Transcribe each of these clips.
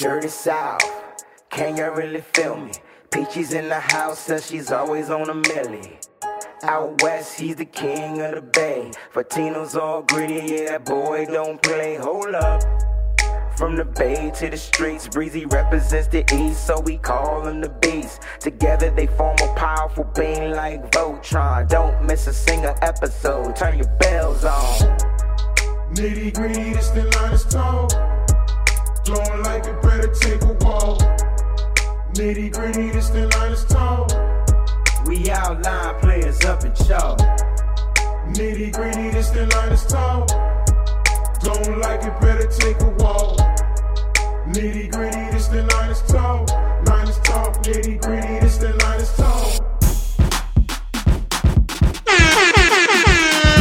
Dirty South, can you really feel me? Peachy's in the house, says she's always on a millie. Out west, he's the king of the bay. Fatino's all gritty, yeah, that boy don't play. Hold up. From the bay to the streets, Breezy represents the east, so we call him the beast. Together they form a powerful being like Voltron. Don't miss a single episode, turn your bells on. Nitty gritty, this the line is tall. Blowing like it better take a walk. Nitty gritty, this the line is tall. We outline players up in chalk. Nitty gritty, this the line is tall. Don't like it, better take a walk. Nitty gritty, this the line is tall. Line is tall. Nitty gritty, this the line is tall.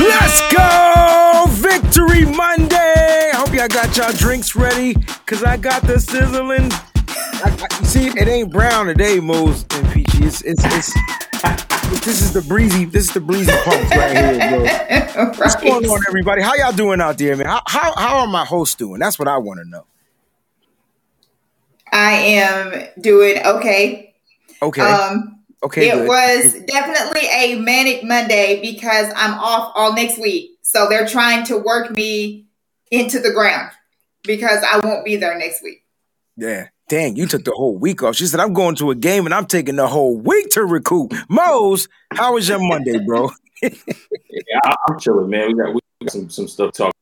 Let's go! Victory Monday! Got y'all drinks ready, cause I got the sizzling. I, I, you see, it ain't brown today, Mose and Peachy. It's, it's, it's, this is the breezy, this is the breezy pumps right here, bro. What's going on, everybody? How y'all doing out there, man? How, how, how are my hosts doing? That's what I want to know. I am doing okay. Okay. Um, okay. it good. was definitely a manic Monday because I'm off all next week. So they're trying to work me into the ground because I won't be there next week. Yeah. Dang, you took the whole week off. She said, I'm going to a game and I'm taking the whole week to recoup. Mose, how was your Monday, bro? yeah, I- I'm chilling, man. We got we got some some stuff to talk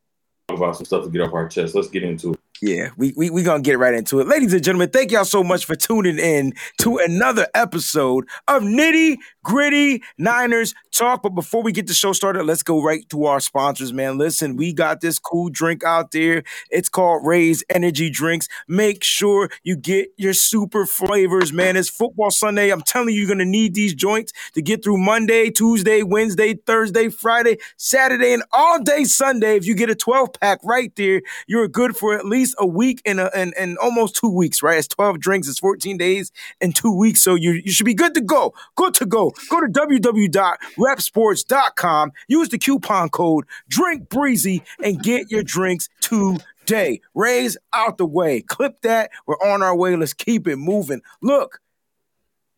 about, some stuff to get off our chest. Let's get into it. Yeah, we we we gonna get right into it, ladies and gentlemen. Thank y'all so much for tuning in to another episode of Nitty Gritty Niners Talk. But before we get the show started, let's go right to our sponsors, man. Listen, we got this cool drink out there. It's called Raise Energy Drinks. Make sure you get your super flavors, man. It's football Sunday. I'm telling you, you're gonna need these joints to get through Monday, Tuesday, Wednesday, Thursday, Friday, Saturday, and all day Sunday. If you get a 12 pack right there, you're good for at least a week and, and almost two weeks, right? It's 12 drinks, it's 14 days and two weeks. So you, you should be good to go. Good to go. Go to www.repsports.com. Use the coupon code Drink Breezy and get your drinks today. Raise out the way. Clip that. We're on our way. Let's keep it moving. Look,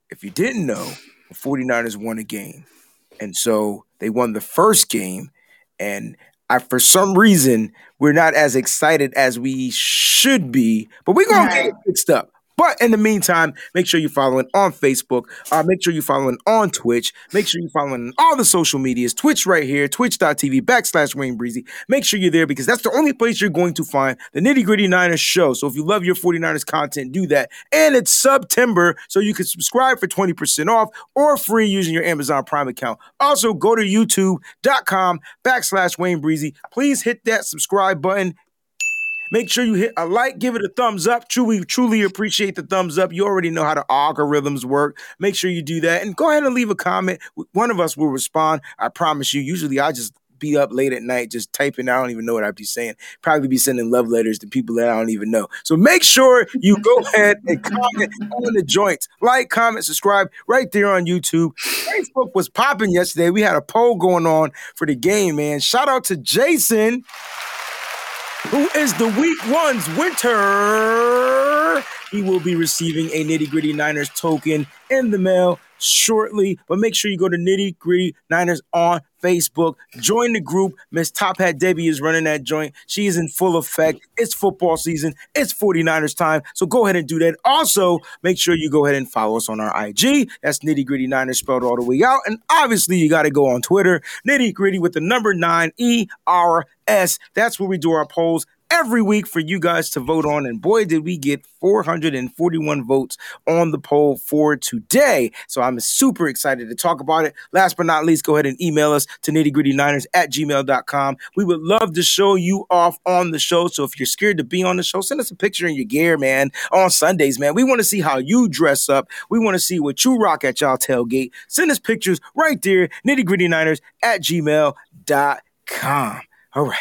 if you didn't know, the 49ers won a game. And so they won the first game. And I, for some reason, we're not as excited as we should be, but we're gonna get it fixed up. But in the meantime, make sure you're following on Facebook. Uh, make sure you're following on Twitch. Make sure you're following all the social medias. Twitch right here, twitch.tv backslash Wayne Breezy. Make sure you're there because that's the only place you're going to find the Nitty Gritty Niners show. So if you love your 49ers content, do that. And it's September, so you can subscribe for 20% off or free using your Amazon Prime account. Also, go to youtube.com backslash Wayne Breezy. Please hit that subscribe button. Make sure you hit a like, give it a thumbs up. Truly, truly appreciate the thumbs up. You already know how the algorithms work. Make sure you do that. And go ahead and leave a comment. One of us will respond. I promise you. Usually I just be up late at night just typing. I don't even know what I'd be saying. Probably be sending love letters to people that I don't even know. So make sure you go ahead and comment on the joints. Like, comment, subscribe right there on YouTube. Facebook was popping yesterday. We had a poll going on for the game, man. Shout out to Jason who is the week one's winter. He will be receiving a nitty gritty Niners token in the mail shortly. But make sure you go to nitty gritty Niners on Facebook. Join the group. Miss Top Hat Debbie is running that joint. She is in full effect. It's football season. It's 49ers time. So go ahead and do that. Also, make sure you go ahead and follow us on our IG. That's nitty gritty Niners spelled all the way out. And obviously, you got to go on Twitter. Nitty gritty with the number nine E R S. That's where we do our polls every week for you guys to vote on. And boy, did we get 441 votes on the poll for today. So I'm super excited to talk about it. Last but not least, go ahead and email us to nittygrittyniners at gmail.com. We would love to show you off on the show. So if you're scared to be on the show, send us a picture in your gear, man, on Sundays, man. We want to see how you dress up. We want to see what you rock at y'all tailgate. Send us pictures right there, nittygrittyniners at gmail.com. All right.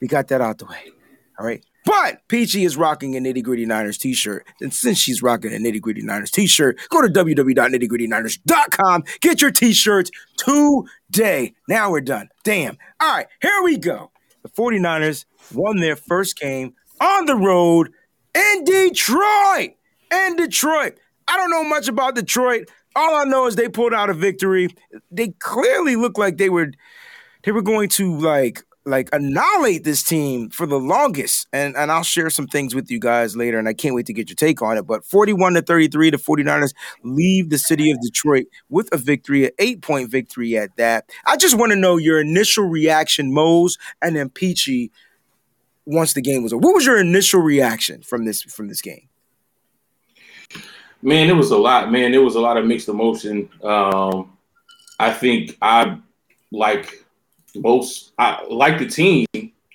We got that out the way. All right. But Peachy is rocking a Nitty Gritty Niners t shirt. And since she's rocking a Nitty Gritty Niners t shirt, go to www.nittygrittyniners.com. Get your t shirts today. Now we're done. Damn. All right. Here we go. The 49ers won their first game on the road in Detroit. In Detroit. I don't know much about Detroit. All I know is they pulled out a victory. They clearly looked like they were they were going to like like annihilate this team for the longest. And and I'll share some things with you guys later and I can't wait to get your take on it. But 41 to 33 the 49ers leave the city of Detroit with a victory, an 8-point victory at that. I just want to know your initial reaction Mose and then Peachy once the game was over. What was your initial reaction from this from this game? Man, it was a lot. Man, it was a lot of mixed emotion. Um, I think I like most. I like the team.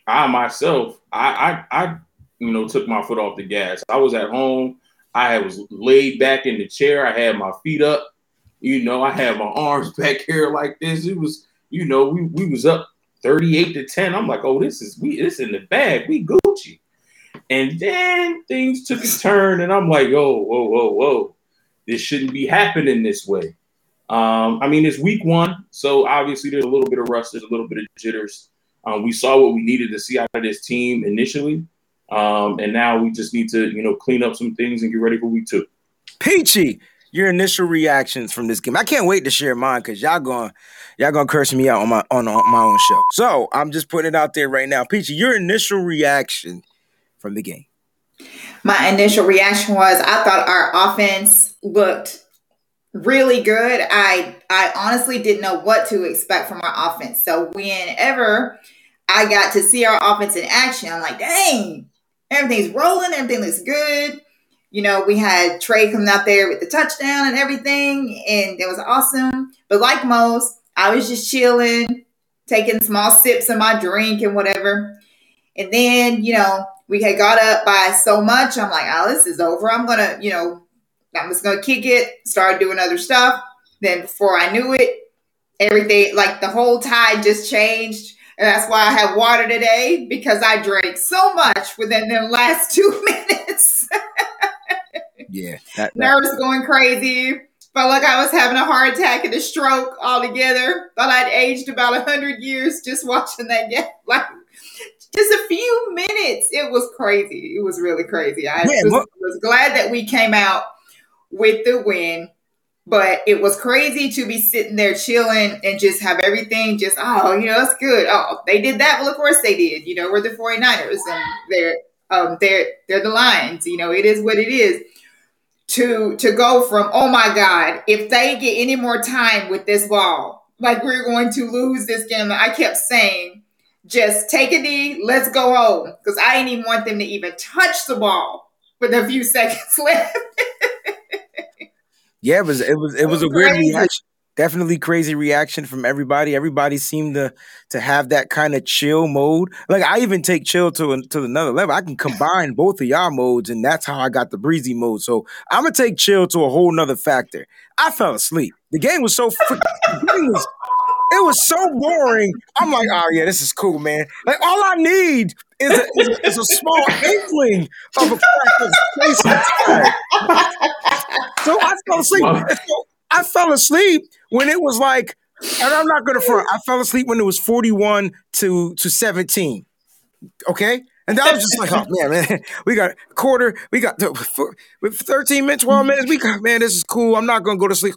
I myself, I, I, I, you know, took my foot off the gas. I was at home. I was laid back in the chair. I had my feet up. You know, I had my arms back here like this. It was, you know, we we was up 38 to 10. I'm like, oh, this is we this in the bag. We Gucci. And then things took a turn, and I'm like, oh, whoa, whoa, whoa. This shouldn't be happening this way. Um, I mean, it's week one, so obviously there's a little bit of rust, there's a little bit of jitters. Um, we saw what we needed to see out of this team initially, um, and now we just need to, you know, clean up some things and get ready for week two. Peachy, your initial reactions from this game. I can't wait to share mine because y'all going y'all gonna curse me out on my on, on my own show. So I'm just putting it out there right now. Peachy, your initial reaction from the game. My initial reaction was I thought our offense looked really good. I I honestly didn't know what to expect from our offense. So whenever I got to see our offense in action, I'm like, dang, everything's rolling, everything looks good. You know, we had Trey coming out there with the touchdown and everything, and it was awesome. But like most, I was just chilling, taking small sips of my drink and whatever. And then, you know, we had got up by so much. I'm like, oh, this is over. I'm gonna, you know, I'm just gonna kick it, start doing other stuff. Then before I knew it, everything like the whole tide just changed. And that's why I have water today because I drank so much within the last two minutes. yeah. That, that. Nerves going crazy. Felt like I was having a heart attack and a stroke all together. Thought I'd aged about a hundred years just watching that game. Like just a few minutes. It was crazy. It was really crazy. I yeah, was, was glad that we came out with the win. But it was crazy to be sitting there chilling and just have everything just, oh, you know, that's good. Oh, they did that. Well, of course they did. You know, we're the 49ers and they're um they're they're the Lions. You know, it is what it is. To to go from, oh my God, if they get any more time with this ball, like we're going to lose this game. I kept saying, just take a knee, let's go home. Because I didn't even want them to even touch the ball with a few seconds left. Yeah, it was it was it was a weird reaction. Definitely crazy reaction from everybody. Everybody seemed to to have that kind of chill mode. Like I even take chill to to another level. I can combine both of y'all modes, and that's how I got the breezy mode. So I'm gonna take chill to a whole nother factor. I fell asleep. The game was so freaking. It was so boring. I'm like, oh yeah, this is cool, man. Like all I need is a, is a, is a small inkling of a crack of space So I fell asleep. So I fell asleep when it was like, and I'm not gonna front. I fell asleep when it was 41 to to 17. Okay. And that was just like, oh man, man, we got quarter, we got 13 minutes, 12 minutes. We got, man, this is cool. I'm not gonna go to sleep.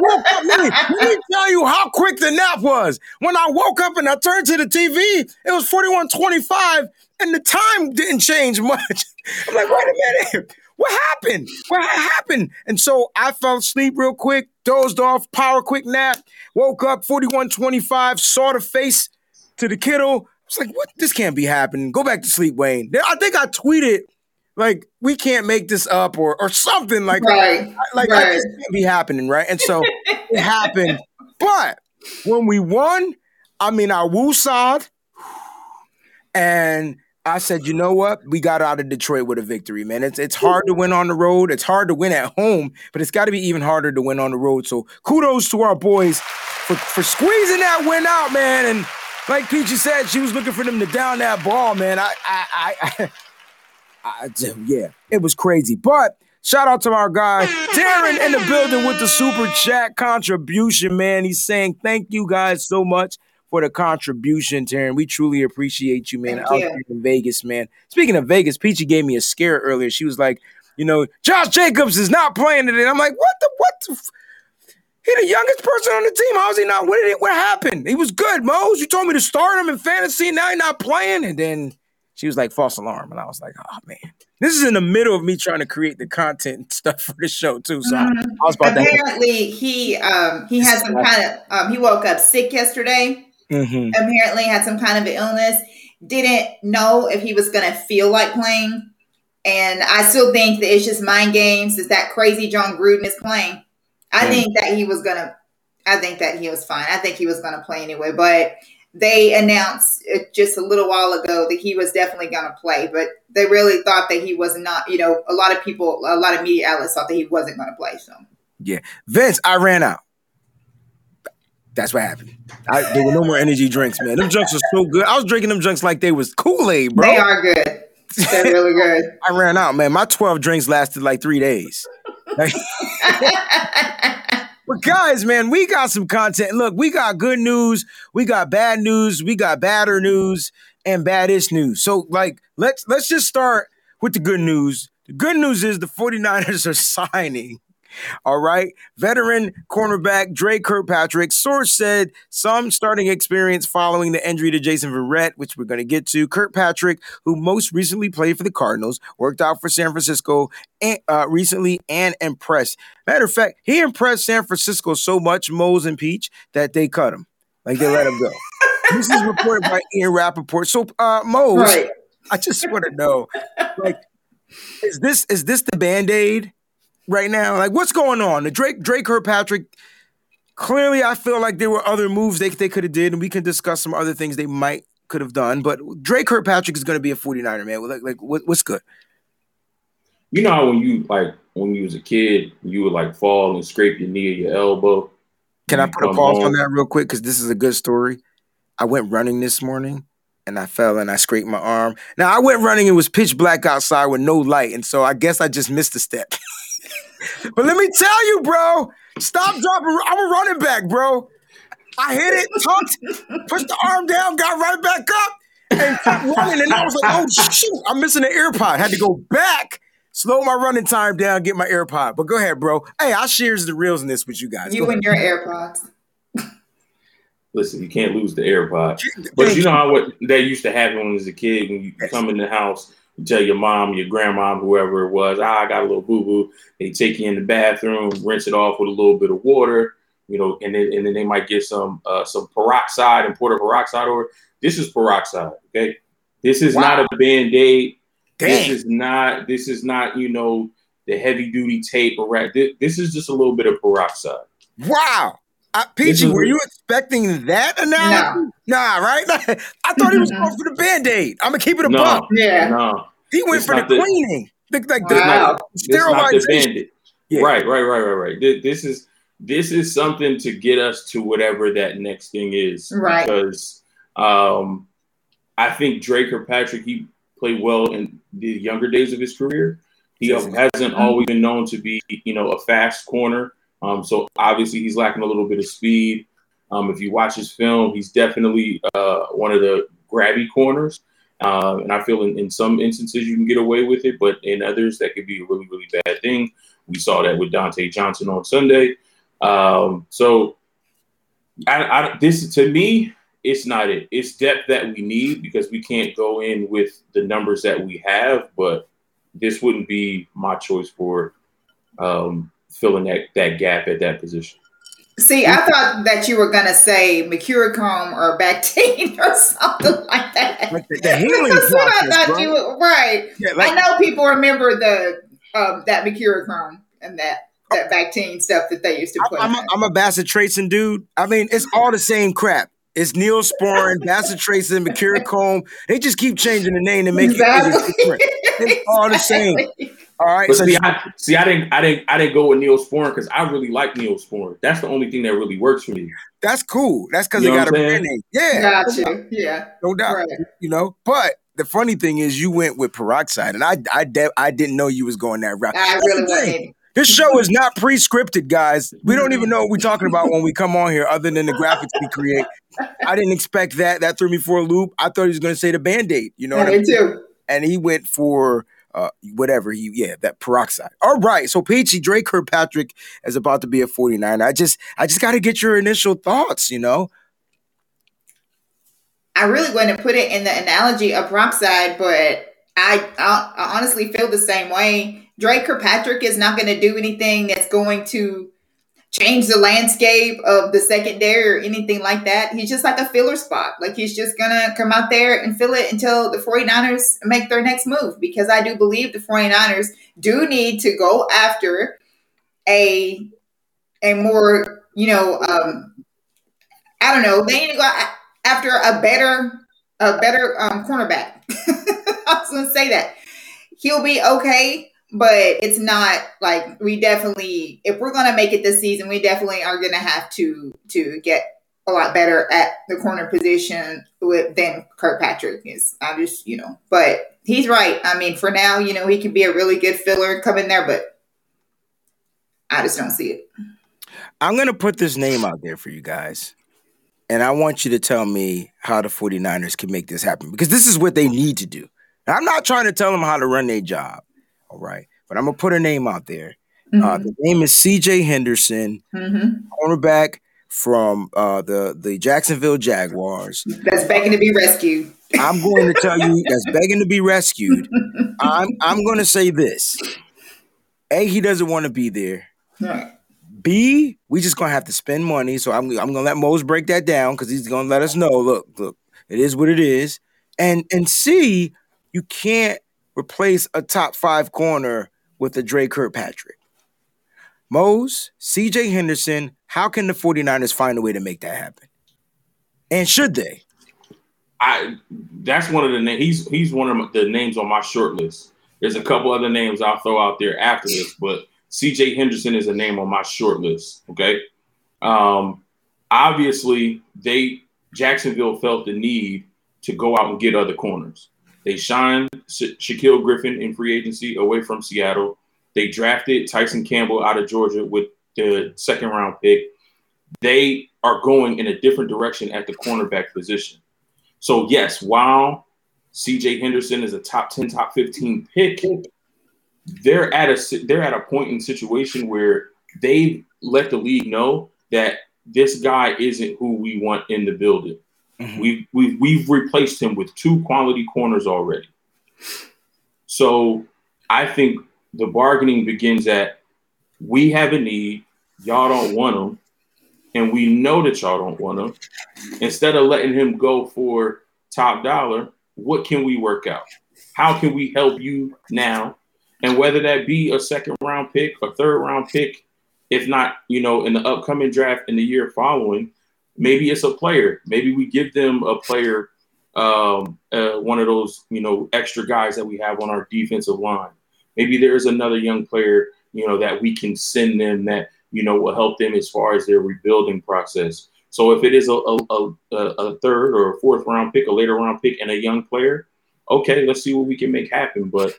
Woke up. Let me, let me tell you how quick the nap was. When I woke up and I turned to the TV, it was 41:25, and the time didn't change much. I'm like, wait a minute. What happened? What happened? And so I fell asleep real quick, dozed off, power quick nap, woke up 41:25, saw the face to the kiddo. I was like, what? This can't be happening. Go back to sleep, Wayne. I think I tweeted like we can't make this up or or something like right. like right. this can't be happening, right? And so it happened. But when we won, I mean, I woosawed, and I said, you know what? We got out of Detroit with a victory, man. It's it's hard to win on the road. It's hard to win at home, but it's got to be even harder to win on the road. So kudos to our boys for for squeezing that win out, man. And like Peachy said, she was looking for them to down that ball, man. I I I, I, yeah, it was crazy. But shout out to our guy Darren in the building with the super chat contribution, man. He's saying thank you guys so much for the contribution, Taryn. We truly appreciate you, man. Thank Out you. in Vegas, man. Speaking of Vegas, Peachy gave me a scare earlier. She was like, you know, Josh Jacobs is not playing today. I'm like, what the what the f- he the youngest person on the team. How is he not? What did it? What happened? He was good, Mose. You told me to start him in fantasy. Now he's not playing. And then she was like, false alarm. And I was like, oh man. This is in the middle of me trying to create the content and stuff for the show too. So I, I was about to. Apparently, he um he had some kind of um he woke up sick yesterday. Mhm. Apparently, had some kind of illness. Didn't know if he was gonna feel like playing. And I still think that it's just mind games. Is that crazy Jon Gruden is playing? I Mm. think that he was gonna. I think that he was fine. I think he was gonna play anyway. But they announced just a little while ago that he was definitely gonna play. But they really thought that he was not. You know, a lot of people, a lot of media outlets thought that he wasn't gonna play. So. Yeah, Vince, I ran out. That's what happened. I, there were no more energy drinks, man. Them drinks are so good. I was drinking them drinks like they was Kool Aid, bro. They are good. They're really good. I ran out, man. My 12 drinks lasted like three days. Like- but guys, man, we got some content. Look, we got good news, we got bad news, we got badder news, and baddish news. So, like, let's let's just start with the good news. The good news is the 49ers are signing. All right. Veteran cornerback Dre Kirkpatrick. Source said some starting experience following the injury to Jason Verrett, which we're going to get to. Kirkpatrick, who most recently played for the Cardinals, worked out for San Francisco and, uh, recently and impressed. Matter of fact, he impressed San Francisco so much, Mose and Peach, that they cut him. Like they let him go. this is reported by Ian Rapoport. So, uh, Mose, Right. I just want to know, like, is this is this the band aid right now? Like, what's going on? The Drake Dre Kirkpatrick. Clearly, I feel like there were other moves they they could have did, and we can discuss some other things they might could have done. But Dre Kirkpatrick is going to be a 49er, man. Like, like what, what's good? You know how when you like when you was a kid, you would like fall and scrape your knee or your elbow. Can I put a pause on that real quick? Because this is a good story. I went running this morning and I fell and I scraped my arm. Now I went running, it was pitch black outside with no light. And so I guess I just missed a step. but let me tell you, bro, stop dropping. I'm a running back, bro. I hit it, tucked, pushed the arm down, got right back up, and kept running. And I was like, oh, shoot, I'm missing an AirPod. Had to go back. Slow my running time down, get my AirPod. But go ahead, bro. Hey, I shares the reels in this with you guys. Go You ahead. and your AirPods. Listen, you can't lose the AirPod. But you know how what that used to happen when I was a kid when you Yes. come in the house, you tell your mom, your grandma, whoever it was, ah, I got a little boo boo. They take you in the bathroom, rinse it off with a little bit of water, you know, and then and then they might get some uh, some peroxide and pour the peroxide over. This is peroxide, okay? This is Wow. not a band aid. This is not this is not you know the heavy duty tape or this, this is just a little bit of peroxide. Wow. Uh, This Peachy, is- were you expecting that analogy? Nah, right? I thought he was going for the band-aid. I'm gonna keep it a No, buck. Yeah. no, He went It's for the the- cleaning. The, like Wow. it's not the sterilization. bandit. Yeah. Right, right, right, right, right. This is this is something to get us to whatever that next thing is. Right. Because um, I think Dre Kirkpatrick he played well in the younger days of his career. He Yes. hasn't always been known to be, you know, a fast corner. Um, so obviously he's lacking a little bit of speed. Um, if you watch his film, he's definitely uh, one of the grabby corners. Uh, and I feel in, in some instances you can get away with it, but in others that could be a really, really bad thing. We saw that with Dontae Johnson on Sunday. Um, so I, I, this to me, it's not it. It's depth that we need because we can't go in with the numbers that we have. But this wouldn't be my choice for um, filling that that gap at that position. See, I thought that you were gonna say Mercurochrome or Bactine or something like that. Like the, the healing That's what I thought bro. you were right. Yeah, like, I know people remember the um, that Mercurochrome and that that Bactine stuff that they used to put. I'm, in a, I'm a bacitracin dude. I mean, it's all the same crap. It's neosporin, bacitracin, mercurochrome. They just keep changing the name to make Exactly. it different. It's all the same. All right. But So see, I, see, I didn't, I didn't, I didn't go with Neosporin because I really like Neosporin. That's the only thing that really works for me. that's cool. That's because You they know got a what brand name. Yeah. Got you. Yeah. No doubt. Right. You know, but the funny thing is, you went with peroxide, and I, I, de- I didn't know you was going that route. I That's really the thing. wasn't. This show is not pre-scripted, guys. We don't even know what we're talking about when we come on here, other than the graphics we create. I didn't expect that. That threw me for a loop. I thought he was going to say the band-aid. You know Yeah, what I me mean? too. And he went for uh, whatever he, yeah, that peroxide. All right. So Peachy Dre Kirkpatrick is about to be a 49. I just, I just got to get your initial thoughts. You know, I really wouldn't put it in the analogy of peroxide, but I, I, I honestly feel the same way. Dre Kirkpatrick is not going to do anything that's going to change the landscape of the secondary or anything like that. He's just like a filler spot. Like he's just going to come out there and fill it until the 49ers make their next move because I do believe the 49ers do need to go after a a more, you know, um I don't know, they need to go after a better a better um cornerback. I was going to say that. He'll be okay, but it's not like we definitely if we're gonna make it this season, we definitely are gonna have to to get a lot better at the corner position with than Kirkpatrick is. I just you know, but he's right. I mean, for now, you know, he can be a really good filler come in there, but I just don't see it. I'm going to put this name out there for you guys. And I want you to tell me how the 49ers can make this happen because this is what they need to do. And I'm not trying to tell them how to run their job. All right. But I'm going to put a name out there. Uh, the name is CJ Henderson, hmm cornerback from uh, the, the Jacksonville Jaguars. That's begging to be rescued. I'm going to tell you that's begging to be rescued. I'm I'm going to say this. A, he doesn't want to be there. Right. B, we just gonna have to spend money. So I'm I'm gonna let Mose break that down because he's gonna let us know. Look, look, it is what it is. And and C, you can't replace a top five corner with a Dre Kirkpatrick. Mose, CJ Henderson, how can the 49ers find a way to make that happen? And should they? I that's one of the names. He's he's one of the names on my short list. There's a couple other names I'll throw out there after this, but C.J. Henderson is a name on my short list. Okay, um, obviously they Jacksonville felt the need to go out and get other corners. They shined Sha- Shaquill Griffin in free agency away from Seattle. They drafted Tyson Campbell out of Georgia with the second round pick. They are going in a different direction at the cornerback position. So yes, while CJ Henderson is a top 10, top 15 pick, they're at a they're at a point in situation where they let the league know that this guy isn't who we want in the building. Mhm. We've, we've we've replaced him with two quality corners already. So I think the bargaining begins at we have a need, y'all don't want him, and we know that y'all don't want him. Instead of letting him go for top dollar, what can we work out? How can we help you now? And whether that be a second round pick, a third round pick, if not, you know, in the upcoming draft in the year following, maybe it's a player. Maybe we give them a player, um, uh, one of those, you know, extra guys that we have on our defensive line. Maybe there's another young player, you know, that we can send them that, you know, will help them as far as their rebuilding process. So if it is a, a, a, a third or a fourth round pick, a later round pick, and a young player, okay, let's see what we can make happen. But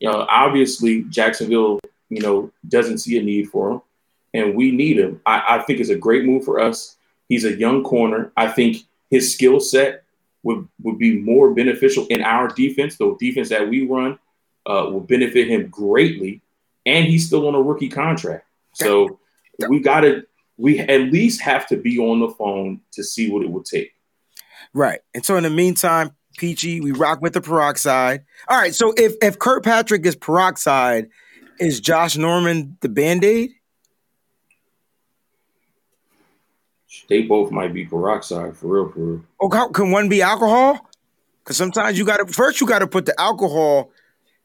you know, obviously Jacksonville, you know, doesn't see a need for him, and we need him. I, I think it's a great move for us. He's a young corner. I think his skill set would would be more beneficial in our defense. The defense that we run uh, will benefit him greatly, and he's still on a rookie contract. So we got to we at least have to be on the phone to see what it would take. Right. And so in the meantime, Peachy, we rock with the peroxide. All right. So if if Kirkpatrick is peroxide, is Josh Norman the band-aid? They both might be peroxide for real, for real. How, can one be alcohol? Because sometimes you gotta first you gotta put the alcohol.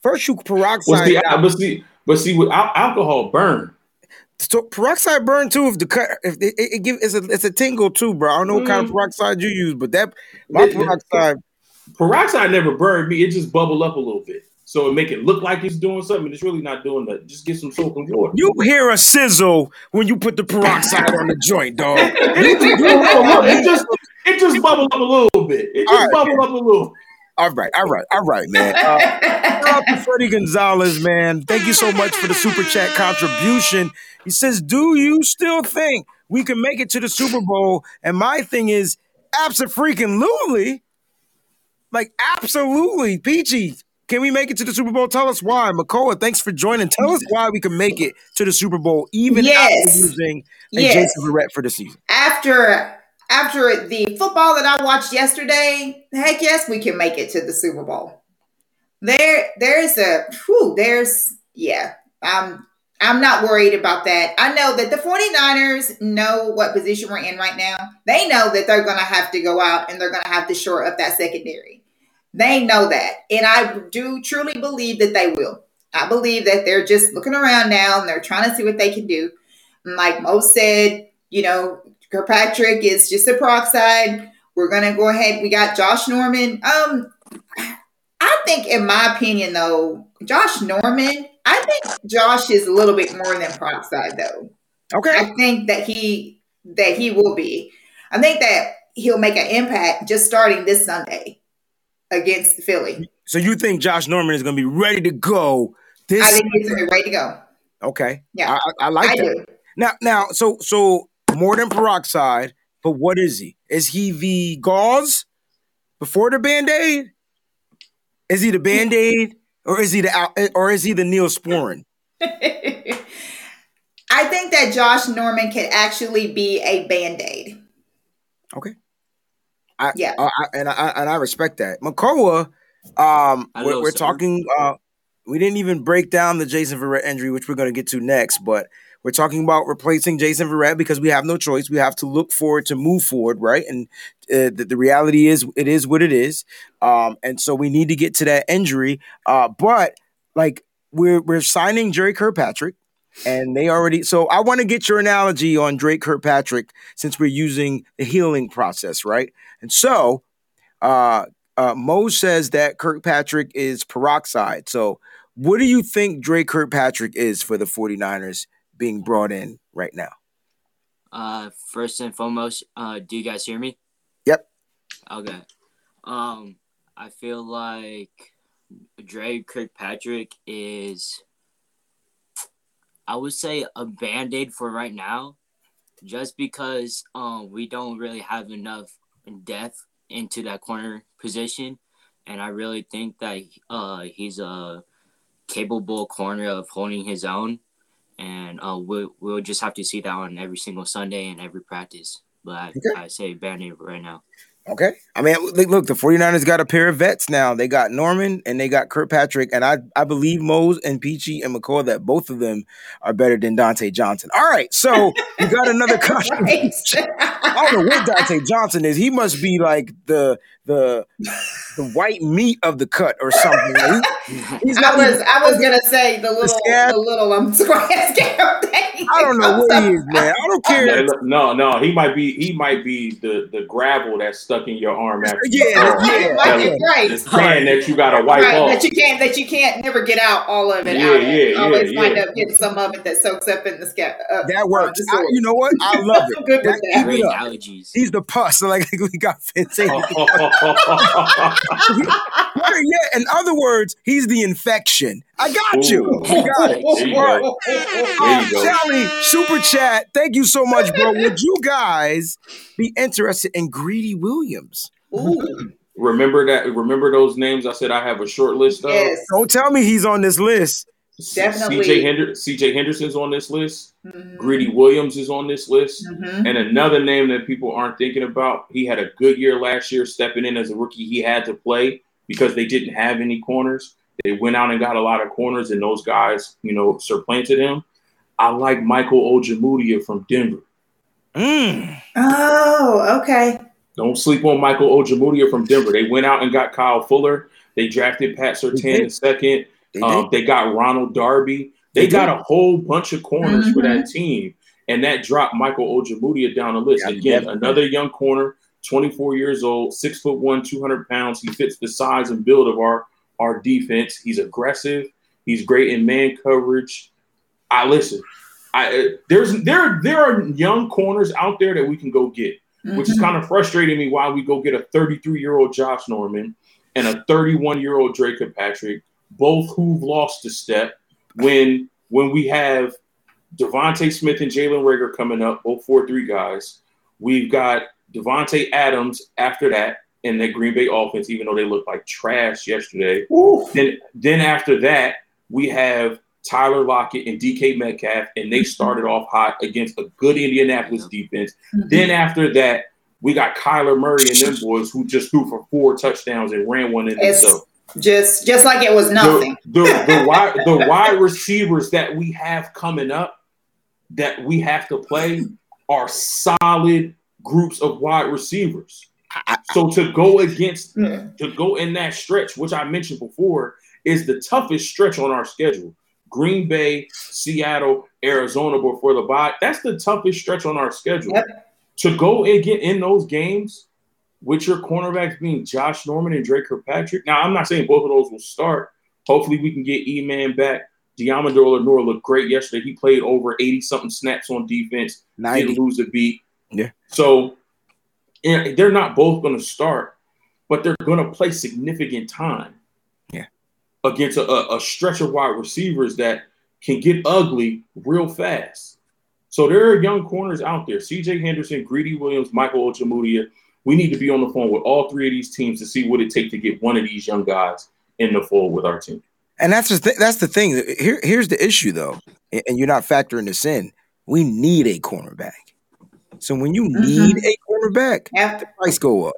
First you peroxide. What's the but see but see with al- alcohol burn. so peroxide burn too. If the cut, if it, it, it give it's a it's a tingle too, bro. I don't know what kind of Mm. peroxide you use, but that my yeah. peroxide. Peroxide never burned me. It just bubbled up a little bit. So it make it look like it's doing something. It's really not doing that. Just get some soap and water. You hear a sizzle when you put the peroxide on the joint, dog. it, just, it just it bubbled up a little bit. It just All right. bubbled up a little. All right, all right, all right, man. Uh, shout out to Freddie Gonzalez, man. Thank you so much for the super chat contribution. He says, "Do you still think we can make it to the Super Bowl?" And my thing is, absolutely, freaking, like absolutely, Peachy. Can we make it to the Super Bowl? Tell us why. Makoa, thanks for joining. Tell us why we can make it to the Super Bowl, even Yes. after losing a Yes. Jason Verrett for the season. after after the football that I watched yesterday, heck yes, we can make it to the Super Bowl. There, there's a, whew, there's, yeah, I'm, I'm not worried about that. I know that the 49ers know what position we're in right now. They know that they're going to have to go out and they're going to have to shore up that secondary. They know that. And I do truly believe that they will. I believe that they're just looking around now and they're trying to see what they can do. And like Mo said, you know, Kirkpatrick is just a peroxide. We're gonna go ahead. We got Josh Norman. Um, I think, in my opinion, though, Josh Norman. I think Josh is a little bit more than peroxide, though. Okay. I think that he that he will be. I think that he'll make an impact just starting this Sunday against Philly. So you think Josh Norman is going to be ready to go this? I think he's ready to go. okay. Yeah. I, I- like I that. do. Now, now, so so more than peroxide, but what is he? Is he the gauze before the band aid? Is he the band aid, or is he the or is he the Neosporin? I think that Josh Norman can actually be a band aid. Okay. I, Yeah. I, I- and I and I respect that. Makoa, um, we're, we're talking. Uh, we didn't even break down the Jason Verrett injury, which we're going to get to next. But we're talking about replacing Jason Verrett because we have no choice. We have to look forward to move forward, right? And uh, the, the reality is, it is what it is. Um, and so we need to get to that injury. Uh, but like we're we're signing Jerry Kirkpatrick. And they already so I want to get your analogy on Dre Kirkpatrick since we're using the healing process, right? And so uh uh Mo says that Kirkpatrick is peroxide. So what do you think Dre Kirkpatrick is for the 49ers being brought in right now? Uh, first and foremost, uh, do you guys hear me? Yep. Okay. Um, I feel like Dre Kirkpatrick is, I would say, a band aid for right now, just because um we don't really have enough depth into that corner position, and I really think that uh he's a capable corner of holding his own and uh, we'll, we'll just have to see that on every single Sunday and every practice. But I, Okay. I say Band-Aid right now. Okay. I mean, look, the 49ers got a pair of vets now. They got Norman and they got Kirkpatrick. And I, I believe Mose and Peachy and McCall that both of them are better than Dontae Johnson. All right. So you got another. Right. I don't know what Dontae Johnson is. He must be like the the the white meat of the cut or something. He- he's I was even- I was gonna say the little scab? the little um square scab thing. I don't know what he is, man. I don't care. look, no, no, he might be he might be the the gravel that's stuck in your arm after you Yeah, throw. yeah. right, right. This can that you gotta wipe Right, off. that you can't that you can't never get out all of it. Yeah, out. yeah, yeah, always yeah. wind up getting some of it that soaks up in the scab. Uh, That works. the I, you know what? I love it. good with That- that. Great allergies. He's the pus. So like we got Vince. Oh. Better yet, in other words, he's the infection. I got you. Ooh. You got it. There you go. There uh, you. Sally, super chat. Thank you so much, bro. Would you guys be interested in Greedy Williams? Ooh, remember that remember those names I said I have a short list of? yes, Don't tell me he's on this list. Definitely. CJ Hender- CJ Henderson's on this list. Mhm, Greedy Williams is on this list. mhm. And another name that people aren't thinking about, he had a good year last year stepping in as a rookie. He had to play because they didn't have any corners. They went out and got a lot of corners, and those guys, you know, supplanted him. I like Michael Ojemudia from Denver. Mm. Oh, okay. Don't sleep on Michael Ojemudia from Denver. They went out and got Kyle Fuller. They drafted Pat They Surtain in second. They Um, they got Ronald Darby. They, They got did. a whole bunch of corners for Mhm. that team, and that dropped Michael Ojemudia down the list. Yeah, Again, definitely. another young corner, 24 years old, six foot one, 200 pounds. He fits the size and build of our our defense. He's aggressive. He's great in man coverage. I listen. I uh, there's there there are young corners out there that we can go get which is Mhm. kind of frustrating me why we go get a 33 year old Josh Norman and a 31 year old Drake Patrick, both who've lost a step. When when we have DeVonta Smith and Jalen Reagor coming up, both four three guys. We've got Davante Adams after that in the Green Bay offense, even though they looked like trash yesterday. Ooh. Then then after that, we have Tyler Lockett and DK Metcalf, and they started off hot against a good Indianapolis defense. Mm-hmm. Then after that, we got Kyler Murray and them boys who just threw for four touchdowns and ran one in It's themselves. Just just like it was nothing. The, the, the, wide, the wide receivers that we have coming up that we have to play are solid groups of wide receivers. So to go against Mm. to go in that stretch, which I mentioned before, is the toughest stretch on our schedule. Green Bay, Seattle, Arizona before the bye. That's the toughest stretch on our schedule. Yep. To go and get in those games with your cornerbacks being Josh Norman and Dre Kirkpatrick. Now, I'm not saying both of those will start. Hopefully, we can get E Man back. Deommodore Lenoir looked great yesterday. He played over 80 something snaps on defense, 90. didn't lose a beat. Yeah. So and they're not both going to start, but they're going to play significant time. Yeah. Against a, a, a stretch of wide receivers that can get ugly real fast. So there are young corners out there. CJ Henderson, Greedy Williams, Michael Ojemudia. We need to be on the phone with all three of these teams to see what it takes to get one of these young guys in the fold with our team. And that's the th- that's the thing. Here, here's the issue though, and and you're not factoring this in. We need a cornerback. So when you mm-hmm. need a cornerback, Yep. the price go up.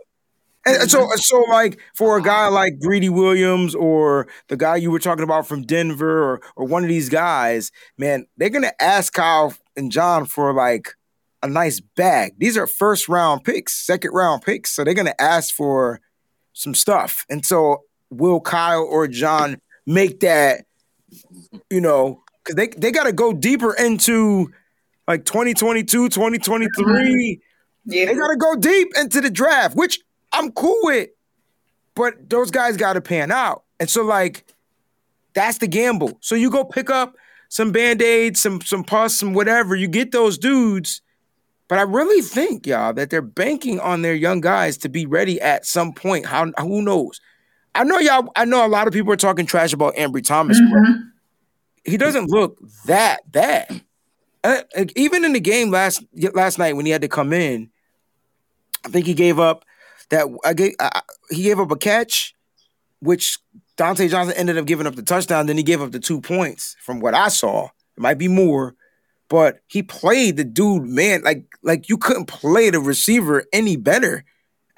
And so, so like for a guy like Greedy Williams or the guy you were talking about from Denver or or one of these guys, man, they're gonna ask Kyle and John for like a nice bag. These are first round picks, second round picks, so they're gonna ask for some stuff. And so, will Kyle or John make that? You know, because they they got to go deeper into like 2022, 2023 Yeah. they gotta go deep into the draft, which I'm cool with. But those guys gotta pan out. And so like that's the gamble. So you go pick up some band-aids, some some pus, some whatever, you get those dudes. But I really think, y'all, that they're banking on their young guys to be ready at some point. How who knows? I know y'all, I know a lot of people are talking trash about Ambry Thomas, but Mhm. he doesn't look that bad. Uh, even in the game last last night when he had to come in, I think he gave up that I gave, I, he gave up a catch, which Dontae Johnson ended up giving up the touchdown. Then he gave up the two points. From what I saw, it might be more, but he played the dude man like like you couldn't play the receiver any better.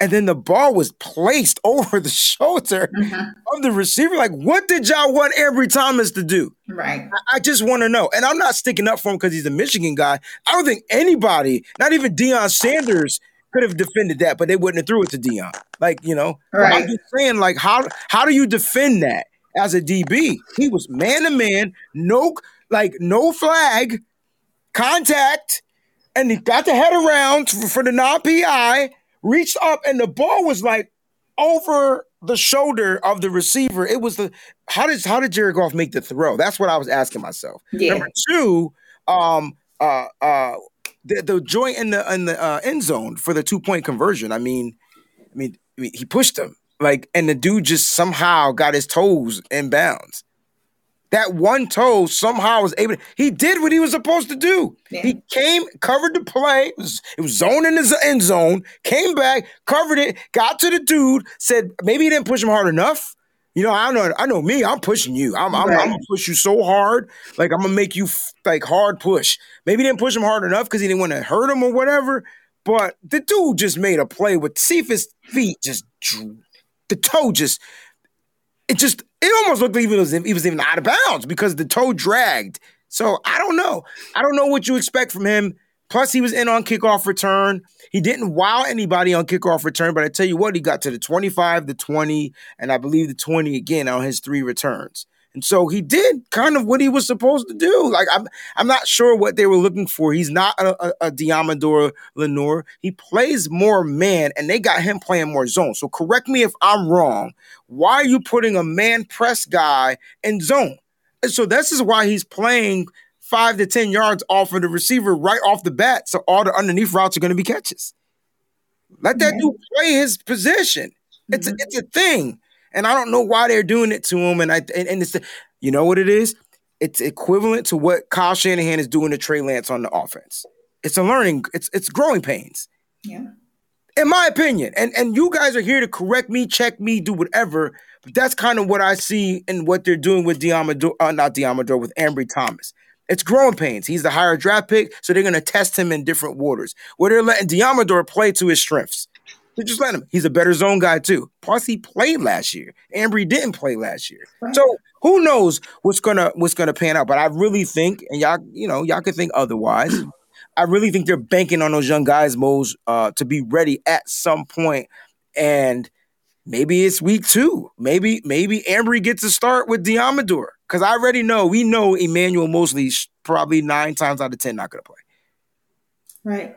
And then the ball was placed over the shoulder Mhm. of the receiver. Like, what did y'all want Ambry Thomas to do? Right. I just want to know. And I'm not sticking up for him because he's a Michigan guy. I don't think anybody, not even Deion Sanders, could have defended that, but they wouldn't have threw it to Deion. Like, you know, Right. I'm just saying, like, how how do you defend that as a DB? He was man to man, no like no flag, contact, and he got the head around for, the non-PI, reached up, and the ball was like over the shoulder of the receiver. It was the how did how did Jared Goff make the throw? That's what I was asking myself. Yeah. Number two, um, uh, uh, the, the joint in the in the uh, end zone for the two point conversion. I mean, I mean, I mean, he pushed him like, and the dude just somehow got his toes in bounds. That one toe somehow was able. he did what he was supposed to do. Yeah. He came, covered the play. It was, it was zone in the end zone. Came back, covered it, got to the dude. Said maybe he didn't push him hard enough. You know, I know, I know me. I'm pushing you. I'm, I'm, I'm gonna push you so hard, like I'm gonna make you like hard push. Maybe he didn't push him hard enough because he didn't want to hurt him or whatever. But the dude just made a play with if feet just the toe just it just it almost looked like he was he was even out of bounds because the toe dragged. So I don't know. I don't know what you expect from him. Plus, he was in on kickoff return. He didn't wow anybody on kickoff return, but I tell you what, he got to the 25, the 20, and I believe the 20 again on his three returns. And so he did kind of what he was supposed to do. Like I'm, I'm not sure what they were looking for. He's not a, a, a Deommodore Lenoir. He plays more man, and they got him playing more zone. So correct me if I'm wrong. Why are you putting a man press guy in zone? And so this is why he's playing five to ten yards off of the receiver right off the bat. So all the underneath routes are going to be catches. Let that dude play his position. It's a, mm-hmm. it's a thing. And I don't know why they're doing it to him. And I and, and it's you know what it is? It's equivalent to what Kyle Shanahan is doing to Trey Lance on the offense. It's a learning. It's it's growing pains. Yeah. In my opinion, and and you guys are here to correct me, check me, do whatever. But that's kind of what I see in what they're doing with Deommodore, uh, not Deommodore, with Ambry Thomas. It's growing pains. He's the higher draft pick, so they're going to test him in different waters. Where they're letting Deommodore play to his strengths. They just let him. He's a better zone guy too. Plus, he played last year. Ambry didn't play last year, Right. so who knows what's gonna what's gonna pan out. But I really think, and y'all, you know, y'all could think otherwise. I really think they're banking on those young guys, Mose, uh, to be ready at some point. And maybe it's week two. Maybe maybe Ambry gets a start with Deommodore. Because I already know, we know Emmanuel Moseley's probably nine times out of ten not gonna play. Right.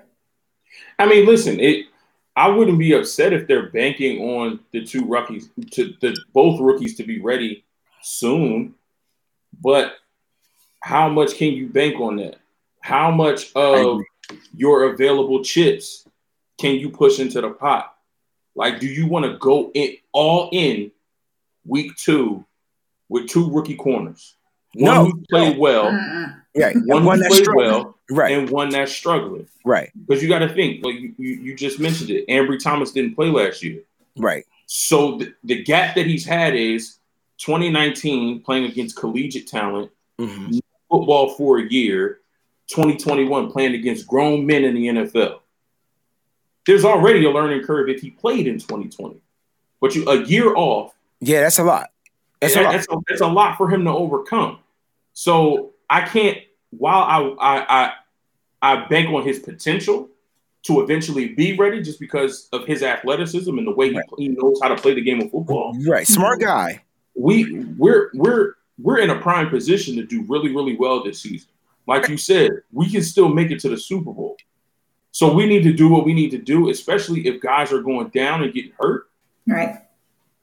I mean, listen, it. I wouldn't be upset if they're banking on the two rookies to the both rookies to be ready soon. But how much can you bank on that? How much of your available chips can you push into the pot? Like, do you want to go in all in week two with two rookie corners? One No, who played well, Mm-mm. Yeah, one who that's struggling. well, Right, and one that's struggling. right, Because you got to think, like you, you, just mentioned it, Ambry Thomas didn't play last year. right. So the, the gap that he's had is 2019 playing against collegiate talent, Mhm. football for a year, 2021 playing against grown men in the NFL. There's already a learning curve if he played in 2020. But you a year off, Yeah, that's a lot. That's a lot. that's, a, that's a lot for him to overcome. So I can't while I I I, I bank on his potential to eventually be ready just because of his athleticism and the way he, he knows how to play the game of football. Right, smart guy. We we're we're we're in a prime position to do really really well this season. Like you said, we can still make it to the Super Bowl. So we need to do what we need to do, especially if guys are going down and getting hurt Right.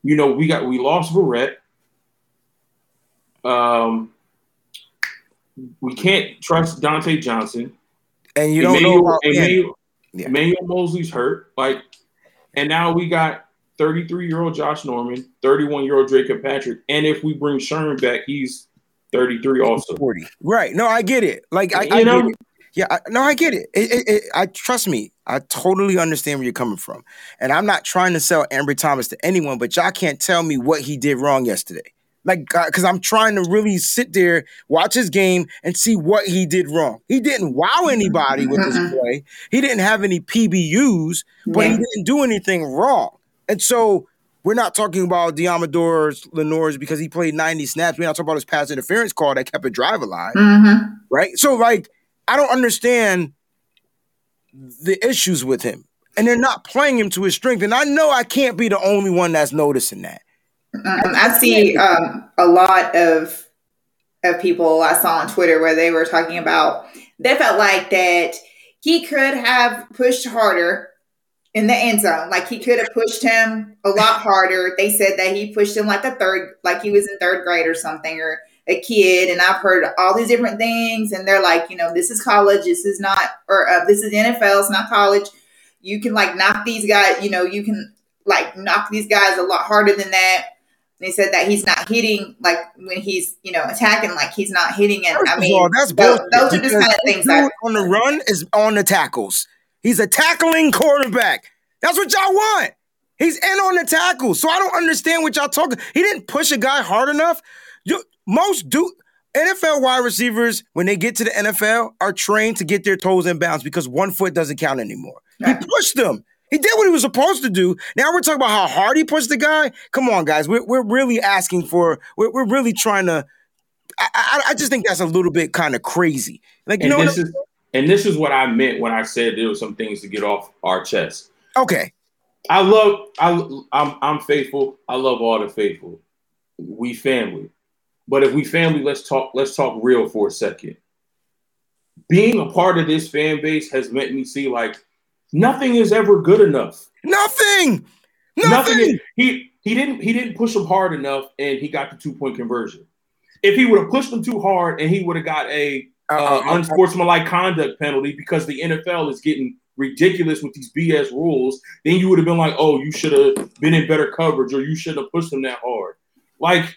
you know, we got we lost Verrett. Um, we can't trust Dontae Johnson. And you don't know Emmanuel, about Emmanuel, Yeah. Emmanuel Moseley's hurt. Like, and now we got 33 year old Josh Norman, 31 year old Dre Kirkpatrick, and if we bring Sherman back, he's 33 also. 40. Right. No, I get it. Like I, You I know? Yeah, I, no, I get it. It, it, it. I trust me. I totally understand where you're coming from, and I'm not trying to sell Ambry Thomas to anyone, but y'all can't tell me what he did wrong yesterday. Like, because I'm trying to really sit there, watch his game, and see what he did wrong. He didn't wow anybody with his Mm-mm. play. He didn't have any PBUs, but he didn't do anything wrong. And so we're not talking about Deommodore's Lenoir's because he played 90 snaps. We're not talking about his pass interference call that kept a drive alive Mm-hmm. right? So like I don't understand the issues with him. And they're not playing him to his strength. And I know I can't be the only one that's noticing that. Mm-mm. I see um, a lot of of people I saw on Twitter where they were talking about they felt like that he could have pushed harder in the end zone. Like he could have pushed him a lot harder. They said that he pushed him like a third, like he was in third grade or something, or a kid. And I've heard all these different things, and they're like, you know, this is college. This is not, or uh, this is NFL. It's not college. You can like knock these guys. You know, you can like knock these guys a lot harder than that. They said that he's not hitting like when he's you know attacking like he's not hitting it. I mean, all, that's tho- bullshit. those are just kind of things that on the run is on the tackles. He's a tackling quarterback. That's what y'all want. He's in on the tackles. So I don't understand what y'all talking. He didn't push a guy hard enough. You, most do NFL wide receivers when they get to the NFL are trained to get their toes in bounds because one foot doesn't count anymore. Right. He pushed them. He did what he was supposed to do. Now we're talking about how hard he pushed the guy. Come on, guys. We're, we're really asking for. We're, we're really trying to. I, I, I just think that's a little bit kind of crazy. Like you And know, this is and this is what I meant when I said there were some things to get off our chest. okay, I love I I'm I'm faithful. I love all the faithful. We family. But if we family, let's talk let's talk real for a second. Being a part of this fan base has made me see like nothing is ever good enough. nothing, nothing. is- he he didn't he didn't push him hard enough and he got the two point conversion. If he would have pushed him too hard and he would have got a Uh, uh, uh, uh, unsportsmanlike conduct penalty because the NFL is getting ridiculous with these BS rules, then you would have been like, oh, you should have been in better coverage or you shouldn't have pushed them that hard. Like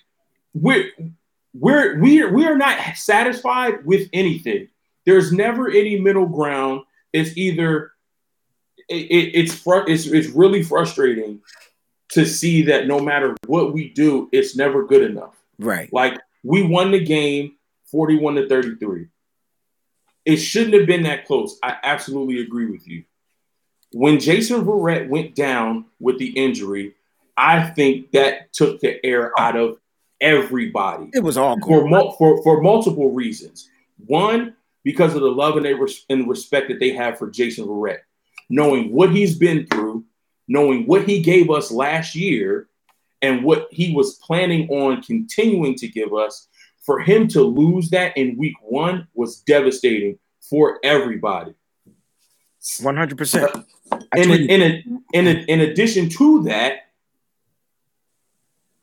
we're we're we we are not satisfied with anything. There's never any middle ground. It's either it, it, it's fr- it's it's really frustrating to see that no matter what we do, it's never good enough. Right. Like we won the game 41 to 33. It shouldn't have been that close. I absolutely agree with you. When Jason Verrett went down with the injury, I think that took the air out of everybody. It was all for, mul- for for multiple reasons. One, because of the love and, they res- and respect that they have for Jason Verrett, knowing what he's been through, knowing what he gave us last year, and what he was planning on continuing to give us. For him to lose that in week one was devastating for everybody. 100%. I In, tweeted- in, in, in, in addition to that,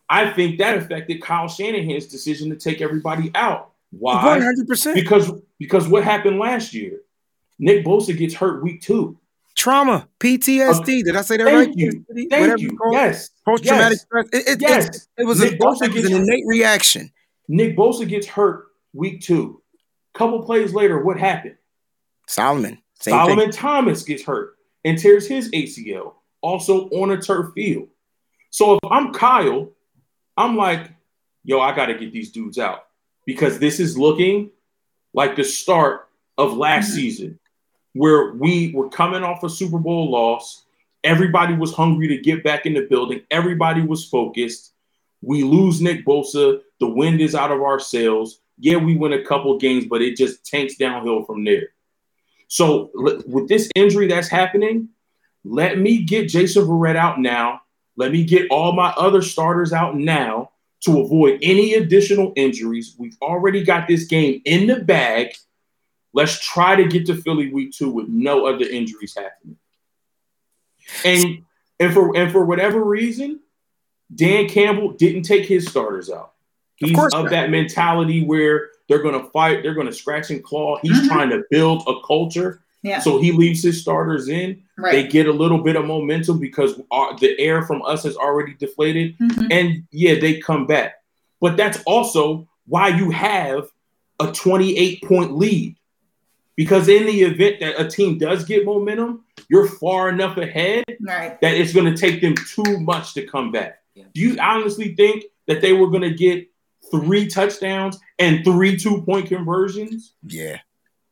I think that affected Kyle Shanahan's decision to take everybody out. Why? 100%. Because because what happened last year? Nick Bosa gets hurt week two. Trauma, PTSD. Did I say that Thank right? you. Thank Whatever you. you call it. Yes. Post traumatic yes. stress. It, it, Yes. it, it was, a, it was an innate reaction. Nick Bosa gets hurt week two. Couple plays later, what happened? Solomon. Same Solomon thing. Thomas gets hurt and tears his ACL, also on a turf field. So if I'm Kyle, I'm like, yo, I got to get these dudes out because this is looking like the start of last Mm-hmm. season where we were coming off a Super Bowl loss. Everybody was hungry to get back in the building. Everybody was focused. We lose Nick Bosa. The wind is out of our sails. Yeah, we win a couple games, but it just tanks downhill from there. So with this injury that's happening, let me get Jason Verrett out now. Let me get all my other starters out now to avoid any additional injuries. We've already got this game in the bag. Let's try to get to Philly week two with no other injuries happening. And and for and for whatever reason, Dan Campbell didn't take his starters out. He's course of that mentality where they're going to fight, they're going to scratch and claw. He's Mhm. trying to build a culture, Yeah. so he leaves his starters in. They get a little bit of momentum because our, the air from us has already deflated, Mhm. and yeah, they come back. But that's also why you have a 28 point lead. Because in the event that a team does get momentum, you're far enough ahead Right. that it's going to take them too much to come back. Yeah. Do you honestly think that they were going to get three touchdowns and three two point conversions? Yeah.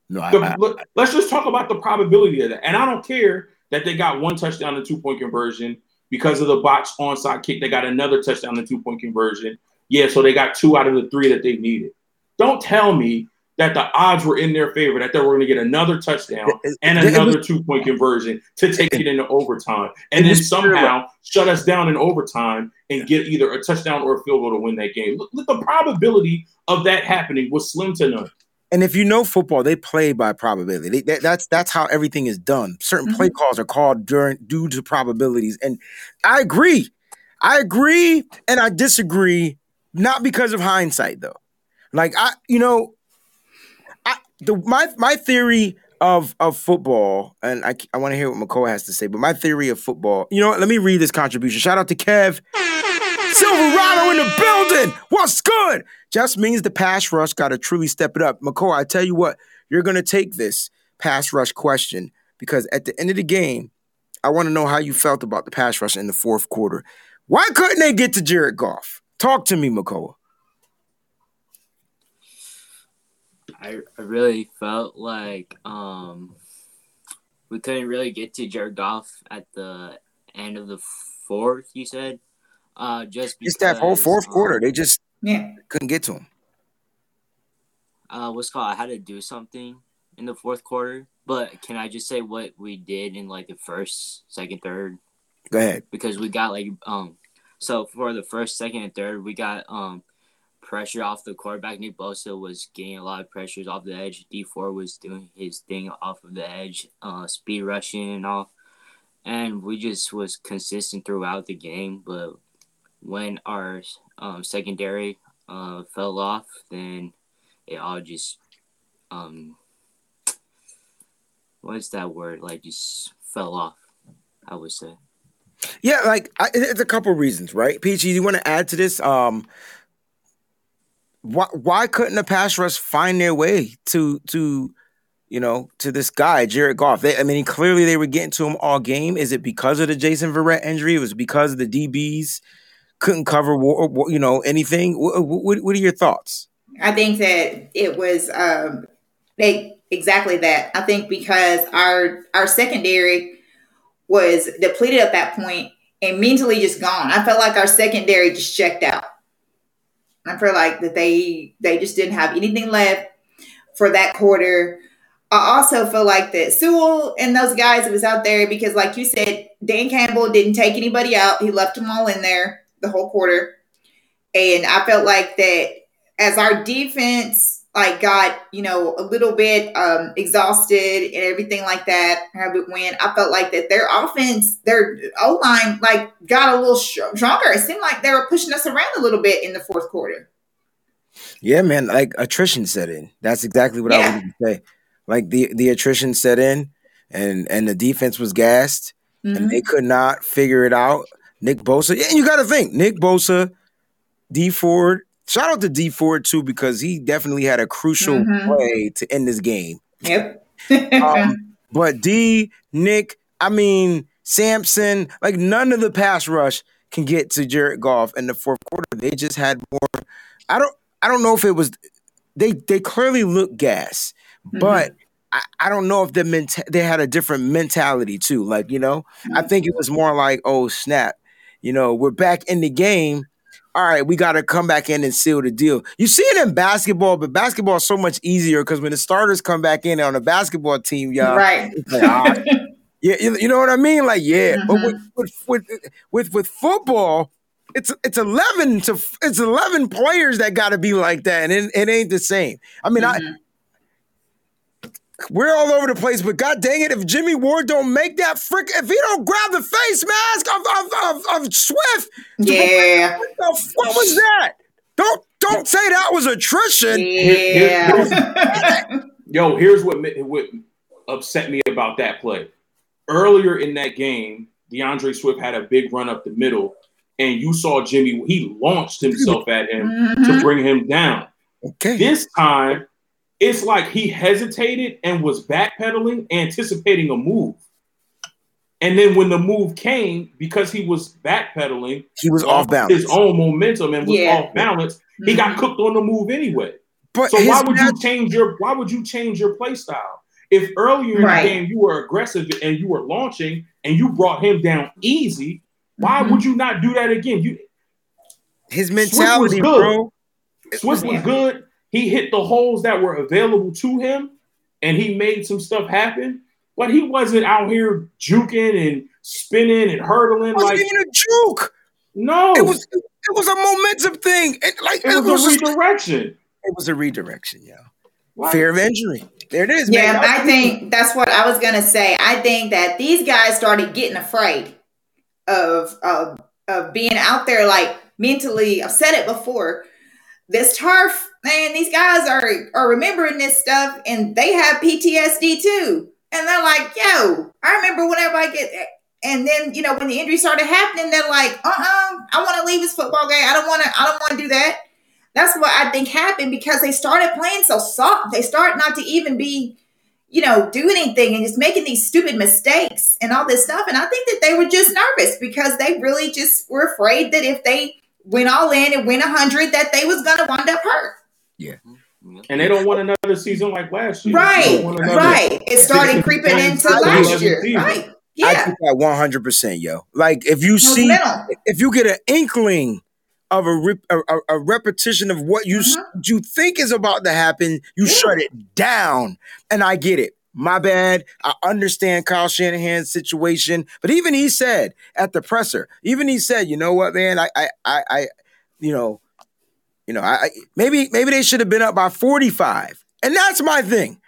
No, I, The- I, look, let's just talk about the probability of that. And I don't care that they got one touchdown and two point conversion because of the botched onside kick. They got another touchdown and two point conversion. Yeah, so they got two out of the three that they needed. Don't tell me that the odds were in their favor that they were going to get another touchdown and it- it another was- two point conversion to take it into overtime, and then somehow shut us down in overtime and get either a touchdown or a field goal to win that game. Look, look, the probability of that happening was slim to none. And if you know football, they play by probability. They, that, that's that's how everything is done. Certain mm-hmm. play calls are called during due to probabilities. And I agree. I agree and I disagree, not because of hindsight though. Like I, you know, I the my my theory of of football, and I I want to hear what McCoy has to say, but my theory of football, you know what? Let me read this contribution. Shout out to Kev. Silverado in the building. What's good? Just means the pass rush got to truly step it up. McCoy, I tell you what, you're going to take this pass rush question because at the end of the game, I want to know how you felt about the pass rush in the fourth quarter. Why couldn't they get to Jared Goff? Talk to me, McCoy. I, I really felt like um we couldn't really get to Jared Goff at the end of the fourth. You said, uh, just because It's that whole fourth um, quarter. They just Yeah. couldn't get to him. uh, what's called? I had to do something in the fourth quarter. But can I just say what we did in like the first, second, third? Go ahead. Because we got like um, so for the first, second, and third, we got um pressure off the quarterback. Nick Bosa was getting a lot of pressures off the edge. Dee Ford was doing his thing off of the edge, uh, speed rushing and all. And we just was consistent throughout the game. But when our um, secondary uh, fell off, then it all just um what is that word? Like just fell off. I would say. Yeah, like I, it's a couple reasons, right? Peachy, you want to add to this? Um, why why couldn't the pass rush find their way to to you know to this guy Jared Goff? They, I mean, clearly they were getting to him all game. Is it because of the Jason Verrett injury? It was because the DBs couldn't cover you know anything. What, what, what are your thoughts? I think that it was um, they exactly that. I think because our our secondary was depleted at that point and mentally just gone. I felt like our secondary just checked out. I feel like that they they just didn't have anything left for that quarter. I also feel like that Sewell and those guys was out there because, like you said, Dan Campbell didn't take anybody out. He left them all in there the whole quarter, and I felt like that as our defense like got you know a little bit um, exhausted and everything like that. When I felt like that their offense, their O line, like got a little stronger. It seemed like they were pushing us around a little bit in the fourth quarter. Yeah, man, like attrition set in. That's exactly what yeah. I wanted to say. Like the the attrition set in, and and the defense was gassed, mm-hmm. and they could not figure it out. Nick Bosa, and you got to think Nick Bosa, Dee Ford, Shout out to Dee Ford too because he definitely had a crucial mm-hmm. play to end this game. Yep. um, but D, Nick, I mean Samson, like none of the pass rush can get to Jared Goff in the fourth quarter. They just had more. I don't. I don't know if it was. They they clearly look gas, mm-hmm. but I, I don't know if the menta- they had a different mentality too. Like you know, mm-hmm. I think it was more like, oh snap, you know, we're back in the game all right, we got to come back in and seal the deal. You see it in basketball, but basketball is so much easier because when the starters come back in on a basketball team, y'all, right? Like, ah, yeah, you know what I mean? Like, yeah, mm-hmm. but with, with, with with with football, it's it's eleven to it's eleven players that got to be like that, and it, it, ain't the same. I mean, mm-hmm. I we're all over the place, but god dang it, if Jimmy Ward don't make that frick, if he don't grab the face mask of of, of, of Swift, yeah, what was that? Don't don't say that was attrition. Yeah. Yo, here's what what upset me about that play. Earlier in that game, D'Andre Swift had a big run up the middle, and you saw Jimmy. He launched himself at him mm-hmm. to bring him down. Okay. This time it's like he hesitated and was backpedaling, anticipating a move. And then when the move came, because he was backpedaling, he was off balance. His own momentum and was yeah. off balance. Mm-hmm. He got mm-hmm. cooked on the move anyway. But so why would you change your why would you change your play style? If earlier in right. the game you were aggressive and you were launching and you brought him down easy, why mm-hmm. would you not do that again? You his mentality, Swift was good. bro. Swift was good. He hit the holes that were available to him and he made some stuff happen. But he wasn't out here juking and spinning and hurtling. It wasn't like even a juke. No, it was it was a momentum thing. It, like it, it was, was, a redirection. It was a redirection, yeah. What? Fear of injury. There it is. Yeah, I think that's what I was gonna say. I think that these guys started getting afraid of of of being out there like mentally. I've said it before. This turf man, these guys are are remembering this stuff and they have PTSD too. And they're like, yo, I remember whenever I get and then you know when the injury started happening, they're like, uh-uh, I want to leave this football game. I don't want to, I don't want to do that. That's what I think happened because they started playing so soft. They start not to even be, you know, do anything and just making these stupid mistakes and all this stuff. And I think that they were just nervous because they really just were afraid that if they went all in and went 100, that they was going to wind up hurt. Yeah. And they don't want another season like last year. Right. Right. It started creeping into last year. Right. Yeah. I think that 100%, yo. Like, if you see, if you get an inkling of a, rep, a, a, repetition of what you mm-hmm. you think is about to happen, you yeah. shut it down. And I get it. My bad. I understand Kyle Shanahan's situation, but even he said at the presser, even he said, you know what, man, I, I, I, I you know, you know, I, maybe maybe they should have been up by 45. And that's my thing.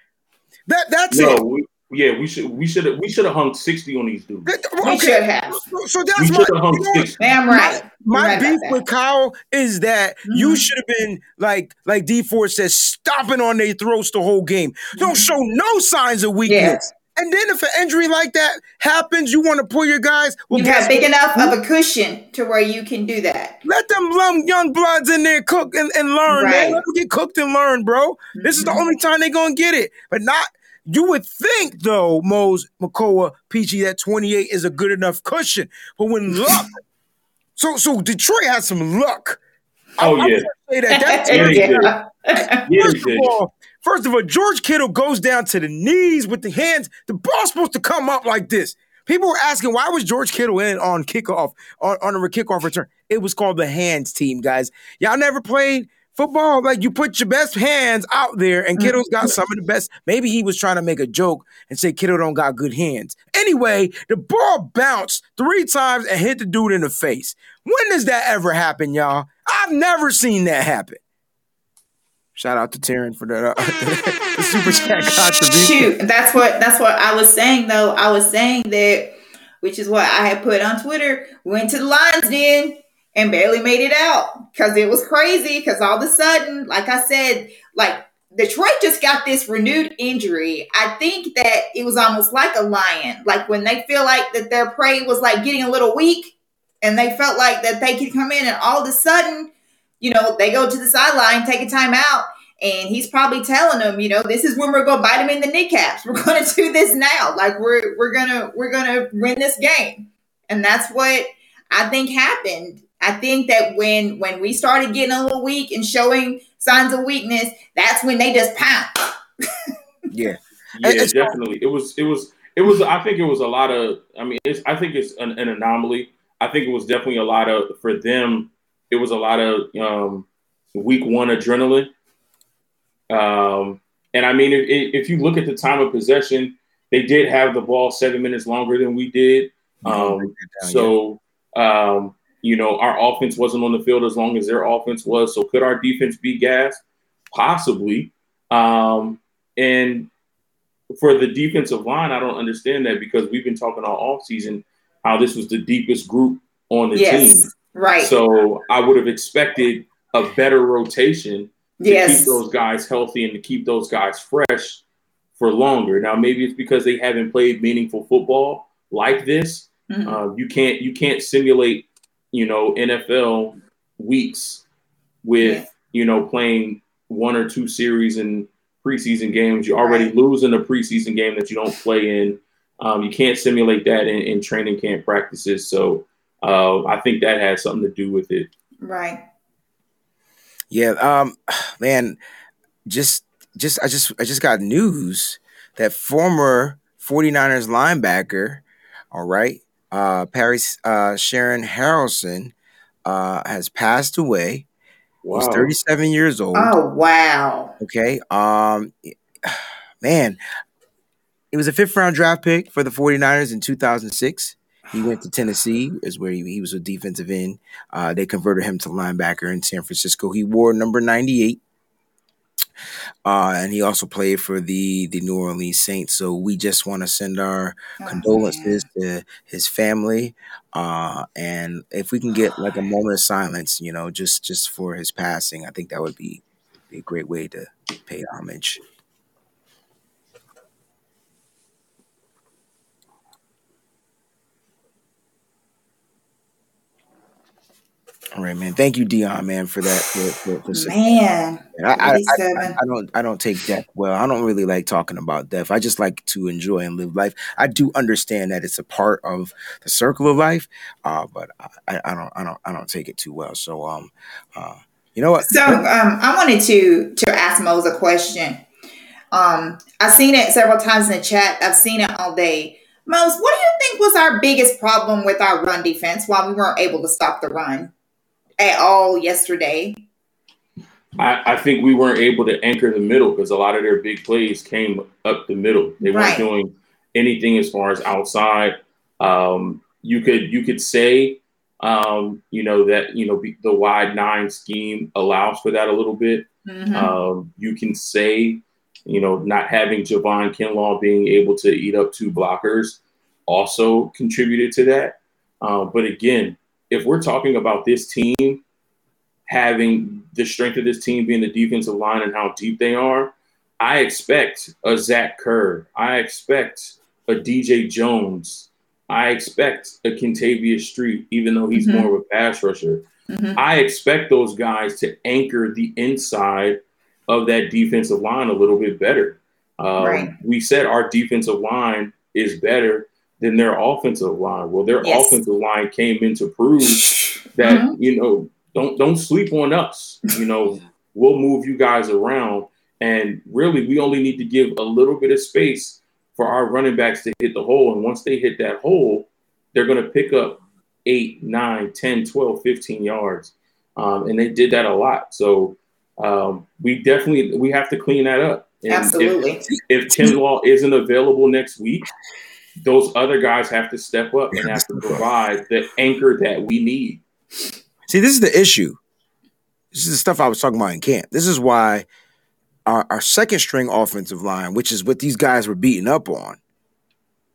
That that's no, it. We, yeah, we should we should have we should have hung 60 on these dudes. We should have. So that's we my, hung you know, Damn right. My, my right beef with Kyle is that mm-hmm. you should have been like like Dee Ford says, stomping on their throats the whole game. Don't mm-hmm. show no signs of weakness. And then if an injury like that happens, you want to pull your guys. Well, you have big enough of a cushion to where you can do that. Let them young bloods in there cook and, and learn, right. man. Let them get cooked and learn, bro. Mm-hmm. This is the mm-hmm. only time they're gonna get it. But not you would think though, Mose Makoa PG, that 28 is a good enough cushion. But when luck, so so Detroit has some luck. Oh I, yeah. Say that. That's yeah. First of all, First of all, George Kittle goes down to the knees with the hands. The ball's supposed to come up like this. People were asking why was George Kittle in on kickoff on, on a kickoff return. It was called the hands team, guys. Y'all never played football. Like you put your best hands out there, and Kittle's got some of the best. Maybe he was trying to make a joke and say Kittle don't got good hands. Anyway, the ball bounced three times and hit the dude in the face. When does that ever happen, y'all? I've never seen that happen. Shout out to Taryn for the, uh, the super chat contribution. Shoot, that's what that's what I was saying though. I was saying that, which is what I had put on Twitter. Went to the Lions Den and barely made it out because it was crazy. Because all of a sudden, like I said, like Detroit just got this renewed injury. I think that it was almost like a lion, like when they feel like that their prey was like getting a little weak, and they felt like that they could come in, and all of a sudden you know, they go to the sideline, take a time out, and he's probably telling them, you know, this is when we're gonna bite him in the kneecaps. We're gonna do this now. Like we're we're gonna we're gonna win this game. And that's what I think happened. I think that when when we started getting a little weak and showing signs of weakness, that's when they just pound. yeah. Yeah, definitely. It was it was it was I think it was a lot of I mean it's I think it's an, an anomaly. I think it was definitely a lot of for them it was a lot of um, week one adrenaline. Um, and I mean, if, if, you look at the time of possession, they did have the ball seven minutes longer than we did. Um, so, um, you know, our offense wasn't on the field as long as their offense was. So, could our defense be gas? Possibly. Um, and for the defensive line, I don't understand that because we've been talking all offseason how this was the deepest group on the yes. team. Right. So I would have expected a better rotation to yes. keep those guys healthy and to keep those guys fresh for longer. Now maybe it's because they haven't played meaningful football like this. Mm-hmm. Uh, you can't you can't simulate you know NFL weeks with yeah. you know playing one or two series in preseason games. You already right. lose in a preseason game that you don't play in. Um, you can't simulate that in, in training camp practices. So uh, I think that has something to do with it. Right. Yeah. Um, man, just, just, I just, I just got news that former 49ers linebacker, all right, uh, Parys, uh, Sharon Haralson, uh, has passed away. Wow. He's 37 years old. Oh, wow. Okay. Um, man, it was a fifth round draft pick for the 49ers in 2006. He went to Tennessee, is where he, he was a defensive end. Uh, they converted him to linebacker in San Francisco. He wore number 98. Uh, and he also played for the the New Orleans Saints. So we just want to send our oh, condolences man. to his family, uh, and if we can get like a moment of silence, you know, just just for his passing, I think that would be, be a great way to pay homage. All right, man. Thank you, Dion, man, for that. For, for, for man, I, I, I, I, don't, I don't take death well. I don't really like talking about death. I just like to enjoy and live life. I do understand that it's a part of the circle of life, uh, but I, I don't, I don't, I don't take it too well. So, um, uh, you know what? So, um, I wanted to to ask Mose a question. Um, I've seen it several times in the chat. I've seen it all day. Mose, what do you think was our biggest problem with our run defense while we weren't able to stop the run? At all yesterday. I, I think we weren't able to anchor the middle because a lot of their big plays came up the middle. They weren't doing anything as far as outside. Um, you could you could say um, you know that you know the wide nine scheme allows for that a little bit. Mm-hmm. Um, you can say you know not having Javon Kinlaw being able to eat up two blockers also contributed to that. Uh, but again, if we're talking about this team having the strength of this team being the defensive line and how deep they are, I expect a Zach Kerr. I expect a DJ Jones. I expect a Kentavius Street, even though he's Mhm. more of a pass rusher. Mhm. I expect those guys to anchor the inside of that defensive line a little bit better. Um, Right. We said our defensive line is better than their offensive line. Well, their Yes. offensive line came in to prove that Mhm. you know don't don't sleep on us. You know we'll move you guys around, and really we only need to give a little bit of space for our running backs to hit the hole. And once they hit that hole, they're going to pick up 8, 9, 10, 12, 15 yards. Um, and they did that a lot. So um, we definitely we have to clean that up. And if- Absolutely. If, Kinlaw isn't available next week, those other guys have to step up and have to provide the anchor that we need. See, this is the issue. This is the stuff I was talking about in camp. This is why our, our second string offensive line, which is what these guys were beating up on.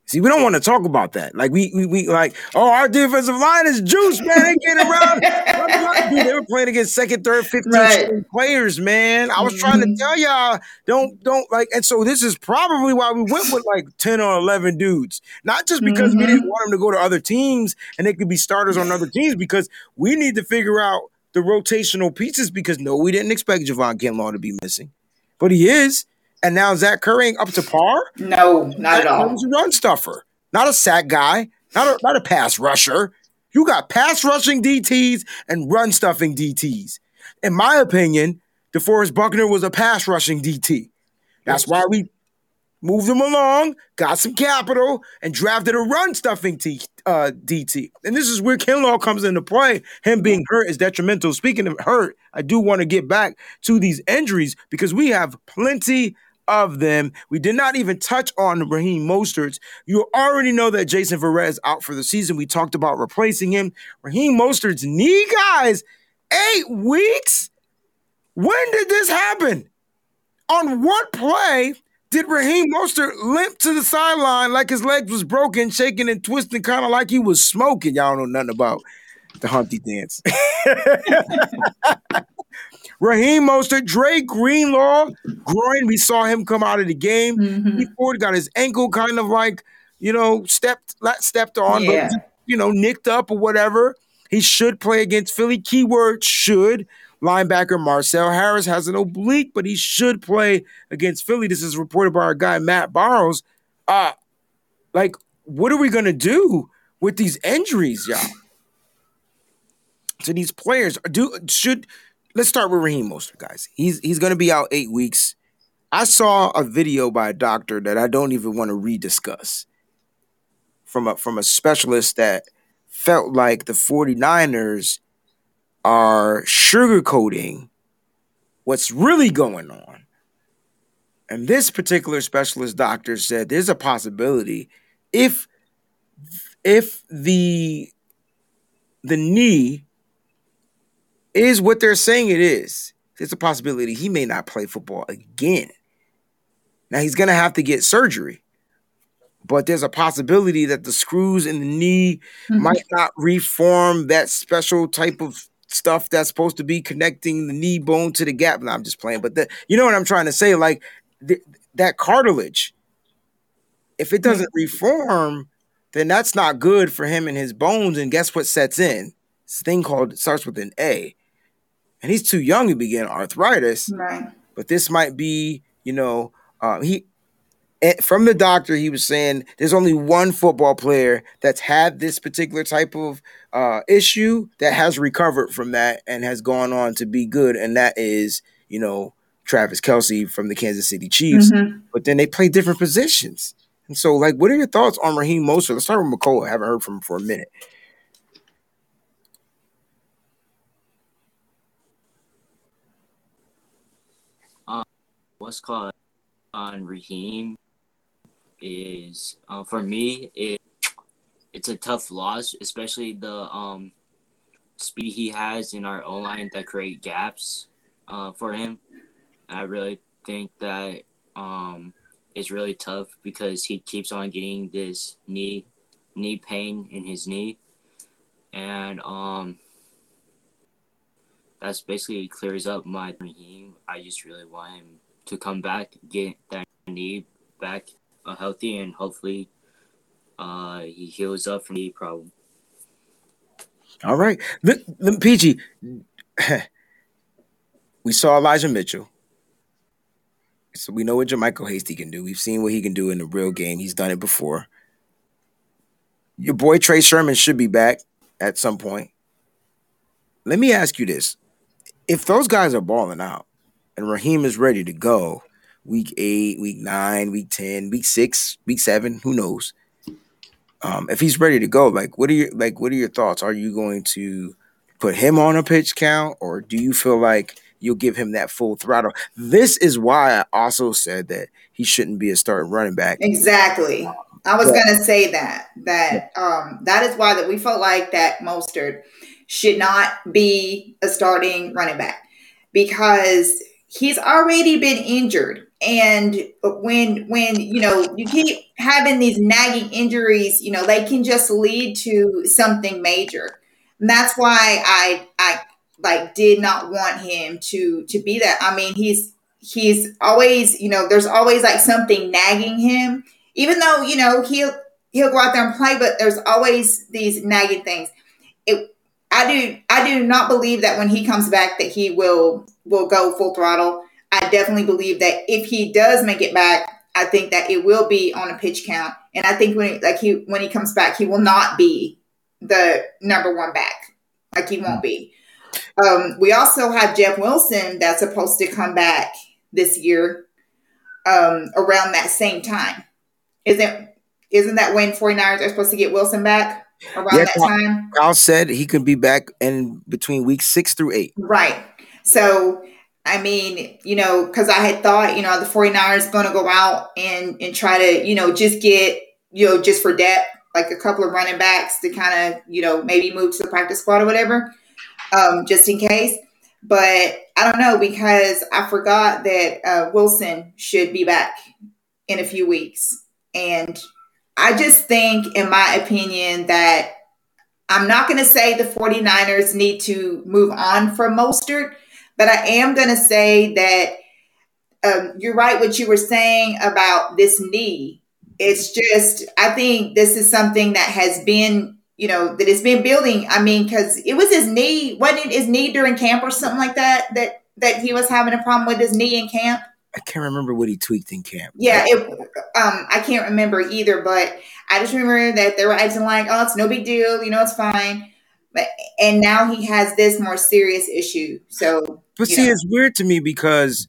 See, we don't want to talk about that. Like we we, we like, oh, our defensive line is juice, man. They get around. Dude, they were playing against second, third, 15 Right. players, man. I was trying to Mhm. tell y'all, don't don't like, and so this is probably why we went with like 10 or 11 dudes. Not just because we Mhm. didn't want them to go to other teams and they could be starters on other teams, because we need to figure out the rotational pieces because no, we didn't expect Javon Kinlaw to be missing. But he is. And now Zach Kerr ain't up to par. No, not at all. He's a run stuffer, not a sack guy, not a not a pass rusher. You got pass rushing DTs and run stuffing DTs. In my opinion, DeForest Buckner was a pass rushing DT. That's why we moved him along, got some capital, and drafted a run stuffing T, uh, DT. And this is where Kinlaw comes into play. Him being hurt is detrimental. Speaking of hurt, I do want to get back to these injuries because we have plenty of them. We did not even touch on Raheem Mostert. You already know that Jason Verrett is out for the season. We talked about replacing him. Raheem Mostert's knee, guys, eight weeks? When did this happen? On what play did Raheem Mostert limp to the sideline like his legs was broken, shaking and twisting, kind of like he was smoking? Y'all know nothing about the Humpty dance. Raheem Mostert, Dre Greenlaw, groin. We saw him come out of the game. Mhm. Dee Ford got his ankle kind of like, you know, stepped not stepped on, Yeah. but you know, nicked up or whatever. He should play against Philly. Keyword should. Linebacker Marcell Harris has an oblique, but he should play against Philly. This is reported by our guy Matt Barrows. Uh like, what are we gonna do with these injuries, y'all? To these players do should let's start with Raheem Mostert, guys. He's he's gonna be out eight weeks. I saw a video by a doctor that I don't even want to rediscuss from a from a specialist that felt like the 49ers are sugarcoating what's really going on. And this particular specialist doctor said there's a possibility if if the the knee is what they're saying it is, there's a possibility he may not play football again. Now he's gonna have to get surgery, but there's a possibility that the screws in the knee Mhm. might not reform that special type of stuff that's supposed to be connecting the knee bone to the gap. No, I'm just playing, but the, you know what I'm trying to say? Like th- that cartilage, if it doesn't reform, then that's not good for him and his bones. And guess what sets in? This thing called starts with an A, and he's too young to begin arthritis Right. but this might be, you know, uh, he eh, from the doctor he was saying there's only one football player that's had this particular type of uh, issue that has recovered from that and has gone on to be good, and that is, you know, Travis Kelce from the Kansas City Chiefs. Mhm. But then they play different positions, and so like, what are your thoughts on Raheem Mostert? Let's start with McCullough. I haven't heard from him for a minute. What's called on Raheem is uh, for me it it's a tough loss, especially the um speed he has in our O line that create gaps uh, for him. I really think that um it's really tough because he keeps on getting this knee knee pain in his knee, and um that's basically clears up my Raheem. I just really want him to come back, get that knee back uh, healthy, and hopefully uh, he heals up from the problem. All right. Look, look, PG, we saw Elijah Mitchell. So we know what JaMycal Hasty can do. We've seen what he can do in the real game. He's done it before. Your boy Trey Sermon should be back at some point. Let me ask you this. If those guys are balling out and Raheem is ready to go week eight, week nine, week 10, week six, week seven, who knows? Um, if he's ready to go, like what are your like what are your thoughts? Are you going to put him on a pitch count or do you feel like you'll give him that full throttle? This is why I also said that he shouldn't be a starting running back. Exactly. I was yeah. gonna say that that um, that is why that we felt like that Mostert should not be a starting running back because he's already been injured. And when when you know you keep having these nagging injuries you know they can just lead to something major. And that's why i i like did not want him to to be that. I mean he's he's always you know there's always like something nagging him. Even though you know he'll he'll go out there and play but there's always these nagging things. It i do i do not believe that when he comes back that he will will go full throttle I definitely believe that if he does make it back, I think that it will be on a pitch count. And I think when like he when he comes back, he will not be the number one back. Like he won't be. Um, we also have Jeff Wilson that's supposed to come back this year um, around that same time. Isn't isn't that when 49ers are supposed to get Wilson back around yeah, that time? Kyle said he could be back in between week six through eight. Right. So I mean, you know, because I had thought, you know, the 49ers going to go out and, and try to, you know, just get, you know, just for depth, like a couple of running backs to kind of, you know, maybe move to the practice squad or whatever, um, just in case. But I don't know because I forgot that uh, Wilson should be back in a few weeks. And I just think, in my opinion, that I'm not going to say the 49ers need to move on from Mostert but I am going to say that um, you're right what you were saying about this knee. It's just, I think this is something that has been, you know, that has been building. I mean, because it was his knee, wasn't it his knee during camp or something like that, that, that he was having a problem with his knee in camp? I can't remember what he tweaked in camp. Yeah, it, um, I can't remember either, but I just remember that they were acting like, oh, it's no big deal, you know, it's fine. But and now he has this more serious issue. So but see, know. it's weird to me because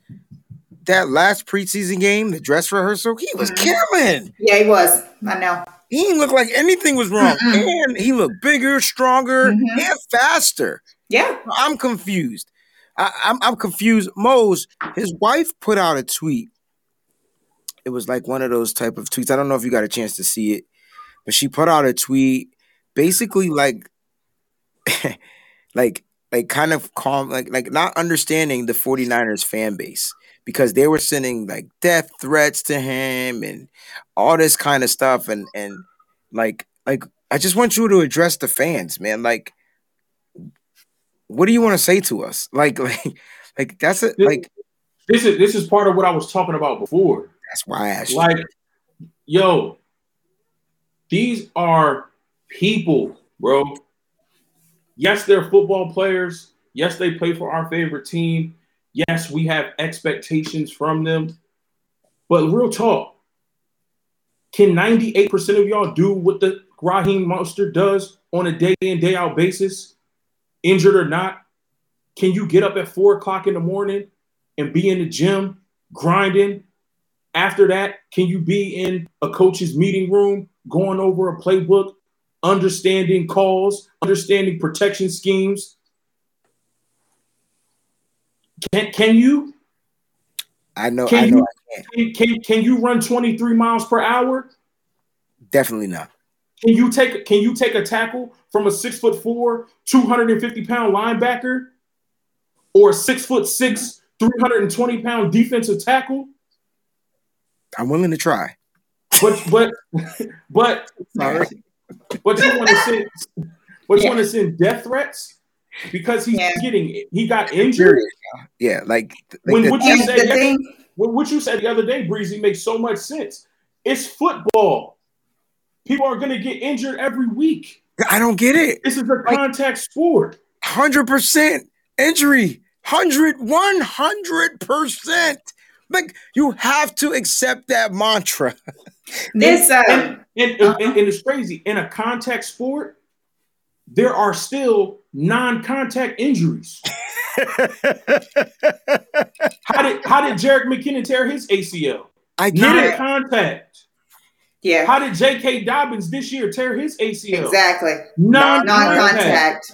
that last preseason game, the dress rehearsal, he was mm-hmm. killing. Yeah, he was. I know. He didn't look like anything was wrong. mm And he looked bigger, stronger, mm-hmm. and faster. Yeah. I'm confused. I, I'm, I'm confused. Mose, his wife put out a tweet. It was like one of those type of tweets. I don't know if you got a chance to see it, but she put out a tweet basically like like like kind of calm like like not understanding the 49ers fan base because they were sending like death threats to him and all this kind of stuff and and like like I just want you to address the fans, man. Like what do you want to say to us? Like like like that's it like this is this is part of what I was talking about before. That's why I asked like yo these are people, bro. Yes, they're football players. Yes, they play for our favorite team. Yes, we have expectations from them. But real talk, can 98% of y'all do what the Raheem Mostert does on a day in, day out basis, injured or not? Can you get up at four o'clock in the morning and be in the gym grinding? After that, can you be in a coach's meeting room going over a playbook understanding calls, understanding protection schemes. Can can you? I know. Can I know. You, can. can. Can you run twenty three miles per hour? Definitely not. Can you take Can you take a tackle from a six foot four, two hundred and fifty pound linebacker, or a six foot six, three hundred and twenty pound defensive tackle? I'm willing to try. But but but sorry. What you want to send? What you want to send death threats? Because he's yeah. getting he got injured. Yeah, like, like when what you said what you said the other day, Breezy makes so much sense. It's football. People are going to get injured every week. I don't get it. This is a contact sport. 100% injury. 100, 100%. Like, you have to accept that mantra. This and, um, and, and, and, and it's crazy. In a contact sport, there are still non-contact injuries. How did how did Jerick McKinnon tear his ACL? I get it. Non-contact. yeah, How did J.K. Dobbins this year tear his ACL? exactly. Non-contact. Non-contact.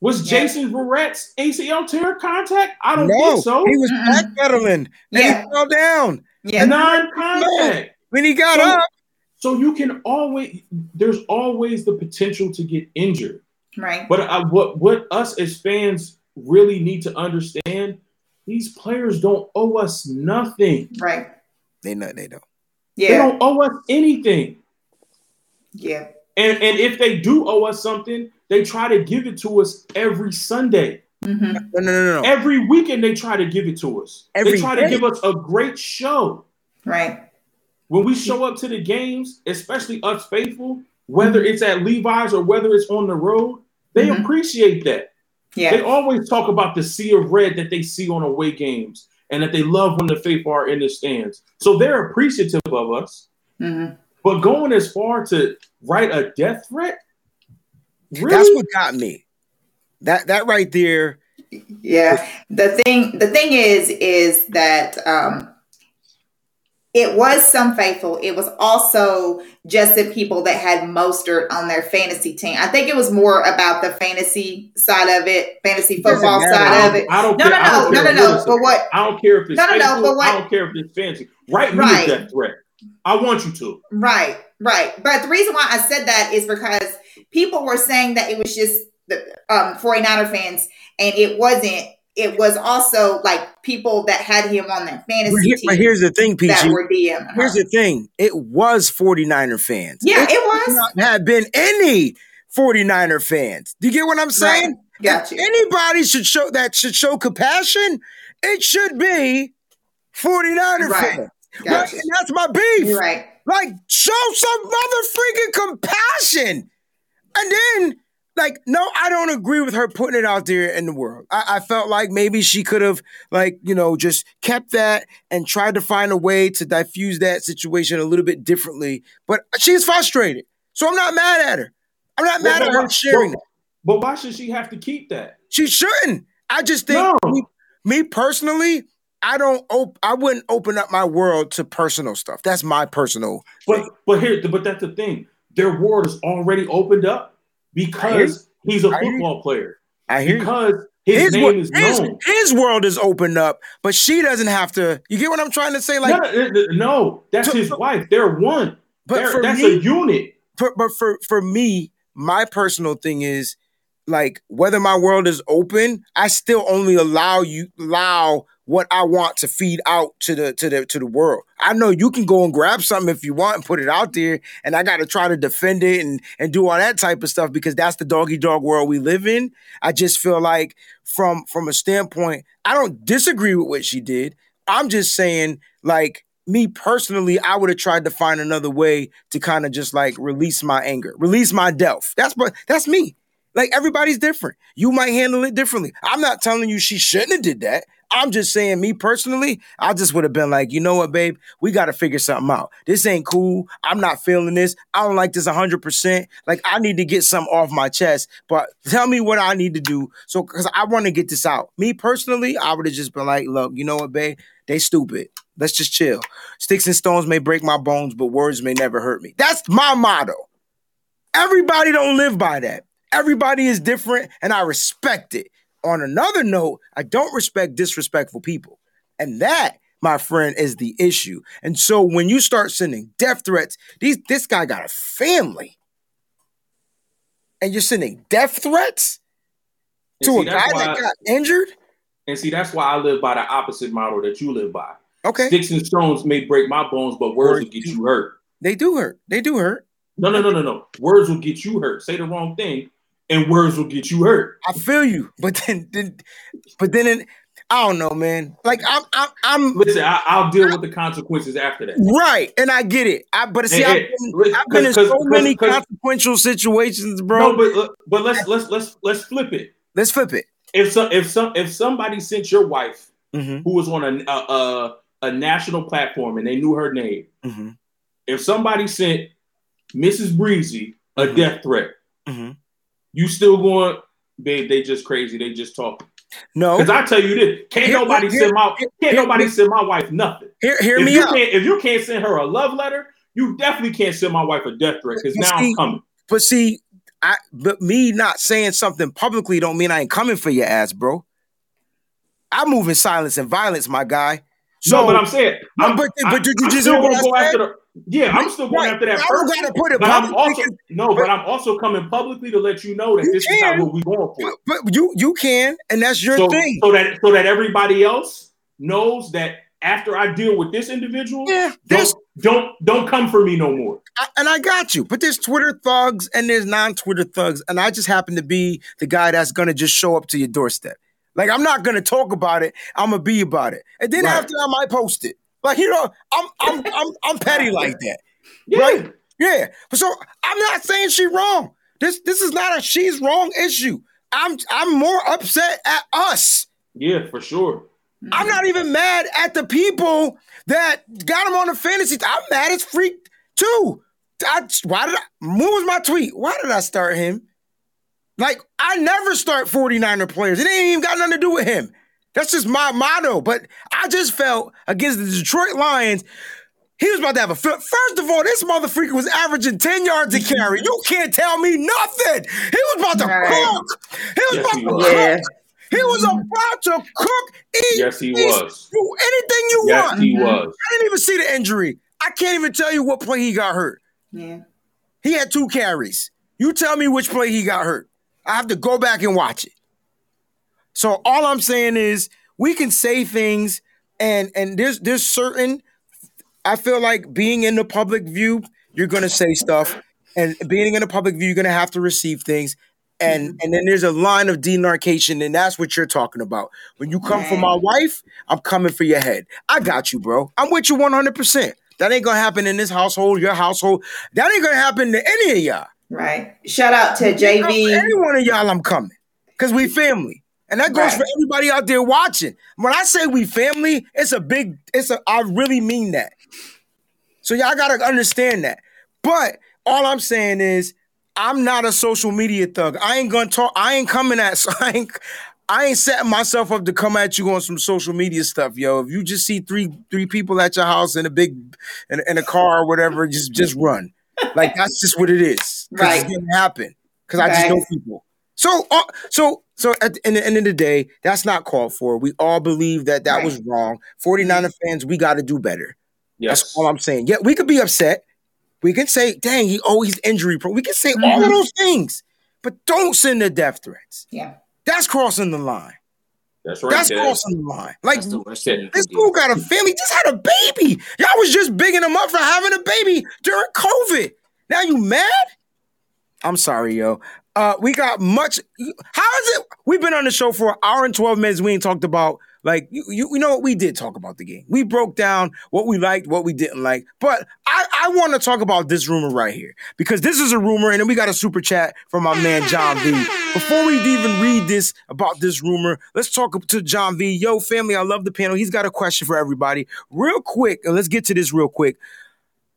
Was Yeah. Jason Verrett's ACL tear contact? I don't No, think so. he was backpedaling and Yeah. he fell down. Yeah, Non-contact. When he got So- up, So you can always there's always the potential to get injured. right. But I, what what us as fans really need to understand, these players don't owe us nothing. Right. they know they don't. Yeah. They don't owe us anything. Yeah. And and if they do owe us something, they try to give it to us every Sunday. hmm No, no, no, no. Every weekend they try to give it to us. Every they try day. to give us a great show. Right. When we show up to the games, especially us faithful, whether it's at Levi's or whether it's on the road, they Mhm. appreciate that. Yeah. They always talk about the sea of red that they see on away games and that they love when the faithful are in the stands. So they're appreciative of us. hmm But going as far to write a death threat, really? That's what got me. That that right there. Yeah. The thing the thing is is that um it was some faithful. It was also just the people that had Mostert on their fantasy team. I think it was more about the fantasy side of it, fantasy football side of it. I don't No, care. no, no, no, no, no. But what I don't care if it's No, no, no, but what- I don't care if it's fancy. Right. a death threat. I want you to. Right, right. But the reason why I said that is because people were saying that it was just the um 49er fans and it wasn't. It was also like people that had him on their fantasy But, here- team but here's the thing, that PG. were DM. Here's the thing. It was 49er fans. yeah, It it was. not have been any 49er fans. Do you get what I'm saying? Got you. Anybody should show that should show compassion. It should be 49er Right. fans. Right? And that's my beef. You're right. Like, show some mother freaking compassion. And then, like, no, I don't agree with her putting it out there in the world. I, I felt like maybe she could have, like, you know, just kept that and tried to find a way to diffuse that situation a little bit differently. But she's frustrated. So I'm not mad at her. I'm not mad But- at her but- sharing but- that. But why should she have to keep that? She shouldn't. I just think No. me, me personally, I don't op- I wouldn't open up my world to personal stuff. That's my personal But thing. but here, but that's the thing. Their world is already opened up because he's a football player. I hear. Because his, his, name is his, known. his world is opened up, but she doesn't have to. You get what I'm trying to say? Like, no, no, no, that's So- his wife. They're one. but They're- that's me, a unit. for, but for for me, my personal thing is like whether my world is open, I still only allow you allow what I want to feed out to the to the to the world. I know you can go and grab something if you want and put it out there, and I got to try to defend it and and do all that type of stuff because that's the doggy dog world we live in. I just feel like from from a standpoint, I don't disagree with what she did. I'm just saying like me personally, I would have tried to find another way to kind of just like release my anger, release my delf. That's but that's me. Like everybody's different. You might handle it differently. I'm not telling you she shouldn't have did that. I'm just saying, me personally, I just would have been like, you know what, babe, we got to figure something out. This ain't cool. I'm not feeling this. I don't like this 100%. Like, I need to get something off my chest, but tell me what I need to do. So, because I want to get this out. Me personally, I would have just been like, look, you know what, babe, they stupid. Let's just chill. Sticks and stones may break my bones, but words may never hurt me. That's my motto. Everybody don't live by that. Everybody is different, and I respect it. On another note, I don't respect disrespectful people. And that, my friend, is the issue. And so when you start sending death threats, these this guy got a family. And you're sending death threats to see, a guy that got injured? And see, that's why I live by the opposite model that you live by. Okay. Sticks and stones may break my bones, but words will get you hurt. They do hurt. They do hurt. No, no, no, no, no. Words will get you hurt. Say the wrong thing, and words will get you hurt. I feel you, but then, then but then, in, I don't know, man. Like I'm, I'm, I'm Listen, I, I'll deal with the consequences after that. right, and I get it. I, but see, Hey, I've been, I've been in so many consequential situations, bro. No, but but let's let's let's let's flip it. Let's flip it. If some if some if somebody sent your wife Mm-hmm, who was on a a, a, national platform and they knew her name, mm-hmm, if somebody sent Mrs. Breezy a Mhm. death threat, mm-hmm. You still going? They they just crazy. They just talking. No, Because I tell you this, can't Here- nobody here- send my here- can't nobody send my wife nothing. hear, hear if me you out. can't if you can't send her a love letter, you definitely can't send my wife a death threat because But now see- I'm coming. But see, I but me not saying something publicly don't mean I ain't coming for your ass, bro. I move in silence and violence, my guy. So, no, but I'm saying, I'm, but- but I'm- did you I'm just still hear what gonna go after the. Yeah, I'm still going Right, after that I don't person. gotta put it But I'm also no, but I'm also coming publicly to let you know that You this is not what we're going for. but, you you can, and that's your So, thing. so that so that everybody else knows that after I deal with this individual, yeah, don't don't don't come for me no more. I, and I got you. But there's Twitter thugs and there's non-Twitter thugs, and I just happen to be the guy that's gonna just show up to your doorstep. Like I'm not gonna talk about it. I'm gonna be about it, and then Right. after I might post it. Like you know, I'm I'm I'm I'm petty like that. Yeah. Right? Yeah. So I'm not saying she wrong. This this is not a she's wrong issue. I'm I'm more upset at us. Yeah, for sure. I'm not even mad at the people that got him on the fantasy. I'm mad as freak too. I, why did I? What was my tweet? Why did I start him? Like I never start 49er players. It ain't even got nothing to do with him. That's just my motto. But I just felt against the Detroit Lions. He was about to have a fit. First of all, this motherfucker was averaging 10 yards a carry. You can't tell me nothing. He was about to Right. cook. He was Yes, about he to was. cook. Yeah. He was about to cook, eat, Yes, he feast, was. do anything you Yes, want. he Mhm. was. I didn't even see the injury. I can't even tell you what play he got hurt. Yeah. He had two carries. You tell me which play he got hurt. I have to go back and watch it. So all I'm saying is we can say things and and there's there's certain I feel like being in the public view, you're gonna say stuff, and being in the public view, you're gonna have to receive things. And mm-hmm. and then there's a line of demarcation, and that's what you're talking about. When you come for my wife, I'm coming for your head. I got you, bro. I'm with you 100. percent That ain't gonna happen in this household, your household. That ain't gonna happen to any of y'all. Right. Shout out to JV. any one of y'all, I'm coming because we family, and that goes Right. for everybody out there watching. When I say we family, it's a big. It's a. I really mean that. So y'all gotta understand that. But all I'm saying is, I'm not a social media thug. I ain't gonna talk. I ain't coming at. So I ain't. I ain't setting myself up to come at you on some social media stuff, yo. If you just see three three people at your house in a big in, in a car or whatever, just just run. Like that's just what it is. Right. It's gonna happen. Because I just know people. So uh, so so at the, in the end of the day, that's not called for. We all believe that that Right. was wrong. 49er fans, we got to do better. Yes. That's all I'm saying. Yeah, we could be upset. We can say, dang, he always injury prone. We can say all of Mhm. those things, but don't send the death threats. Yeah. That's crossing the line. That's right. That's crossing the line. Like the worst thing you this dude got a family, just had a baby. Y'all was just bigging him up for having a baby during COVID. Now you mad? I'm sorry, yo. Uh, we got much. How is it? We've been on the show for an hour and 12 minutes. We ain't talked about, like, you, you, you know what? We did talk about the game. We broke down what we liked, what we didn't like. But I, I want to talk about this rumor right here because this is a rumor, and then we got a super chat from my man, John V. Before we even read this about this rumor, let's talk to John V. Yo, family, I love the panel. He's got a question for everybody. Real quick, and let's get to this real quick.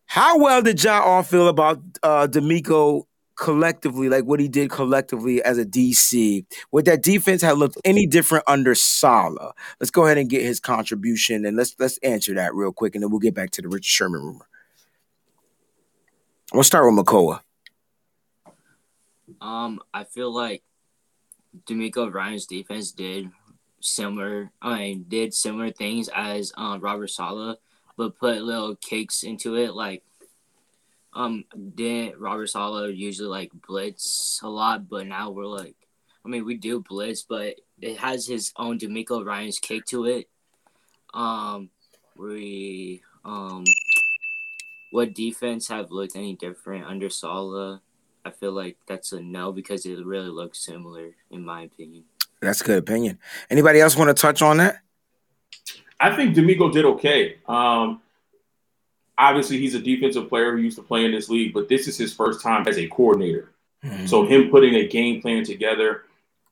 How well did John all feel about uh DeMeco collectively, like what he did collectively as a DC? Would that defense have looked any different under Saleh? Let's go ahead and get his contribution and let's let's answer that real quick, and then we'll get back to the Richard Sherman rumor. We'll start with Makoa. Um, I feel like DeMeco Ryan's defense did similar. I mean, did similar things as um Robert Saleh, but put little kicks into it. Like, um, didn't Robert Saleh usually like blitz a lot, but now we're like, I mean, we do blitz, but it has his own DeMeco Ryan's kick to it. Um, we um, what defense have looked any different under Saleh? I feel like that's a no because it really looks similar, in my opinion. That's a good opinion. Anybody else want to touch on that? I think DeMeco did okay. Um, obviously, he's a defensive player who used to play in this league, but this is his first time as a coordinator. Mm-hmm. So him putting a game plan together,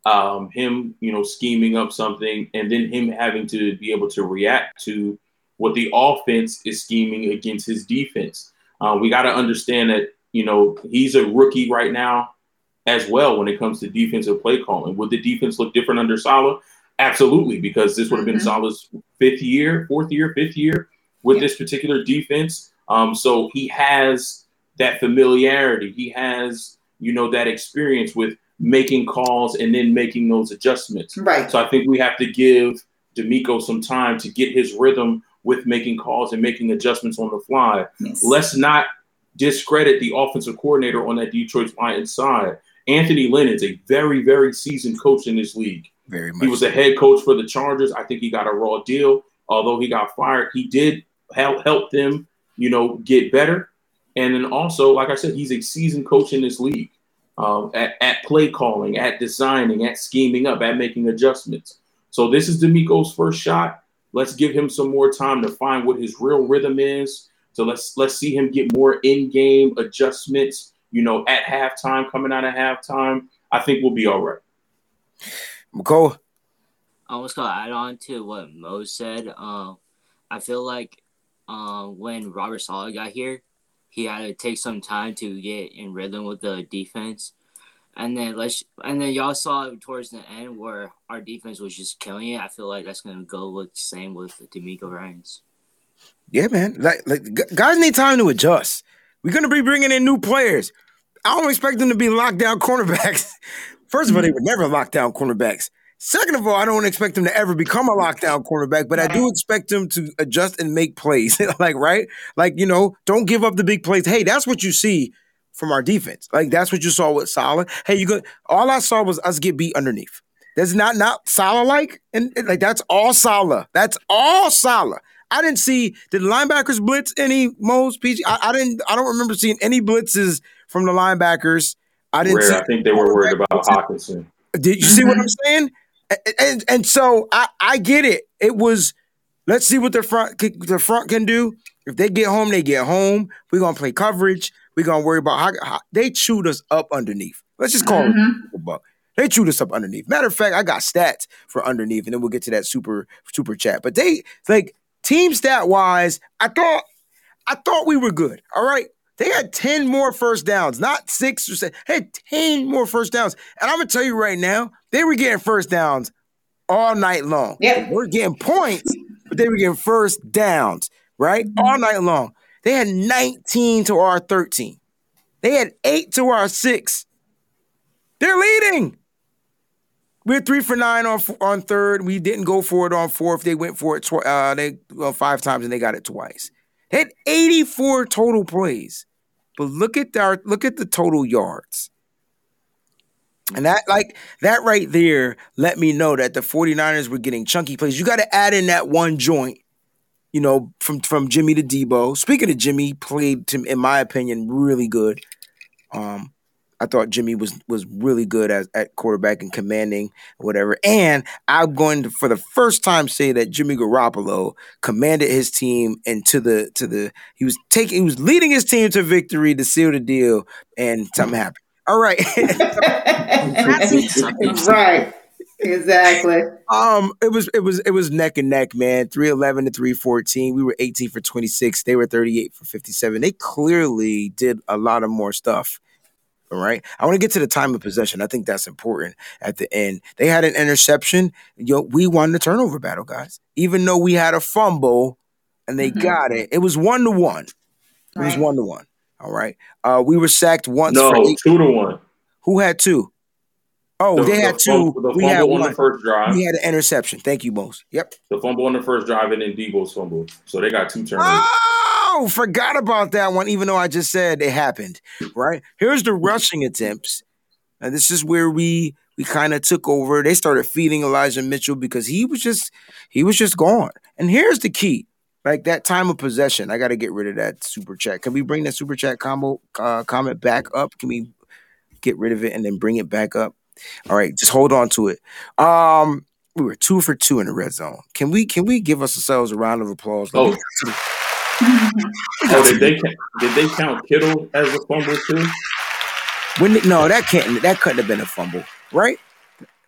um, him you know scheming up something, and then him having to be able to react to what the offense is scheming against his defense. Uh, we got to understand that you know he's a rookie right now as well when it comes to defensive play calling. Would the defense look different under Saleh? Absolutely, because this would have been mm-hmm. Saleh's fifth year, fourth year, fifth year with yeah. this particular defense. Um, so he has that familiarity. He has, you know, that experience with making calls and then making those adjustments. Right. So I think we have to give DeMeco some time to get his rhythm with making calls and making adjustments on the fly. Yes. Let's not discredit the offensive coordinator on that Detroit Lions side. Anthony Lynn is a very, very seasoned coach in this league. Very much. He was a head coach for the Chargers. I think he got a raw deal. Although he got fired, he did help help them, you know, get better. And then also, like I said, he's a seasoned coach in this league. Um, at, at play calling, at designing, at scheming up, at making adjustments. So this is DeMeco's first shot. Let's give him some more time to find what his real rhythm is. So let's let's see him get more in-game adjustments, you know, at halftime, coming out of halftime. I think we'll be all right. McCole. I was gonna add on to what Mo said. Um, I feel like uh, when Robert Saleh got here, he had to take some time to get in rhythm with the defense. And then let's and then y'all saw it towards the end where our defense was just killing it. I feel like that's gonna go with the same with DeMeco Ryans. Yeah, man. Like, like guys need time to adjust. We're gonna be bringing in new players. I don't expect them to be locked down cornerbacks. First of all, they were never locked down cornerbacks. Second of all, I don't expect him to ever become a lockdown cornerback, but I do expect him to adjust and make plays. like, right? Like, you know, don't give up the big plays. Hey, that's what you see from our defense. Like, that's what you saw with Saleh. Hey, you got all I saw was us get beat underneath. That's not not Saleh like, and like that's all Saleh. That's all Saleh. I didn't see did linebackers blitz any most PG. I, I, didn't. I don't remember seeing any blitzes from the linebackers. I didn't. Rare. I think they were worried about Hockenson. Did you see what I'm saying? And, and so I, I get it. It was let's see what the front the front can do. If they get home, they get home. We're gonna play coverage. We're gonna worry about how, how they chewed us up underneath. Let's just call mm-hmm. it buck. They chewed us up underneath. Matter of fact, I got stats for underneath, and then we'll get to that super super chat. But they like team stat wise, I thought I thought we were good. All right. They had 10 more first downs, not six or seven. Had 10 more first downs. And I'm gonna tell you right now, they were getting first downs all night long. Yeah. We're getting points, but they were getting first downs, right? Mm-hmm. All night long. They had 19 to our 13. They had eight to our six. They're leading. We're three for nine on on third. We didn't go for it on fourth. They went for it tw- uh, they well, five times and they got it twice. Had 84 total plays. But look at our look at the total yards. And that like that right there let me know that the 49ers were getting chunky plays. You got to add in that one joint, you know, from from Jimmy to Deebo. Speaking of Jimmy, played to, in my opinion really good. Um I thought Jimmy was was really good as at quarterback and commanding whatever. And I'm going to for the first time say that Jimmy Garoppolo commanded his team into the to the he was taking he was leading his team to victory to seal the deal, and something happened. All right. right. Exactly. Um, it was it was it was neck and neck, man. Three eleven to three fourteen. We were eighteen for twenty six. They were thirty eight for fifty seven. They clearly did a lot of more stuff. All right. I want to get to the time of possession. I think that's important at the end. They had an interception. Yo, we won the turnover battle, guys. Even though we had a fumble and they mm-hmm. got it, it was one to one. It right. was one to one. All right. Uh, we were sacked once. No, two to one. Who had two? Oh, the, they had the two. Fumble, the we had one. on the first drive. We had an interception. Thank you, Mose. Yep. The fumble on the first drive and then Deebo's fumble. So they got two turnovers. Oh, forgot about that one, even though I just said it happened. Right? Here's the rushing attempts. And this is where we we kind of took over. They started feeding Elijah Mitchell because he was just he was just gone. And here's the key like that time of possession. I got to get rid of that super chat. Can we bring that super chat combo uh, comment back up? Can we get rid of it and then bring it back up? All right, just hold on to it. Um, we were two for two in the red zone. Can we can we give ourselves a round of applause? Oh. Oh, did they ca- did they count Kittle as a fumble too? when no, that can't that couldn't have been a fumble, right?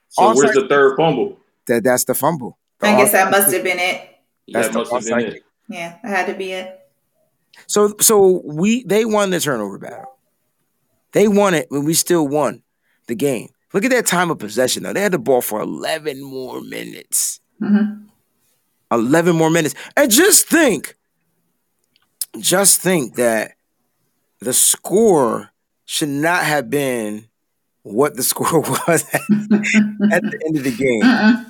So where's Offside- the third fumble? That that's the fumble. The I guess that must have been it. That's that must have been it. Yeah, that had to be it. So so we they won the turnover battle. They won it when we still won the game. Look at that time of possession though. They had the ball for 11 more minutes. hmm 11 more minutes. And just think, just think that the score should not have been what the score was at, at the end of the game. Mm-mm.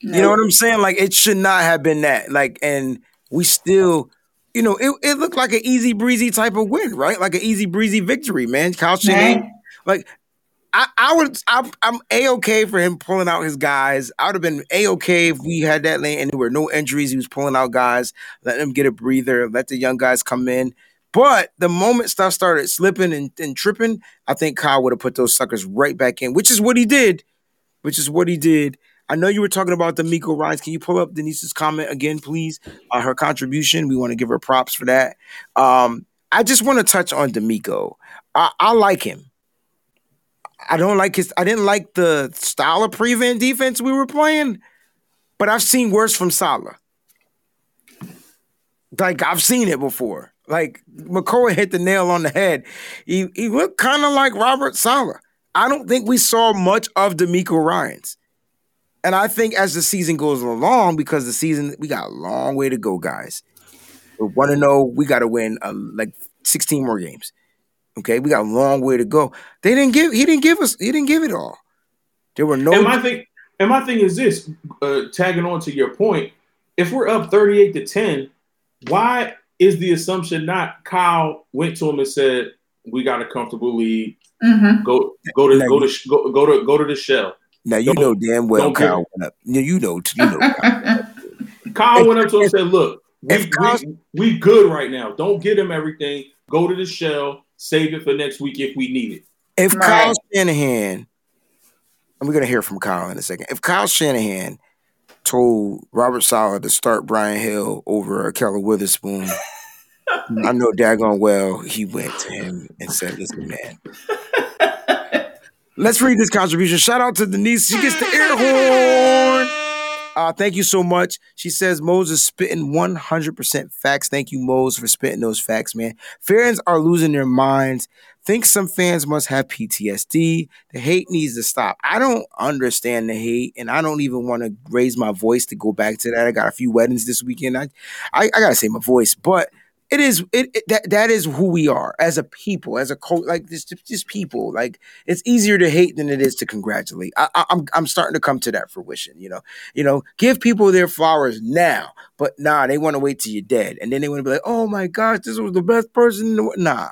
You know what I'm saying? Like it should not have been that. Like, and we still, you know, it, it looked like an easy breezy type of win, right? Like an easy breezy victory, man. Kyle Shanahan, Right. like I, I would, I, I'm a okay for him pulling out his guys. I would have been a okay if we had that lane and there were no injuries. He was pulling out guys, let them get a breather, let the young guys come in. But the moment stuff started slipping and, and tripping, I think Kyle would have put those suckers right back in, which is what he did. Which is what he did. I know you were talking about DeMeco Ryans. Can you pull up Denise's comment again, please? Uh, her contribution. We want to give her props for that. Um, I just want to touch on DeMeco. I, I like him. I don't like his. I didn't like the style of prevent defense we were playing, but I've seen worse from Saleh. Like I've seen it before. Like Makoa hit the nail on the head. He he looked kind of like Robert Saleh. I don't think we saw much of DeMeco Ryan's. And I think as the season goes along, because the season we got a long way to go, guys. We want to know we got to win uh, like 16 more games. Okay, we got a long way to go. They didn't give. He didn't give us. He didn't give it all. There were no. And my thing, and my thing is this: uh, tagging on to your point, if we're up thirty-eight to ten, why is the assumption not Kyle went to him and said, "We got a comfortable lead. hmm Go, go to, No, go you- to, go, go to, go to the shell." now you don't- know damn well don't Kyle went up. You you know. You know. Kyle. Kyle went up to him and said, "Look, we, we, we good right now. Don't get him everything. Go to the shell. Save it for next week if we need it." If Right. Kyle Shanahan, and we're gonna hear from Kyle in a second. If Kyle Shanahan told Robert Saleh to start Brian Hill over Keller Witherspoon, I know daggone well he went to him and said, "Listen, man." Let's read this contribution. Shout out to Denise. She gets the air horn. Uh, thank you so much. She says Moses spitting 100% facts. Thank you, Mose, for spitting those facts, man. Fans are losing their minds. Think some fans must have PTSD. The hate needs to stop. I don't understand the hate, and I don't even want to raise my voice to go back to that. I got a few weddings this weekend. I, I, I gotta say my voice, but it is it, it that that is who we are as a people, as a cult, like just just people. Like it's easier to hate than it is to congratulate. I, I, I'm I'm starting to come to that fruition. You know, you know, give people their flowers now, but nah, they want to wait till you're dead, and then they want to be like, oh my gosh, this was the best person. in the wo-" Nah,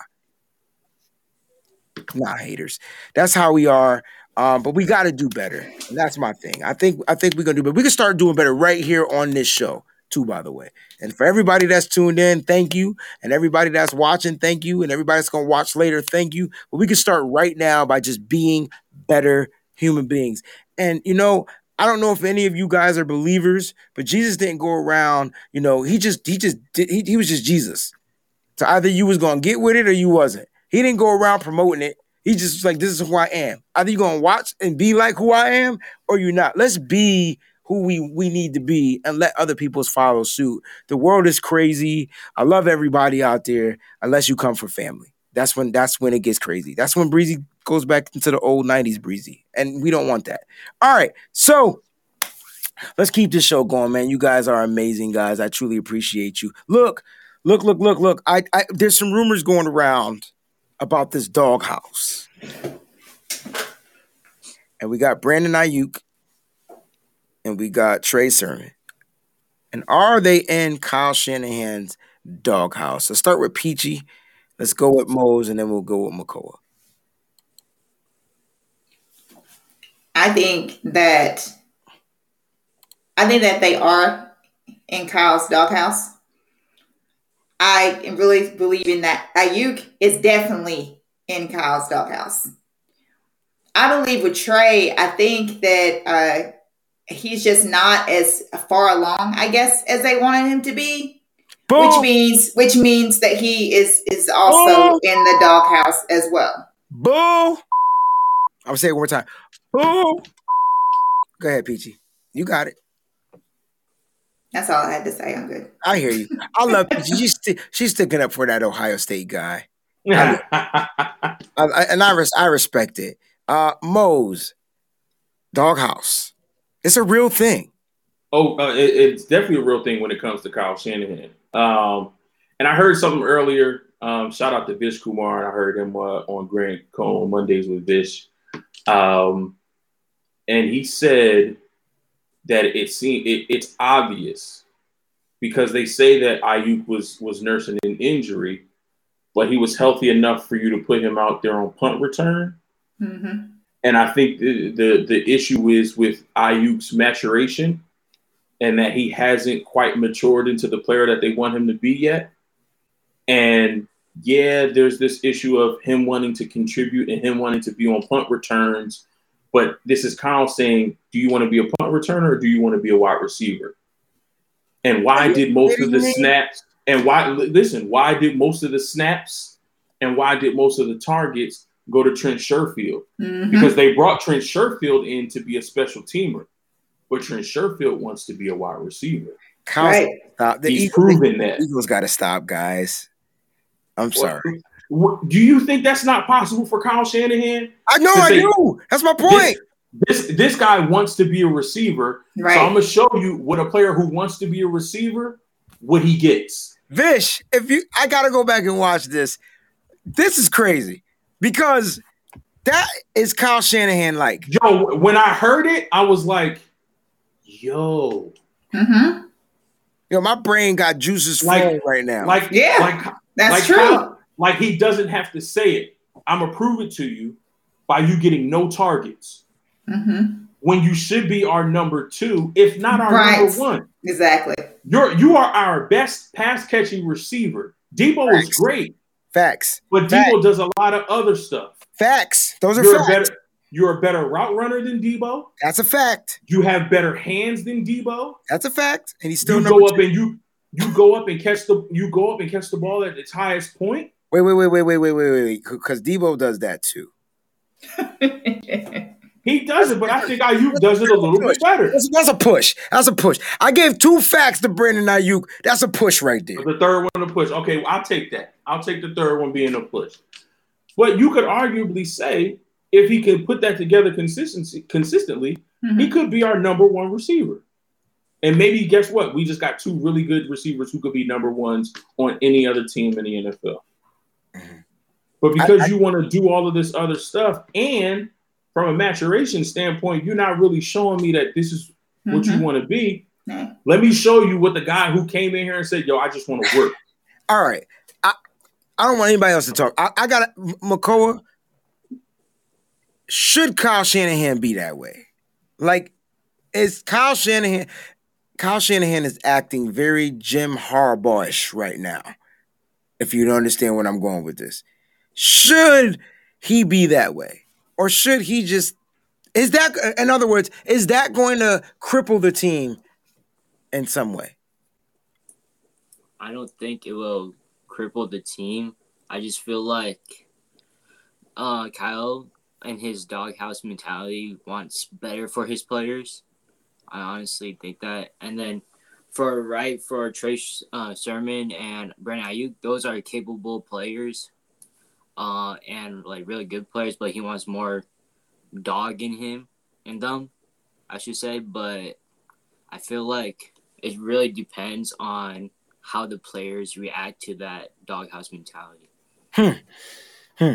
nah, haters. That's how we are. Um, but we got to do better. And that's my thing. I think I think we're gonna do better. We can start doing better right here on this show too. By the way, and for everybody that's tuned in, thank you. And everybody that's watching, thank you. And everybody that's gonna watch later, thank you. But we can start right now by just being better human beings. And you know, I don't know if any of you guys are believers, but Jesus didn't go around. You know, he just he just he, he was just Jesus. So either you was gonna get with it or you wasn't. He didn't go around promoting it. He just was like, this is who I am. Either you gonna watch and be like who I am, or you're not. Let's be who we we need to be and let other people's follow suit. The world is crazy. I love everybody out there, unless you come from family. That's when that's when it gets crazy. That's when Breezy goes back into the old 90s Breezy. And we don't want that. All right. So let's keep this show going, man. You guys are amazing, guys. I truly appreciate you. Look, look, look, look, look. I, I there's some rumors going around about this doghouse. And we got Brandon Aiyuk and we got Trey Sermon. And are they in Kyle Shanahan's doghouse? Let's start with Peachy. Let's go with Mose and then we'll go with Makoa. I think that I think that they are in Kyle's doghouse. I really believe in that Aiyuk is definitely in Kyle's doghouse. I believe with Trey, I think that uh, he's just not as far along, I guess, as they wanted him to be. Boom. Which means, which means that he is is also Boom. in the doghouse as well. Boo. I'm say it one more time. Boo. Go ahead, Peachy. You got it. That's all I had to say. I'm good. I hear you. I love Peachy. She's, sti- she's sticking up for that Ohio State guy. I, I, and I, res- I respect it. Uh, Moe's Doghouse. It's a real thing. Oh, uh, it, it's definitely a real thing when it comes to Kyle Shanahan. Um, and I heard something earlier. Um, shout out to Vish Kumar. I heard him uh, on Grant Cohn Mondays with Vish. Um, and he said that it seemed it, it's obvious because they say that Aiyuk was was nursing an injury, but he was healthy enough for you to put him out there on punt return. hmm And I think the, the the issue is with Aiyuk's maturation, and that he hasn't quite matured into the player that they want him to be yet. And yeah, there's this issue of him wanting to contribute and him wanting to be on punt returns. But this is Kyle saying, do you want to be a punt returner or do you want to be a wide receiver? And why did most of the snaps and why listen, why did most of the snaps and why did most of the targets go to Trent Sherfield? hmm because they brought Trent Sherfield in to be a special teamer, but Trent Sherfield wants to be a wide receiver. Right. stop. The He's Eagles, proven that. Eagles got to stop, guys. I'm sorry. What- do you think that's not possible for Kyle Shanahan? I know. I say- do. That's my point. This, this this guy wants to be a receiver, Right. so I'm gonna show you what a player who wants to be a receiver what he gets. Vish, if you, I gotta go back and watch this. This is crazy because that is Kyle Shanahan like. Yo, when I heard it, I was like, "Yo, hmm Yo, my brain got juices Like- flowing right now. like, Yeah, like That's like true. Kyle- like he doesn't have to say it. I'm gonna prove it to you by you getting no targets hmm when you should be our number two, if not our Right. number one. Exactly. You're you are our best pass catching receiver. Deebo is great, facts, but Fact. Deebo does a lot of other stuff. facts. Those are You're a facts. better you're a better route runner than Deebo. That's a fact. You have better hands than Deebo. That's a fact. And he's still You number go up two. and you you go up and catch the you go up and catch the ball at its highest point. Wait, wait, wait, wait, wait, wait, wait, wait. Because Deebo does that too. He does it, but I think Aiyuk does it a little bit better. That's, that's a push. That's a push. I gave two facts to Brandon Ayuk. That's a push right there. The third one to push. Okay, I'll take that. I'll take the third one being a push. But you could arguably say if he can put that together consistency consistently, he Mhm. could be our number one receiver. And maybe guess what? We just got two really good receivers who could be number ones on any other team in the NFL. Mhm. But because I- I- you want to do all of this other stuff, and from a maturation standpoint, you're not really showing me that this is what you Mhm. want to be. Mhm. Let me show you what the guy who came in here and said, "Yo, I just want to work." All right. I, I don't want anybody else to talk. I, I got Makoa. Should Kyle Shanahan be that way? Like, is Kyle Shanahan? Kyle Shanahan is acting very Jim Harbaugh-ish right now. If you don't understand what I'm going with this, should he be that way, or should he just? Is that, in other words, is that going to cripple the team in some way? I don't think it will cripple the team. I just feel like uh, Kyle and his doghouse mentality wants better for his players. I honestly think that. And then for right for Trace uh, Sermon and Brandon Aiyuk, those are capable players, uh, and like really good players. But he wants more dog in him and them, I should say. But I feel like it really depends on how the players react to that doghouse mentality. Hmm. Hmm.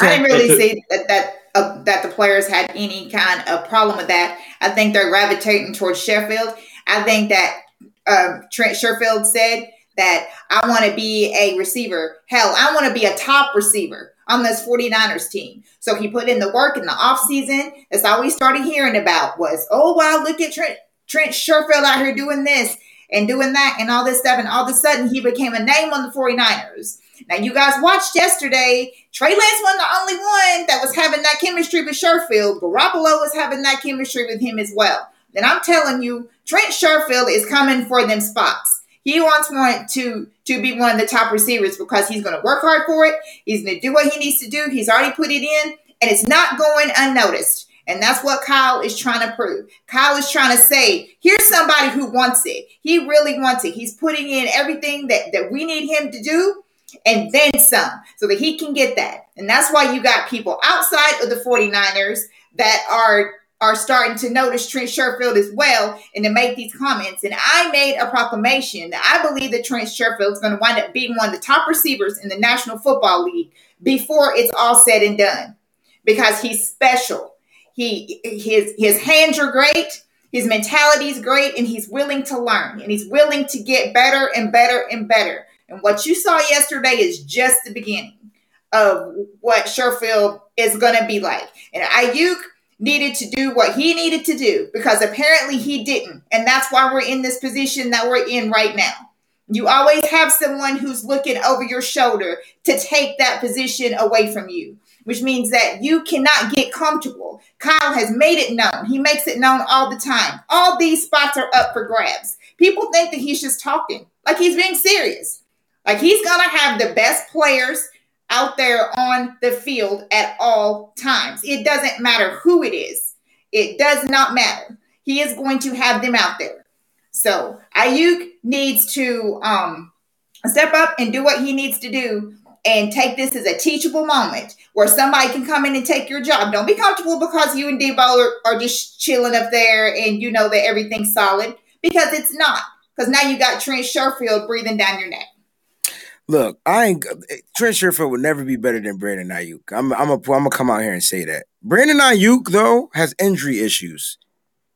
I didn't really see that that uh, that the players had any kind of problem with that. I think they're gravitating towards Sherfield. I think that uh, Trent Sherfield said that I want to be a receiver. Hell, I want to be a top receiver on this 49ers team. So he put in the work in the offseason. That's all we started hearing about was, oh, wow, look at Trent, Trent Sherfield out here doing this. and doing that and all this stuff. And all of a sudden, he became a name on the 49ers. Now, you guys watched yesterday. Trey Lance wasn't the only one that was having that chemistry with Sherfield. Garoppolo was having that chemistry with him as well. Then I'm telling you, Trent Sherfield is coming for them spots. He wants one to to be one of the top receivers because he's going to work hard for it. He's going to do what he needs to do. He's already put it in, and it's not going unnoticed. And that's what Kyle is trying to prove. Kyle is trying to say, here's somebody who wants it. He really wants it. He's putting in everything that, that we need him to do and then some so that he can get that. And that's why you got people outside of the 49ers that are are starting to notice Trent Sherfield as well and to make these comments. And I made a proclamation that I believe that Trent Sherfield is going to wind up being one of the top receivers in the National Football League before it's all said and done because he's special. He his his hands are great, his mentality is great, and he's willing to learn and he's willing to get better and better and better. And what you saw yesterday is just the beginning of what Sherfield is going to be like. And Aiyuk needed to do what he needed to do because apparently he didn't. And that's why we're in this position that we're in right now. You always have someone who's looking over your shoulder to take that position away from you, which means that you cannot get comfortable. Kyle has made it known. He makes it known all the time. All these spots are up for grabs. People think that he's just talking, like he's being serious. Like he's going to have the best players out there on the field at all times. It doesn't matter who it is. It does not matter. He is going to have them out there. So Aiyuk needs to um, step up and do what he needs to do and take this as a teachable moment where somebody can come in and take your job. Don't be comfortable because you and Deebo are, are just chilling up there and you know that everything's solid because it's not. Because now you got Trent Sherfield breathing down your neck. Look, I ain't Trent Sherfield would never be better than Brandon Aiyuk. I'm I'm a, I'm gonna come out here and say that. Brandon Aiyuk though has injury issues.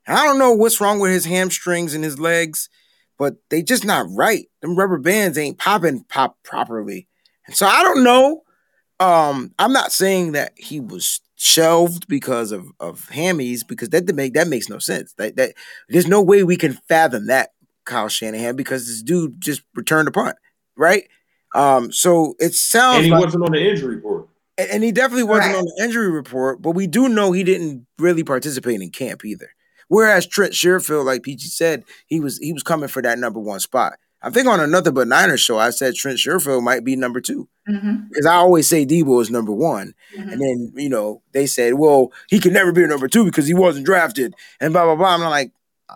I don't know what's wrong with his hamstrings and his legs, but they just not right. Them rubber bands ain't popping pop properly. And so I don't know. Um, I'm not saying that he was shelved because of of hammies because that make that makes no sense. That that there's no way we can fathom that Kyle Shanahan because this dude just returned a punt, right? Um, so it sounds and he like, wasn't on the injury report. and, and he definitely wasn't Right. on the injury report, but we do know he didn't really participate in camp either. Whereas Trent Sherfield, like Peachy said, he was he was coming for that number one spot. I think on another but Niners show, I said Trent Sherfield might be number two Mm-hmm. because I always say Deebo is number one, Mhm. and then you know they said, well, he can never be number two because he wasn't drafted, and blah blah blah. I'm like, uh,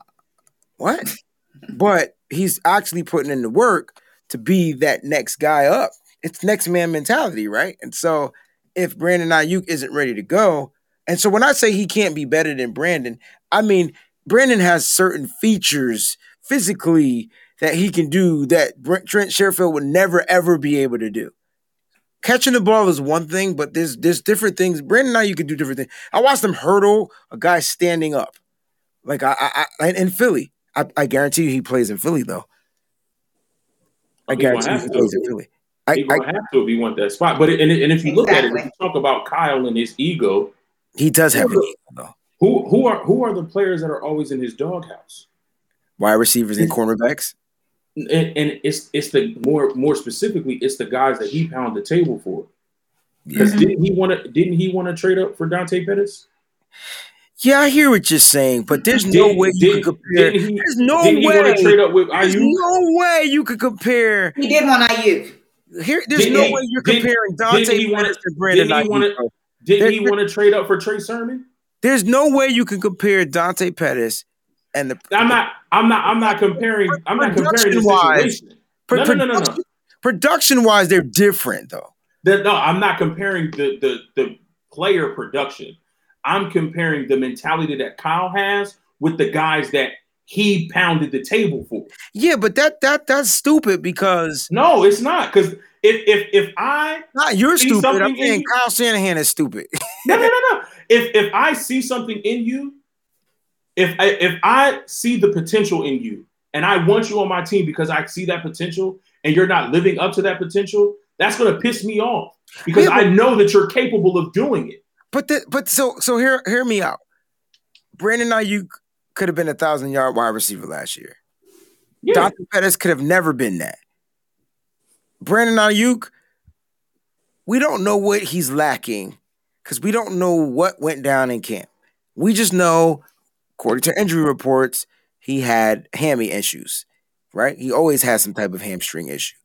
what? but he's actually putting in the work to be that next guy up. It's next man mentality, right? And so if Brandon Aiyuk isn't ready to go, and so when I say he can't be better than Brandon, I mean Brandon has certain features physically that he can do that Trent Sherfield would never ever be able to do. Catching the ball is one thing, but there's there's different things. Brandon Aiyuk can do different things. I watched him hurdle a guy standing up, like I, I, I in Philly. I, I guarantee you he plays in Philly though. I He gonna guarantee you have he to. plays in Philly. I, He I, gonna have to if he want that spot. But it, and, and if you look at it, if you talk about Kyle and his ego, he does have an ego though. who who are who are the players that are always in his doghouse? Wide receivers and cornerbacks. And, and it's it's the more more specifically, it's the guys that he pound the table for. Because Mhm. didn't he want to didn't he want to trade up for Dante Pettis? Yeah, I hear what you're saying, but there's no Didn't- way you didn't- could compare. he- There's no didn't want way. to trade up with There's no way you could compare. He did want Aiyuk. Here, there's Didn't no he- way you're comparing didn't Dante he wanna- Pettis to Brandon didn't he wanna- Didn't he want to trade up for Trey Sermon? There's no way you can compare Dante Pettis and the I'm not. I'm not. I'm not comparing. I'm not comparing the Production-wise- situation. No, no, no, no, no. Production wise, they're different though. The- no, I'm not comparing the the the player production. I'm comparing the mentality that Kyle has with the guys that he pounded the table for. Yeah, but that that that's stupid because No, it's not because if if if I not you're stupid. I'm saying you? Kyle Shanahan is stupid. no no no no if if I see something in you, if I, if I see the potential in you and I want you on my team because I see that potential and you're not living up to that potential, that's going to piss me off because Yeah, but- I know that you're capable of doing it. But the, but so so hear hear me out. Brandon Aiyuk could have been a thousand yard wide receiver last year. Yeah. Dante Pettis could have never been that. Brandon Aiyuk, we don't know what he's lacking because we don't know what went down in camp. We just know, according to injury reports, he had hammy issues, right? He always has some type of hamstring issue.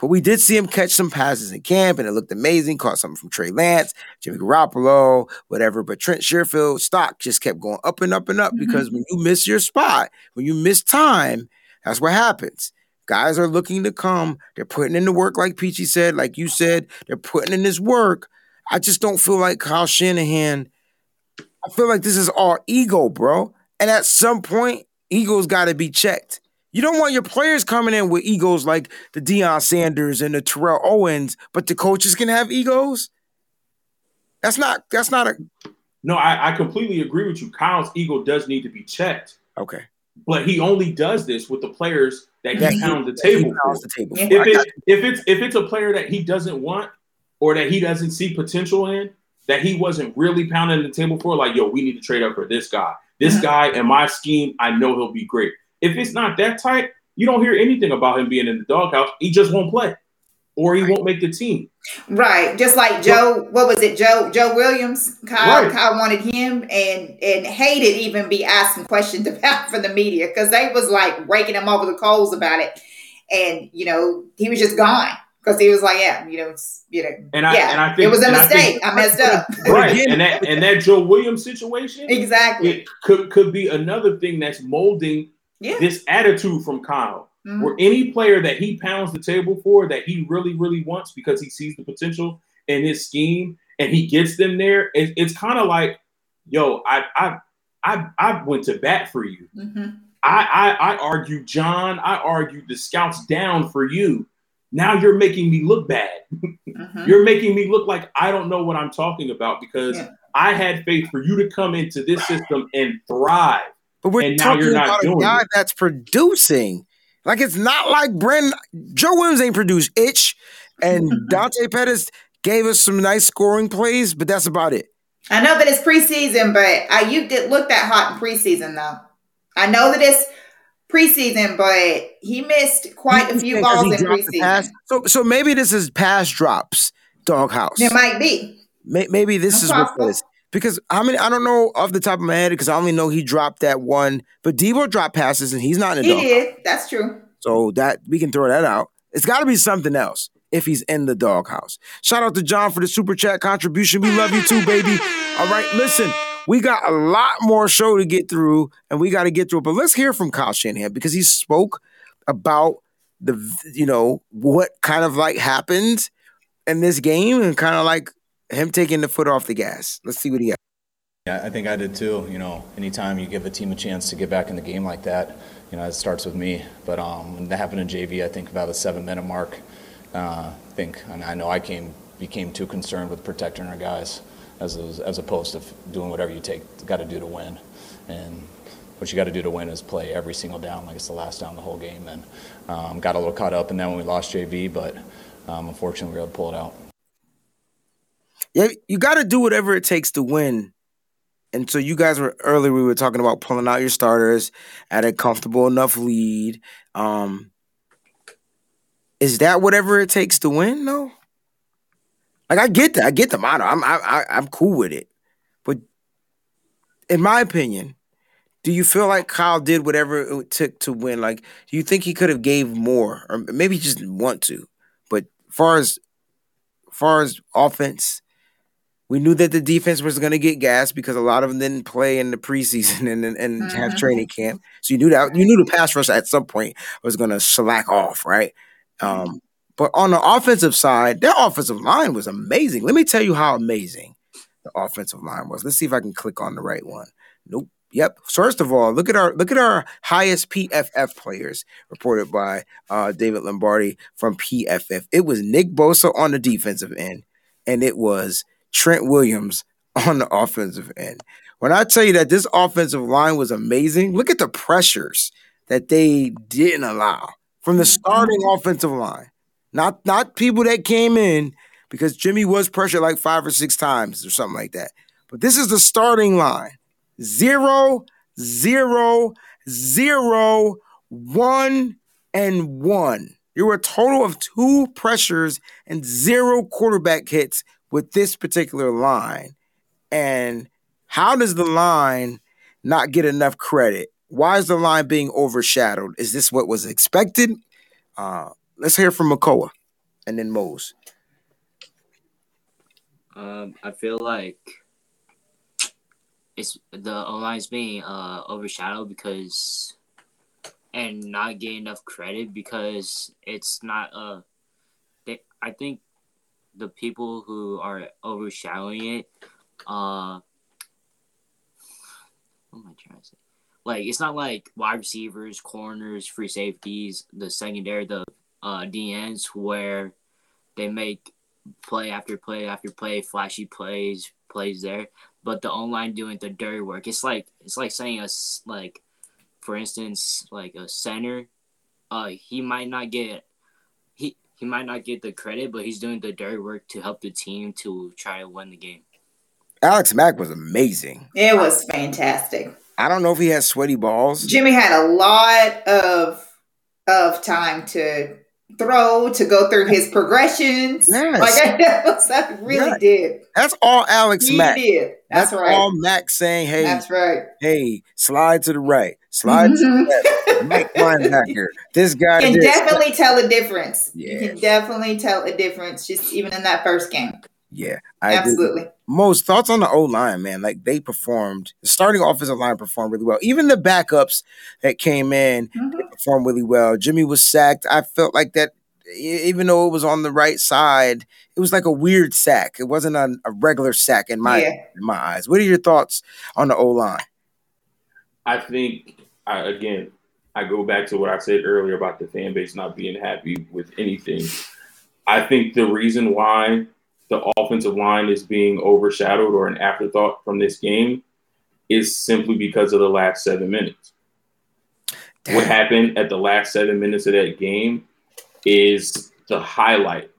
But we did see him catch some passes in camp, and it looked amazing. Caught something from Trey Lance, Jimmy Garoppolo, whatever. But Trent Sherfield stock just kept going up and up and up Mhm. because when you miss your spot, when you miss time, that's what happens. Guys are looking to come. They're putting in the work, like Peachy said, like you said. They're putting in this work. I just don't feel like Kyle Shanahan. I feel like this is all ego, bro. And at some point, egos got to be checked. You don't want your players coming in with egos like the Deion Sanders and the Terrell Owens, but the coaches can have egos. That's not. That's not a. No, I, I completely agree with you. Kyle's ego does need to be checked, Okay. but he only does this with the players that he pounds the table for. pounds the table. If it, if it's if it's a player that he doesn't want or that he doesn't see potential in, that he wasn't really pounding the table for, like yo, we need to trade up for this guy. This guy in my scheme, I know he'll be great. If it's not that tight, you don't hear anything about him being in the doghouse. He just won't play, or he won't make the team. Right, just like Joe. What was it, Joe? Joe Williams. Kyle. Right. Kyle wanted him and and hated even be asking questions about from the media because they was like raking him over the coals about it, and you know he was just gone because he was like, yeah, you know, it's, you know, And I yeah, and I think it was a and I mistake. think- I, messed up. right? And that and that Joe Williams situation, exactly. it could could be another thing that's molding Yeah. this attitude from Kyle. Mhm. where any player that he pounds the table for that he really, really wants because he sees the potential in his scheme and he gets them there, it, it's kind of like, yo, I, I, I, I went to bat for you. Mhm. I, I, I argued John. I argued the scouts down for you. Now you're making me look bad. Mhm. You're making me look like I don't know what I'm talking about because Yeah. I had faith for you to come into this system and thrive. But we're And now talking you're not about a guy it. that's producing. Like it's not like Brendan Joe Williams ain't produced itch, and Dante Pettis gave us some nice scoring plays, but that's about it. I know that it's preseason, but uh, you did look that hot in preseason, though. I know that it's preseason, but he missed quite a few Because balls in dropped pass. preseason. So, so maybe this is pass drops, doghouse. It might be. May- Maybe this No is what this. it is. Because how many? I don't know off the top of my head because I only know he dropped that one. But Deebo dropped passes and he's not in the He dog. did. That's true. So that we can throw that out. It's got to be something else if he's in the doghouse. Shout out to John for the super chat contribution. We love you too, baby. All right, listen, we got a lot more show to get through, and we got to get through it. But let's hear from Kyle Shanahan because he spoke about the you know what kind of like happened in this game and kind of like him taking the foot off the gas. Let's see what he has. Yeah, I think I did too. You know, anytime you give a team a chance to get back in the game like that, you know, it starts with me. But um, when that happened in JV, I think about the seven-minute mark. Uh, I think, and I know I came became too concerned with protecting our guys, as as opposed to doing whatever you take got to do to win. And what you got to do to win is play every single down like it's the last down the whole game. And um, got a little caught up in that when we lost JV, but um, unfortunately we were able to pull it out. Yeah, you got to do whatever it takes to win. And so you guys were earlier. We were talking about pulling out your starters at a comfortable enough lead. Um, is that whatever it takes to win? No. Like I get that. I get the motto. I'm I, I, I'm cool with it. But in my opinion, do you feel like Kyle did whatever it took to win? Like, do you think he could have gave more, or maybe he just didn't want to? But far as far as offense, we knew that the defense was going to get gas because a lot of them didn't play in the preseason and and, and have Mhm. training camp. So you knew that you knew the pass rush at some point was going to slack off, right? Um, but on the offensive side, their offensive line was amazing. Let me tell you how amazing the offensive line was. Let's see if I can click on the right one. Nope. Yep. First of all, look at our look at our highest PFF players reported by uh, David Lombardi from PFF. It was Nick Bosa on the defensive end, and it was Trent Williams on the offensive end. When I tell you that this offensive line was amazing, look at the pressures that they didn't allow from the starting offensive line. Not not people that came in because Jimmy was pressured like five or six times or something like that. But this is the starting line. Zero, zero, zero, one and one. There were a total of two pressures and zero quarterback hits with this particular line. And how does the line not get enough credit? Why is the line being overshadowed? Is this what was expected? Uh, let's hear from Makoa and then Mose. Um, I feel like it's the O line's being uh, overshadowed because and not getting enough credit because it's not uh they, I think the people who are overshadowing it uh what am I trying to say? Like it's not like wide receivers, corners, free safeties, the secondary, the uh DNs where they make play after play after play, flashy plays, plays there. But the O line doing the dirty work. It's like it's like saying us like for instance, like a center, uh, he might not get he he might not get the credit, but he's doing the dirty work to help the team to try to win the game. Alex Mack was amazing. It was fantastic. I don't know if he has sweaty balls. Jimmy had a lot of of time to throw to go through his progressions. Yes. Like I really Yeah. did. That's all Alex He Mack. did. That's, right. all Mack saying, hey, That's right. hey, slide to the right, slide to the left, Mike linebacker. This guy can did. definitely tell a difference. You Yeah. can definitely tell a difference just even in that first game. Yeah, I agree. Absolutely. Most thoughts on the O line, man. Like they performed, the starting offensive line performed really well. Even the backups that came in Mhm. performed really well. Jimmy was sacked. I felt like that, even though it was on the right side, it was like a weird sack. It wasn't a, a regular sack in my Yeah. in my eyes. What are your thoughts on the O line? I think I, again, I go back to what I said earlier about the fan base not being happy with anything. I think the reason why the offensive line is being overshadowed or an afterthought from this game is simply because of the last seven minutes. What happened at the last seven minutes of that game is the highlight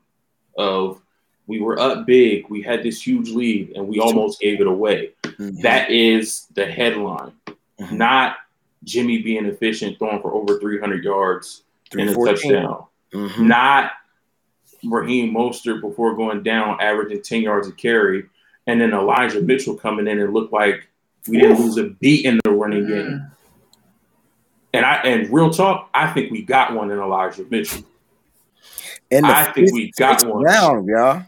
of we were up big, we had this huge lead, and we almost gave it away. Mhm. That is the headline, Mhm. not Jimmy being efficient, throwing for over 300 yards and a 314. touchdown. Mhm. Not Raheem Mostert before going down, averaging 10 yards a carry, and then Elijah Mitchell coming in and looked like we didn't lose a beat in the running game. Mm. And I and real talk, I think we got one in Elijah Mitchell. In the I think we got one. round, y'all.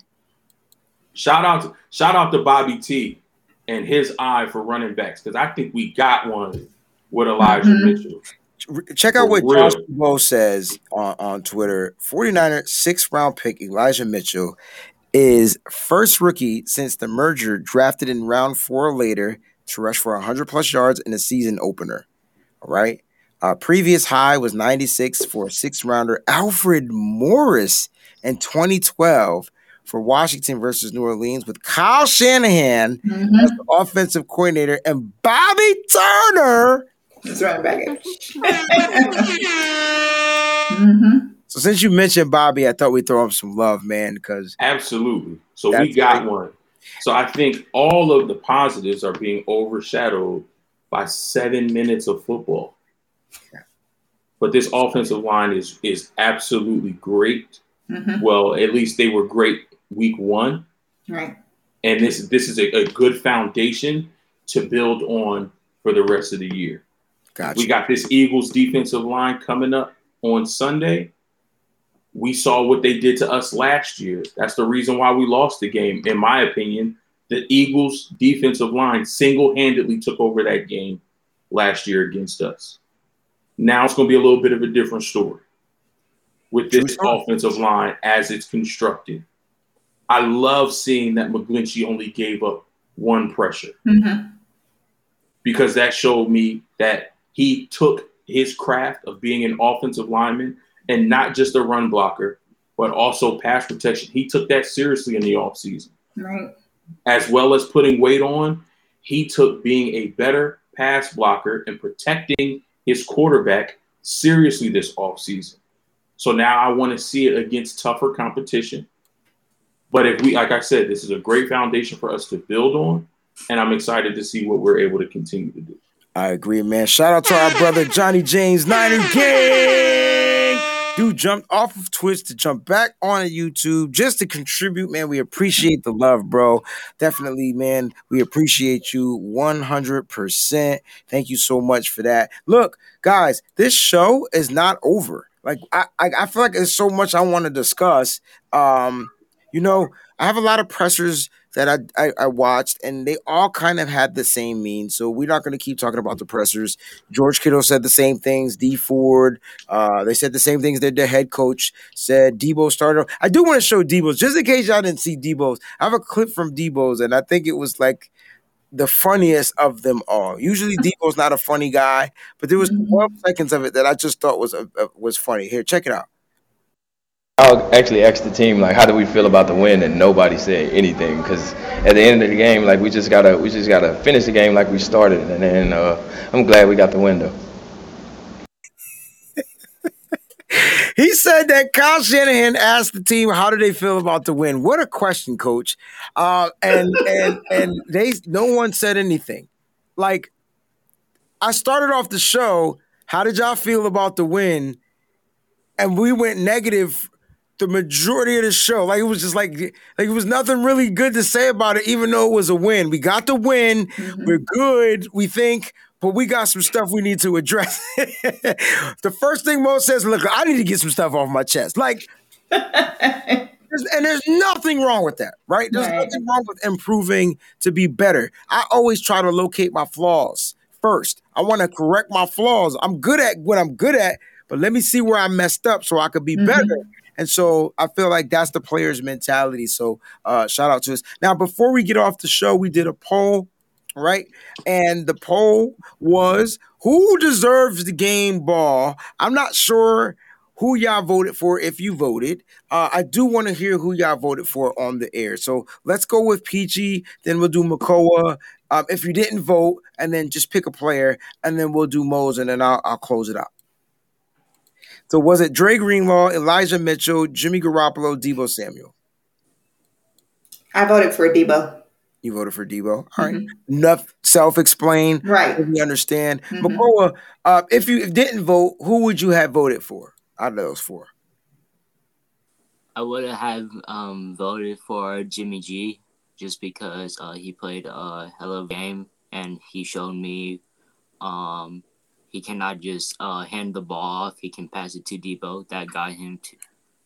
Shout out to shout out to Bobby T and his eye for running backs because I think we got one with Elijah Mhm. Mitchell. Check out what real. Josh Bo says on, on Twitter. 49er sixth round pick Elijah Mitchell is first rookie since the merger drafted in round four later to rush for 100 plus yards in a season opener. All right. Uh, previous high was 96 for a sixth rounder Alfred Morris in 2012 for Washington versus New Orleans with Kyle Shanahan Mhm. as the offensive coordinator and Bobby Turner That's right back. hmm So since you mentioned Bobby, I thought we'd throw him some love, man, because Absolutely. So we got great. one. So I think all of the positives are being overshadowed by seven minutes of football. But this offensive line is is absolutely great. hmm Well, at least they were great week one. Right. And this this is a, a good foundation to build on for the rest of the year. Gotcha. We got this Eagles defensive line coming up on Sunday. We saw what they did to us last year. That's the reason why we lost the game, in my opinion. The Eagles defensive line single handedly took over that game last year against us. Now it's going to be a little bit of a different story with this offensive line as it's constructed. I love seeing that McGlinchey only gave up one pressure hmm because that showed me that he took his craft of being an offensive lineman and not just a run blocker, but also pass protection. He took that seriously in the offseason. Right. As well as putting weight on, he took being a better pass blocker and protecting his quarterback seriously this offseason. So now I want to see it against tougher competition. But if we, like I said, this is a great foundation for us to build on. And I'm excited to see what we're able to continue to do. I agree, man. Shout out to our brother Johnny James Niner Gang. Dude jumped off of Twitch to jump back on YouTube just to contribute, man. We appreciate the love, bro. Definitely, man. We appreciate you 100%. Thank you so much for that. Look, guys, this show is not over. Like, I, I, I feel like there's so much I want to discuss. Um, you know, I have a lot of pressers that I, I, I watched, and they all kind of had the same mean. So we're not going to keep talking about the pressers. George Kittle said the same things. Dee Ford, uh, they said the same things that the head coach said. Deebo started. I do want to show Deebo's just in case y'all didn't see Deebo's. I have a clip from Deebo's, and I think it was like the funniest of them all. Usually Deebo's not a funny guy, but there was 12 seconds of it that I just thought was uh, was funny. Here, check it out. I actually asked the team like, how do we feel about the win, and nobody said anything because at the end of the game, like we just gotta we just gotta finish the game like we started, and then uh, I'm glad we got the win though. He said that Kyle Shanahan asked the team how do they feel about the win. What a question, coach. Uh, and and and they no one said anything. Like I started off the show, how did y'all feel about the win? And we went negative the majority of the show. Like it was just like like it was nothing really good to say about it, even though it was a win. We got the win. Mm-hmm. We're good, we think, but we got some stuff we need to address. the first thing Mo says, look, I need to get some stuff off my chest. Like and there's nothing wrong with that, right? There's Right. nothing wrong with improving to be better. I always try to locate my flaws first. I want to correct my flaws. I'm good at what I'm good at, but let me see where I messed up so I could be mm-hmm. better. And so I feel like that's the player's mentality. So uh, shout out to us. Now, before we get off the show, we did a poll, right? And the poll was who deserves the game ball? I'm not sure who y'all voted for if you voted. Uh, I do want to hear who y'all voted for on the air. So let's go with Peachy, then we'll do Makoa. Um, if you didn't vote, and then just pick a player, and then we'll do Mose, and then I'll, I'll close it out. So was it Dre Greenlaw, Elijah Mitchell, Jimmy Garoppolo, Deebo Samuel? I voted for Deebo. You voted for Deebo. All right. Enough self-explain. Right. We understand. Mhm. Makoa, uh, if you didn't vote, who would you have voted for out of those four? I would have um, voted for Jimmy G just because uh, he played a hell of a game and he showed me um, he cannot just uh, hand the ball off. He can pass it to Deebo. That got him to,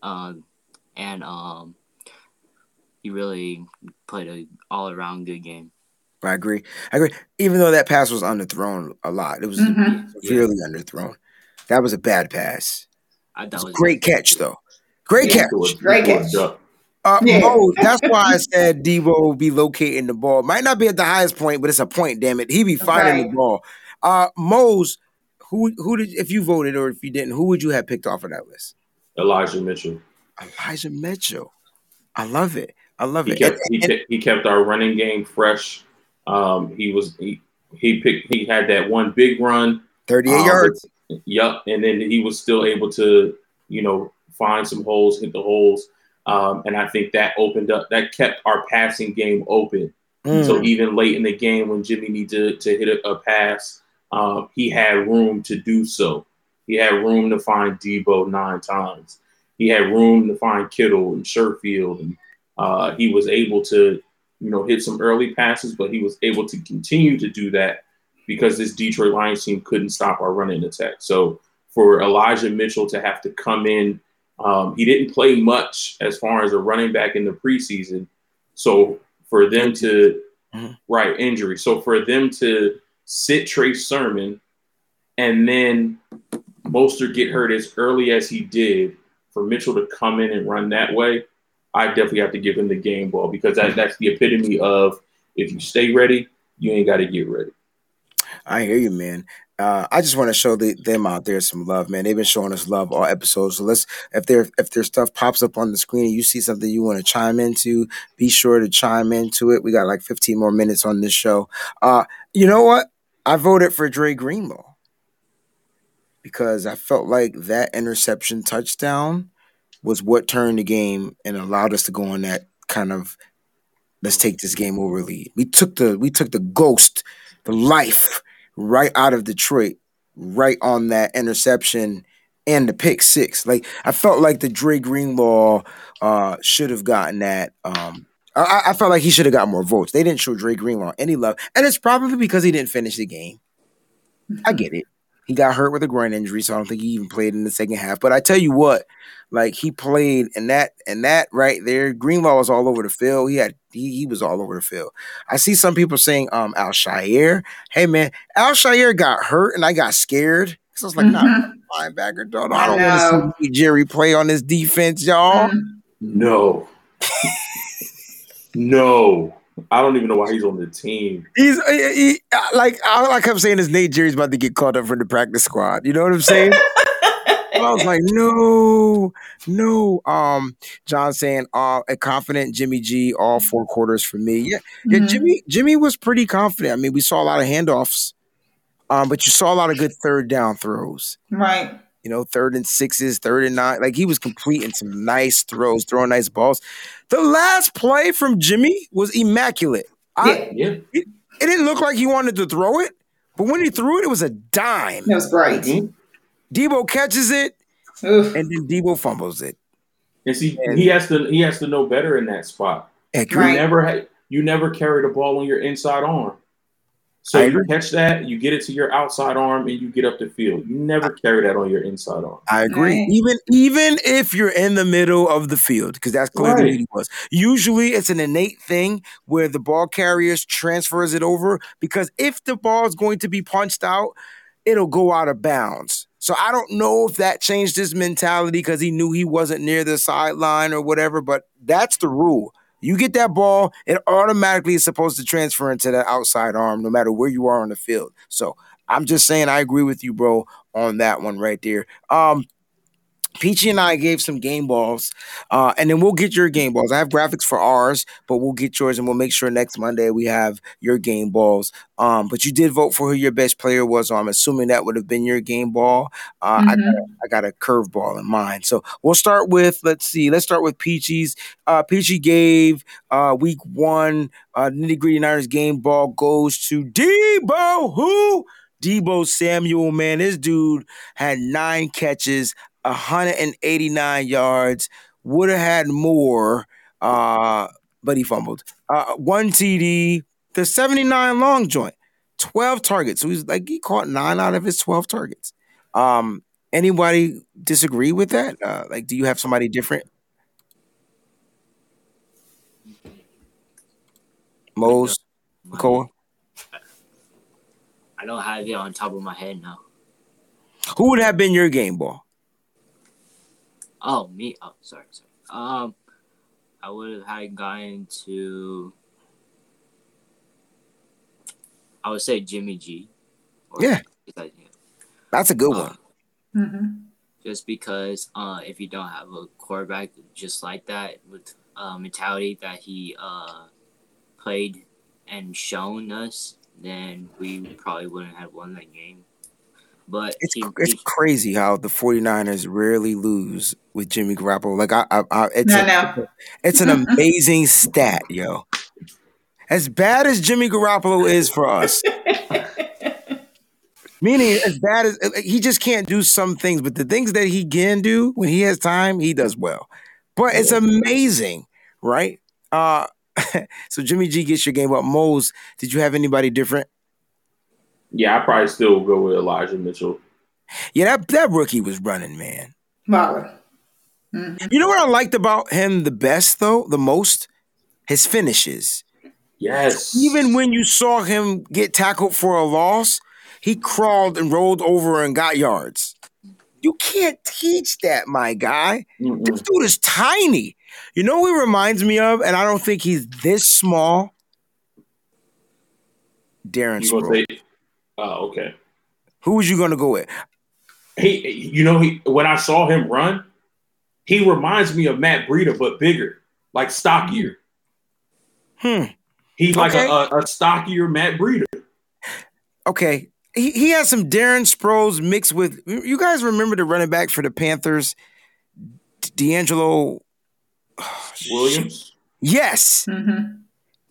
um, and um, he really played an all around good game. I agree. I agree. Even though that pass was underthrown a lot, it was Mhm. severely underthrown. That was a bad pass. I It was was great catch, though. Great Yeah. catch. Great catch. Uh, Yeah. Mo, that's why I said Deebo will be locating the ball. Might not be at the highest point, but it's a point. Damn it, he be finding Right. the ball. Uh, Mose, who who did if you voted or if you didn't, who would you have picked off of that list? Elijah Mitchell. Elijah Mitchell. I love it. I love He it. kept And- he, and- kept he kept our running game fresh. Um, he was he, he picked he had that one big run. 38 um, yards. Yup, and then he was still able to you know find some holes, hit the holes, um, and I think that opened up that kept our passing game open. Mm. So even late in the game when Jimmy needed to, to hit a, a pass, um, he had room to do so. He had room to find Deebo nine times. He had room to find Kittle and Sherfield, and uh, he was able to, you know, hit some early passes. But he was able to continue to do that because this Detroit Lions team couldn't stop our running attack. So for Elijah Mitchell to have to come in, um, he didn't play much as far as a running back in the preseason. So for them to Mhm. right injury, so for them to sit Trey Sermon and then Mostert get hurt as early as he did, for Mitchell to come in and run that way, I definitely have to give him the game ball because that, that's the epitome of if you stay ready, you ain't got to get ready. I hear you, man. Uh, I just want to show the, them out there some love, man. They've been showing us love all episodes. So let's, if there, if their stuff pops up on the screen and you see something you want to chime into, be sure to chime into it. We got like 15 more minutes on this show. Uh, you know what? I voted for Dre Greenlaw because I felt like that interception touchdown was what turned the game and allowed us to go on that kind of let's take this game over lead. We took the we took the ghost, the life right out of Detroit, right on that interception and the pick six. Like I felt like the Dre Greenlaw uh, should have gotten that. Um, I, I felt like he should have got more votes. They didn't show Dre Greenlaw any love, and it's probably because he didn't finish the game. I get it. He got hurt with a groin injury, so I don't think he even played in the second half. But I tell you what, like he played and that and that right there, Greenlaw was all over the field. He had he, he was all over the field. I see some people saying um Al-Shaair. Hey man, Al-Shaair got hurt and I got scared. Cause I was like, Mhm. nah, linebacker, dog. I I don't want to see Gerry play on this defense, y'all. Mhm. No. no. I don't even know why he's on the team. He's he, he- like all I kept saying is Nate Gerry's about to get called up from the practice squad. You know what I'm saying? I was like, no, no. Um, John saying, uh, a confident Jimmy G, all four quarters for me. Yeah, yeah. Mhm. Jimmy, Jimmy was pretty confident. I mean, we saw a lot of handoffs, um, but you saw a lot of good third down throws. Right. You know, third and sixes, third and nine. Like he was completing some nice throws, throwing nice balls. The last play from Jimmy was immaculate. I, Yeah. Yeah. it didn't look like he wanted to throw it, but when he threw it, it was a dime. That was bright. Mhm. Deebo catches it, Oof. and then Deebo fumbles it. And see, he has to he has to know better in that spot. Heck, You Right. never ha- you never carry the ball on your inside arm. So I you agree. catch that, you get it to your outside arm, and you get up the field. You never carry that on your inside arm. I agree. Right. Even even if you're in the middle of the field, because that's clearly Right. what he was. Usually, it's an innate thing where the ball carriers transfers it over. Because if the ball is going to be punched out, it'll go out of bounds. So I don't know if that changed his mentality because he knew he wasn't near the sideline or whatever. But that's the rule. You get that ball, it automatically is supposed to transfer into the outside arm, no matter where you are on the field. So I'm just saying, I agree with you, bro, on that one right there. Um, Peachy and I gave some game balls, uh, and then we'll get your game balls. I have graphics for ours, but we'll get yours, and we'll make sure next Monday we have your game balls. Um, but you did vote for who your best player was, so I'm assuming that would have been your game ball. Uh, I, got a, I got a curveball in mind, so we'll start with let's see, let's start with Peachy's. Uh, Peachy gave uh, week one uh, nitty gritty Niners game ball goes to Deebo. Who? Deebo Samuel, man, this dude had nine catches, 189 yards, would have had more, uh, but he fumbled. Uh, one TD, the 79 long joint, 12 targets. So he's like, he caught nine out of his 12 targets. Um, anybody disagree with that? Uh, like, do you have somebody different? Mose, Nicole? I don't have it on top of my head now. Who would have been your game ball? Oh, me. Oh, sorry, sorry. Um, I would have had gotten to. I would say Jimmy G. Or- Yeah. yeah. That's a good Uh, one. Mm-hmm. just because uh, if you don't have a quarterback just like that with uh, mentality that he uh, played and shown us, then we probably wouldn't have won that game. But It's he, it's he- crazy how the 49ers rarely lose with Jimmy Garoppolo. Like I, I, I it's No, a, no. it's an amazing stat, yo. As bad as Jimmy Garoppolo is for us, meaning as bad as he just can't do some things, but the things that he can do when he has time, he does well. But it's amazing, right? Uh, so Jimmy G gets your game up. Mose, did you have anybody different? Yeah, I probably still go with Elijah Mitchell. Yeah, that that rookie was running, man. Baller. Mm-hmm. You know what I liked about him the best, though, the most? His finishes. Yes. Even when you saw him get tackled for a loss, he crawled and rolled over and got yards. You can't teach that, my guy. Mm-mm. This dude is tiny. You know who he reminds me of, and I don't think he's this small? Darren Sproles. Say? Oh, okay. Who was you going to go with? He, you know, he when I saw him run, he reminds me of Matt Breida, but bigger, like stockier. Hmm. He's like Okay. a, a, a stockier Matt Breida. Okay. He, he has some Darren Sproles mixed with. You guys remember the running back for the Panthers, DeAngelo Williams. Yes, Mm-hmm.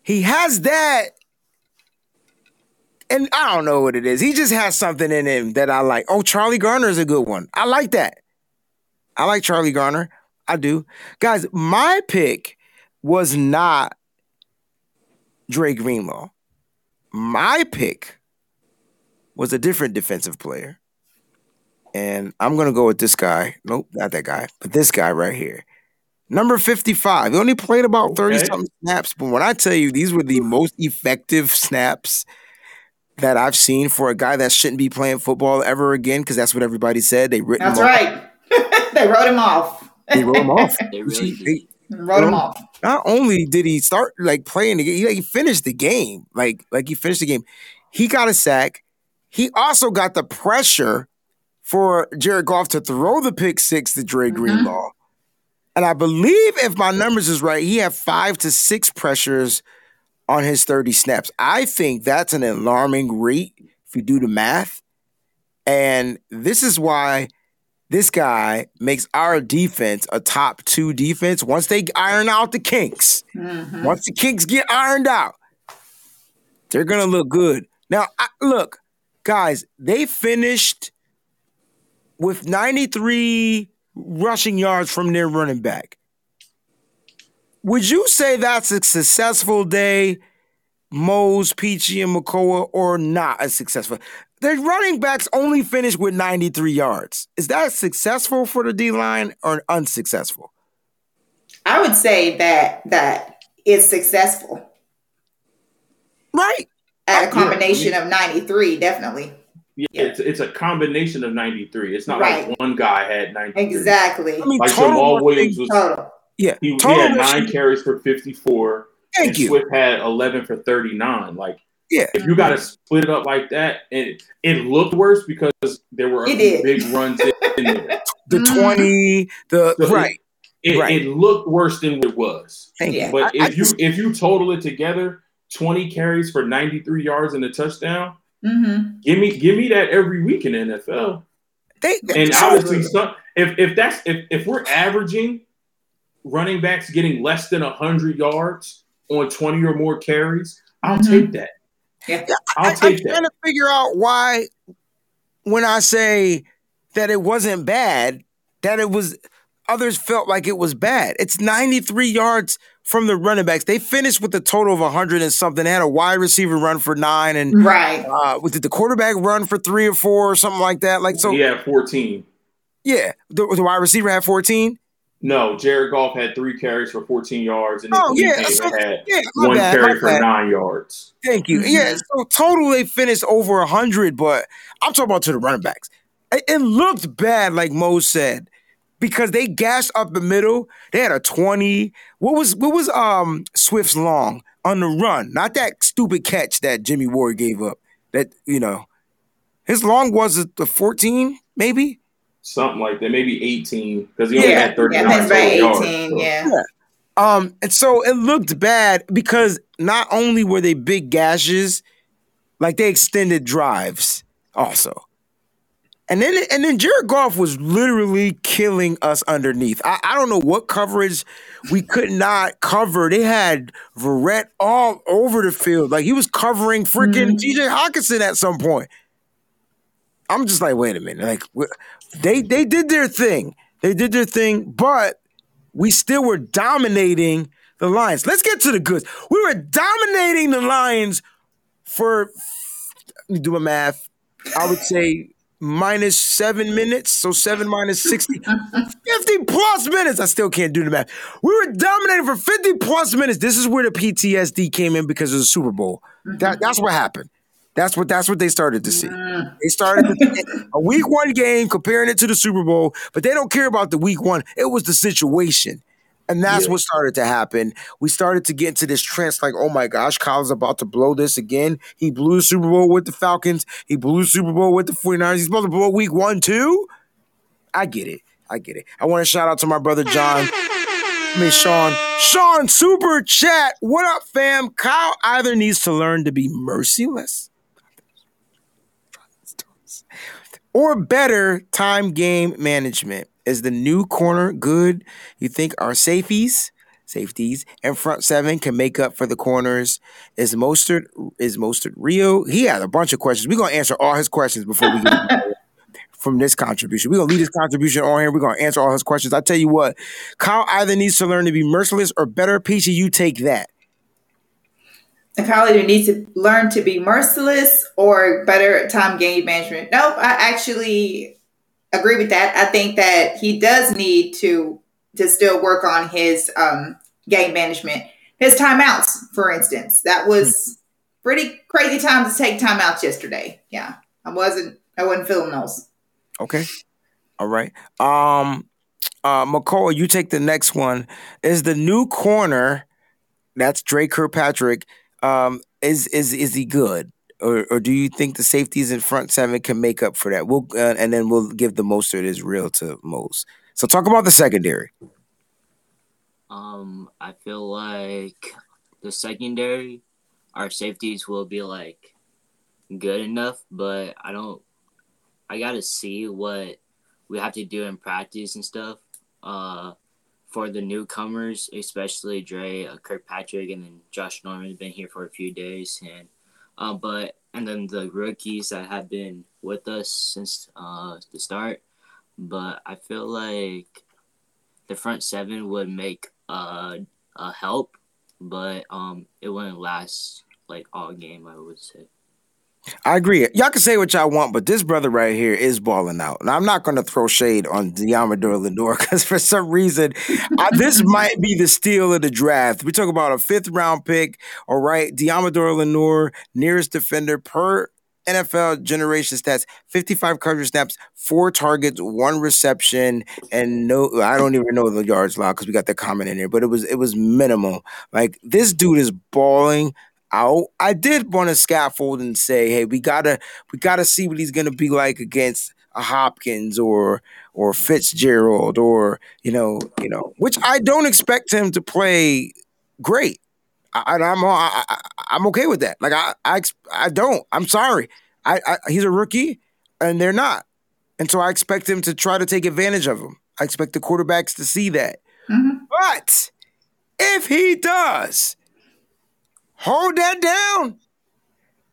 he has that and I don't know what it is. He just has something in him that I like. Oh, Charlie Garner is a good one. I like that. I like Charlie Garner. I do. Guys, my pick was not Dre Greenlaw. My pick was a different defensive player. And I'm going to go with this guy. Nope, not that guy, but this guy right here. Number 55. He only played about 30 Okay. something snaps, but when I tell you these were the most effective snaps that I've seen for a guy that shouldn't be playing football ever again, because that's what everybody said. They written That's him off. right. they wrote him off. They wrote him off. They really did. They- wrote him off. not only did he start like playing the game, he, like, he finished the game. Like like he finished the game. He got a sack. He also got the pressure for Jared Goff to throw the pick six to Dre mm-hmm. Greenlaw. And I believe if my numbers is right, he had five to six pressures on his 30 snaps. I think that's an alarming rate if you do the math. And this is why this guy makes our defense a top two defense once they iron out the kinks. Mhm. Once the kinks get ironed out, they're gonna look good. Now, I, look, guys, they finished with 93 rushing yards from their running back. Would you say that's a successful day, Mose, Peachy, and Makoa, or not a successful? Their running backs only finished with 93 yards. Is that successful for the D line or unsuccessful? I would say that that is successful Right. at a Yeah, combination of 93, definitely. Yeah, it's it's a combination of 93. It's not Right. like one guy had 93. Exactly. I mean, Like total Jamal Williams was Total. Yeah. he, he had rushing- nine carries for 54. Thank and you. Swift had 11 for 39. Like Yeah. if you got to split it up like that, and it, it looked worse because there were a few big runs in, in there. The Mhm. 20, the So right. It, Right. it looked worse than it was. Thank Yeah. you. But I- if I you if you total it together, 20 carries for 93 yards and a touchdown, Mm-hmm. give me give me that every week in the NFL. they, And so- obviously, some, if if that's if, if we're averaging running backs getting less than hundred yards on twenty or more carries, I'll Mhm. take that. Yeah. I'll I, I'm take trying that. to figure out why, when I say that it wasn't bad, that it was others felt like it was bad. It's 93 yards from the running backs. They finished with a total of 100 and something. They had a wide receiver run for nine, and Right. uh, did the quarterback run for three or four or something like that? Like so, he had fourteen. yeah. The, the wide receiver had 14. No, Jared Goff had three carries for fourteen yards, and then Oh, Khalil yeah, Tate so- had Yeah, my one bad, carry my for bad. nine yards. Thank you. Yeah, so total they finished over hundred, but I'm talking about to the running backs. It, it looked bad, like Mo said, because they gashed up the middle. They had a 20. What was what was um Swift's long on the run? Not that stupid catch that Jimmy Ward gave up. That you know, his long was it the 14, maybe? Something like that, maybe eighteen because he only Yeah, had thirty Yeah, nine that's by yards. 18. so- Yeah. Um, and so it looked bad because not only were they big gashes, like they extended drives also. And then and then Jared Goff was literally killing us underneath. I, I don't know what coverage we could not cover. They had Verrett all over the field. Like he was covering freaking Mhm. TJ Hockenson at some point. I'm just like, wait a minute. Like they they did their thing. They did their thing, but we still were dominating the Lions. Let's get to the goods. We were dominating the Lions for let me do my math. I would say minus seven minutes. So seven minus 60. 50 plus minutes. I still can't do the math. We were dominating for 50 plus minutes. This is where the PTSD came in because of the Super Bowl. That, that's what happened. That's what that's what they started to see. Mm. They started to, a week one game comparing it to the Super Bowl, but they don't care about the week one. It was the situation. And that's Yeah. what started to happen. We started to get into this trance like, oh my gosh, Kyle's about to blow this again. He blew the Super Bowl with the Falcons. He blew the Super Bowl with the 49ers. He's supposed to blow week one, too. I get it. I get it. I want to shout out to my brother John. I mean, Sean. Sean, super chat. What up, fam? Kyle either needs to learn to be merciless or better time game management. Is the new corner good? You think our safeties, safeties and front seven can make up for the corners. Is Mostert is Mostert real? He had a bunch of questions. We're gonna answer all his questions before we get from this contribution. We're gonna leave this contribution on here. We're gonna answer all his questions. I tell you what, Kyle either needs to learn to be merciless or better. Peachy, you take that. Kyle either needs to learn to be merciless or better time game management. Nope, I actually agree with that. I think that he does need to to still work on his um, game management. His timeouts, for instance, that was pretty crazy time to take timeouts yesterday. Yeah, I wasn't I wasn't feeling those. Okay. All right. Um uh Makoa, you take the next one. Is the new corner that's Dre Kirkpatrick, um, is is is he good? Or, or do you think the safeties in front seven can make up for that? We'll uh, and then we'll give the Mostert is real to most. So talk about the secondary. Um, I feel like the secondary, our safeties will be like good enough, but I don't. I gotta see what we have to do in practice and stuff. Uh, for the newcomers, especially Dre, uh, Kirkpatrick, and then Josh Norman's been here for a few days, and um, but and then the rookies that have been with us since uh, the start. But I feel like the front seven would make uh, a help, but um, it wouldn't last like all game. I would say. I agree. Y'all can say what y'all want, but this brother right here is balling out. And I'm not going to throw shade on Deommodore Lenoir because for some reason, I, this might be the steal of the draft. We talk about a fifth round pick. All right. Deommodore Lenoir, nearest defender per NFL generation stats 55 coverage snaps, four targets, one reception, and no, I don't even know the yards allowed because we got the comment in here, but it was it was minimal. Like this dude is balling out. I did want to scaffold and say, hey, we gotta we gotta see what he's gonna be like against a Hopkins or or Fitzgerald or you know you know which I don't expect him to play great. I, am I, am okay with that. Like I I I don't. I'm sorry. I, I he's a rookie and they're not, and so I expect him to try to take advantage of him. I expect the quarterbacks to see that. Mm-hmm. But if he does, hold that down.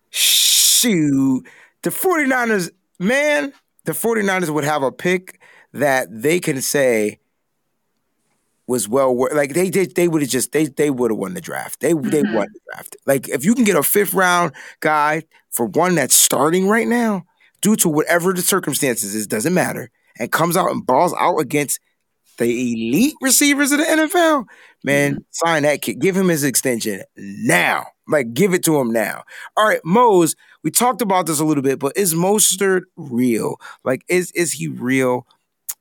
Shoot. The 49ers, man, the 49ers would have a pick that they can say was well worth like they did they would have just they they would have won the draft. They mm-hmm. they won the draft. Like if you can get a fifth round guy for one that's starting right now, due to whatever the circumstances is, doesn't matter, and comes out and balls out against the elite receivers of the NFL, man, mm-hmm. sign that kid. Give him his extension now. Like, give it to him now. All right, Mose, we talked about this a little bit, but is Mostert real? Like, is is he real?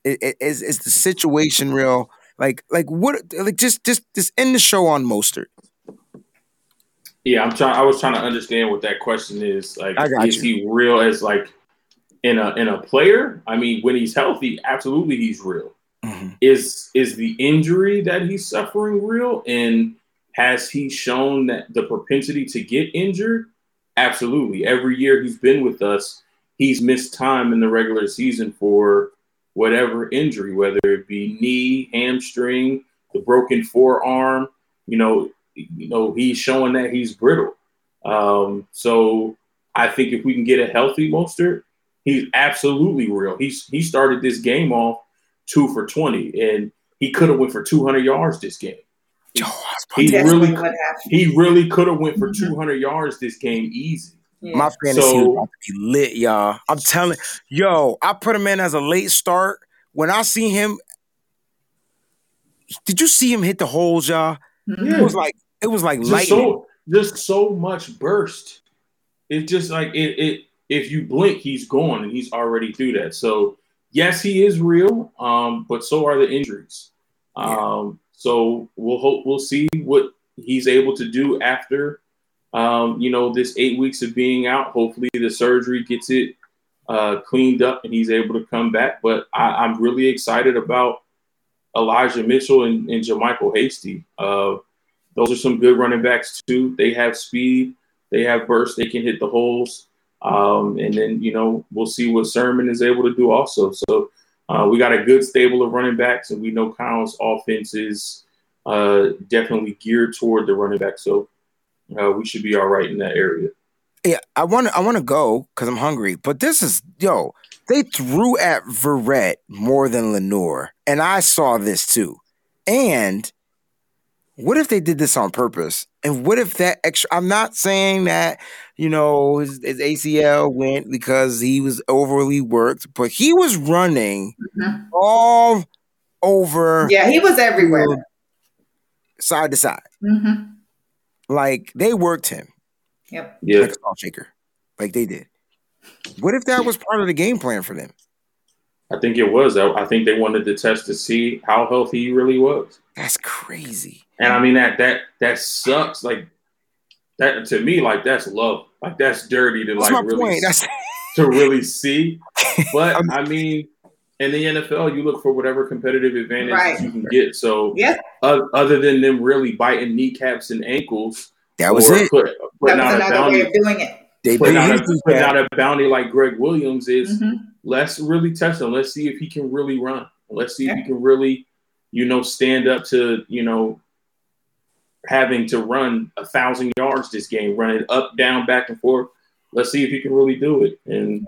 Is is the situation real? Like, like what? Like, just just just end the show on Mostert. Yeah, I'm trying. I was trying to understand what that question is. Like, is you. he real as like in a in a player? I mean, when he's healthy, absolutely, he's real. Mm-hmm. Is is the injury that he's suffering real? And has he shown that the propensity to get injured? Absolutely. Every year he's been with us, he's missed time in the regular season for whatever injury, whether it be knee, hamstring, the broken forearm. You know, you know he's showing that he's brittle. Um, so I think if we can get a healthy Mostert, he's absolutely real. He's he started this game off two for 20, and he could have went for 200 yards this game. he really, he really could have went for mm-hmm. 200 yards this game easy. Yeah. My fantasy so, about to be lit, y'all. I'm telling, yo, I put him in as a late start. When I see him, did you see him hit the holes, y'all? Mm-hmm. It was like it was like just lightning. So, just so much burst. It's just like it, it. If you blink, he's gone, and he's already through that. So yes, he is real, um, but so are the injuries. Um, so we'll hope we'll see what he's able to do after um, you know this eight weeks of being out. Hopefully, the surgery gets it uh, cleaned up and he's able to come back. But I, am really excited about Elijah Mitchell and, and JaMycal Hasty. Uh, those are some good running backs too. They have speed, they have burst, they can hit the holes. Um, and then, you know, we'll see what Sermon is able to do also. So uh, we got a good stable of running backs, and we know Kyle's offense is uh, definitely geared toward the running back. So uh, we should be all right in that area. Yeah, I want to. I want to go because I'm hungry. But this is yo. They threw at Verrett more than Lenoir, and I saw this too. And what if they did this on purpose? And what if that extra? I'm not saying that you know his, his ACL went because he was overly worked, but he was running Mhm. all over Yeah, he was everywhere. side to side. hmm Like they worked him Yep. Yeah, like a salt shaker, like they did. What if that was part of the game plan for them? I think it was. I, I think they wanted to test to see how healthy he really was. That's crazy. And I mean that that that sucks. Like that to me, like that's love. Like that's dirty to That's like my really point. That's to really see. But I mean, in the NFL, you look for whatever competitive advantage Right. you can get. So Yes. o- other than them really biting kneecaps and ankles, that was it. Put, That was out a another way of doing it. They putting did out, a, his putting that. out a bounty like Gregg Williams is. Mhm. Let's really test him. Let's see if he can really run. Let's see if he can really, you know, stand up to you know having to run a thousand yards this game, running up, down, back and forth. Let's see if he can really do it. And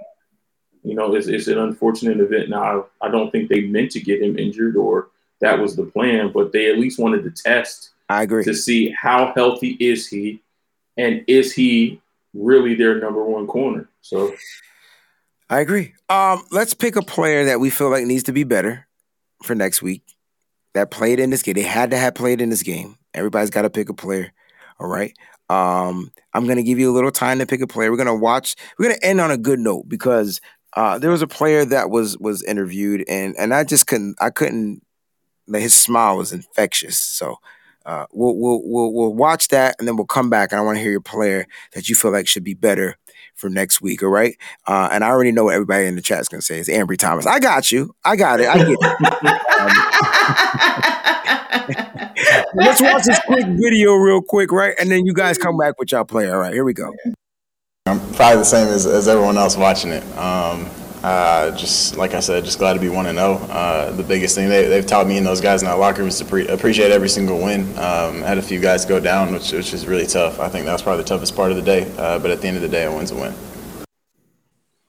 you know, it's, it's an unfortunate event. Now, I, I don't think they meant to get him injured or that was the plan, but they at least wanted to test I agree. to see how healthy is he, and is he really their number one corner. So I agree. Um, let's pick a player that we feel like needs to be better for next week. That played in this game. They had to have played in this game. Everybody's got to pick a player. All right. Um, I'm gonna give you a little time to pick a player. We're gonna watch. We're gonna end on a good note because uh, there was a player that was was interviewed, and and I just couldn't. I couldn't. His smile was infectious. So. Uh, we'll, we'll we'll we'll watch that and then we'll come back and I want to hear your player that you feel like should be better for next week. All right. Uh, and I already know what everybody in the chat is going to say. It's Ambry Thomas. I got you. I got it. I get it. Let's watch this quick video real quick, right? And then you guys come back with y'all play. All right, here we go. I'm probably the same as, as everyone else watching it. Um, uh, just like I said, just glad to be one and zero. Uh, the biggest thing they, they've taught me and those guys in that locker room is to pre- appreciate every single win. Um, had a few guys go down, which which is really tough. I think that was probably the toughest part of the day. Uh, but at the end of the day, a win's a win.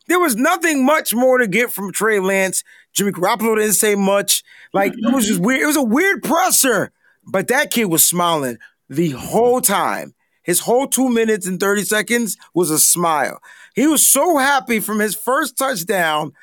There was nothing much more to get from Trey Lance. Jimmy Garoppolo didn't say much. Like it was just weird. It was a weird presser, but that kid was smiling the whole time. His whole two minutes and 30 seconds was a smile. He was so happy from his first touchdown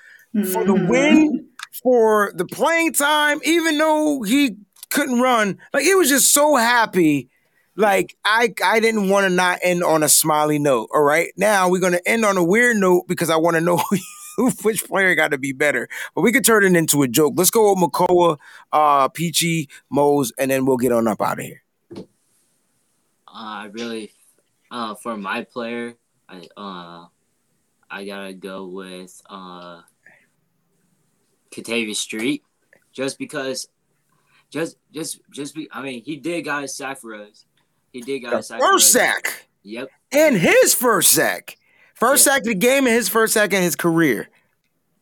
for the win, for the playing time, even though he couldn't run. Like he was just so happy. Like I I didn't want to not end on a smiley note. All right. Now we're gonna end on a weird note because I want to know who which player got to be better. But we could turn it into a joke. Let's go with Makoa, uh, Peachy, Mose, and then we'll get on up out of here. Uh, I really, uh, for my player, I uh, I gotta go with uh, Kentavius Street, just because, just just just be. I mean, he did got a sack for us. He did got a sack. First sack. Yep. And his first sack. First Yeah. sack of the game and his first sack in his career.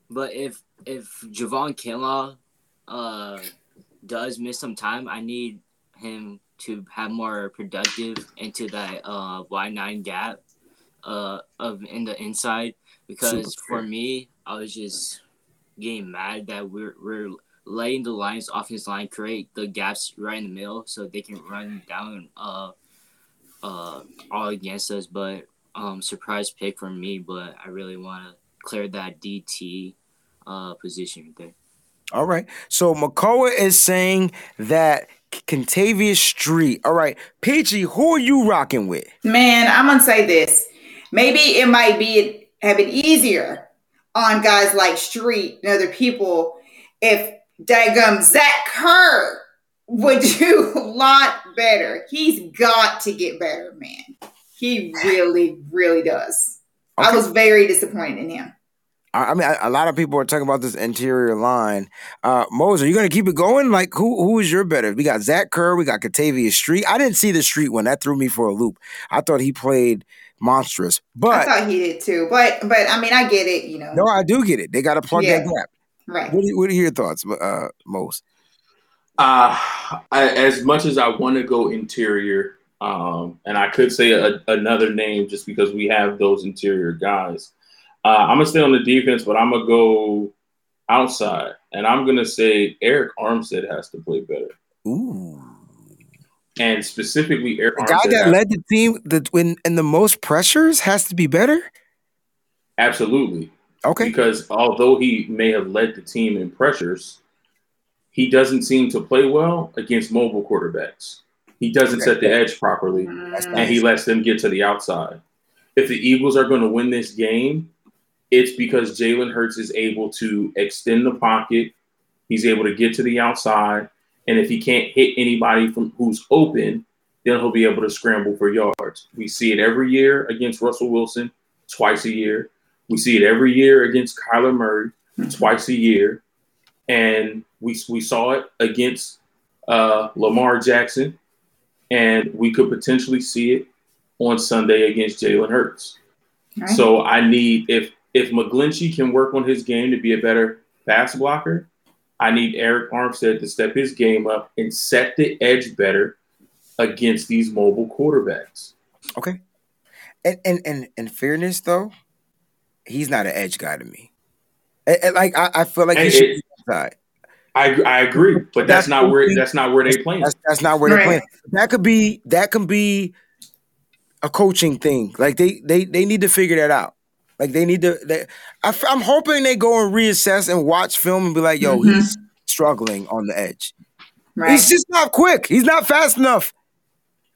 But if if Javon Kinlaw uh does miss some time, I need him to have more productive into that uh Y nine gap uh of in the inside because for me I was just getting mad that we're we're letting the Lions offense line create the gaps right in the middle so they can run down uh uh all against us but um surprise pick for me but I really want to clear that DT uh position right there. All right. So Makoa is saying that Kentavius Street. All right. Peachy, who are you rocking with? Man, I'm gonna say this. Maybe it might be have been easier on guys like Street and other people if Dagum Zach Kerr would do a lot better. He's got to get better, man. He really, really does. I was very disappointed in him. I mean, a lot of people are talking about this interior line. Uh, Mose, are you going to keep it going? Like, who who is your better? We got Zach Kerr, we got Kentavius Street. I didn't see the Street one. That threw me for a loop. I thought he played monstrous, But I thought he did too, but but I mean, I get it. You know, no, I do get it. They got to plug that gap. right? What are, what are your thoughts, uh, Mose? Uh, I, as much as I want to go interior, um, and I could say a, another name just because we have those interior guys. Uh, I'm gonna stay on the defense, but I'm gonna go outside, and I'm gonna say Arik Armstead has to play better. Ooh. And specifically, Arik The guy Armstead that led the team that when and the most pressures has to be better. absolutely Okay. because although he may have led the team in pressures, he doesn't seem to play well against mobile quarterbacks. He doesn't set the edge properly. Mm. That's and he lets them get to the outside. If the Eagles are going to win this game, it's because Jalen Hurts is able to extend the pocket. He's able to get to the outside, and if he can't hit anybody from who's open, then he'll be able to scramble for yards. We see it every year against Russell Wilson, twice a year. We see it every year against Kyler Murray, twice a year, and we we saw it against uh, Lamar Jackson, and we could potentially see it on Sunday against Jalen Hurts. Right. So I need if if McGlinchey can work on his game to be a better pass blocker, I need Arik Armstead to step his game up and set the edge better against these mobile quarterbacks. Okay. And and and in fairness though, he's not an edge guy to me. And- and, like I, I feel like he should it- be outside. I I agree, but that's not where That's- that's not where they playing. That's that's not where they're playing. That could be that can be a coaching thing. Like they they they need to figure that out. Like they need to. They, I, am hoping they go and reassess and watch film and be like, "Yo, Mhm. he's struggling on the edge. Right. He's just not quick. He's not fast enough.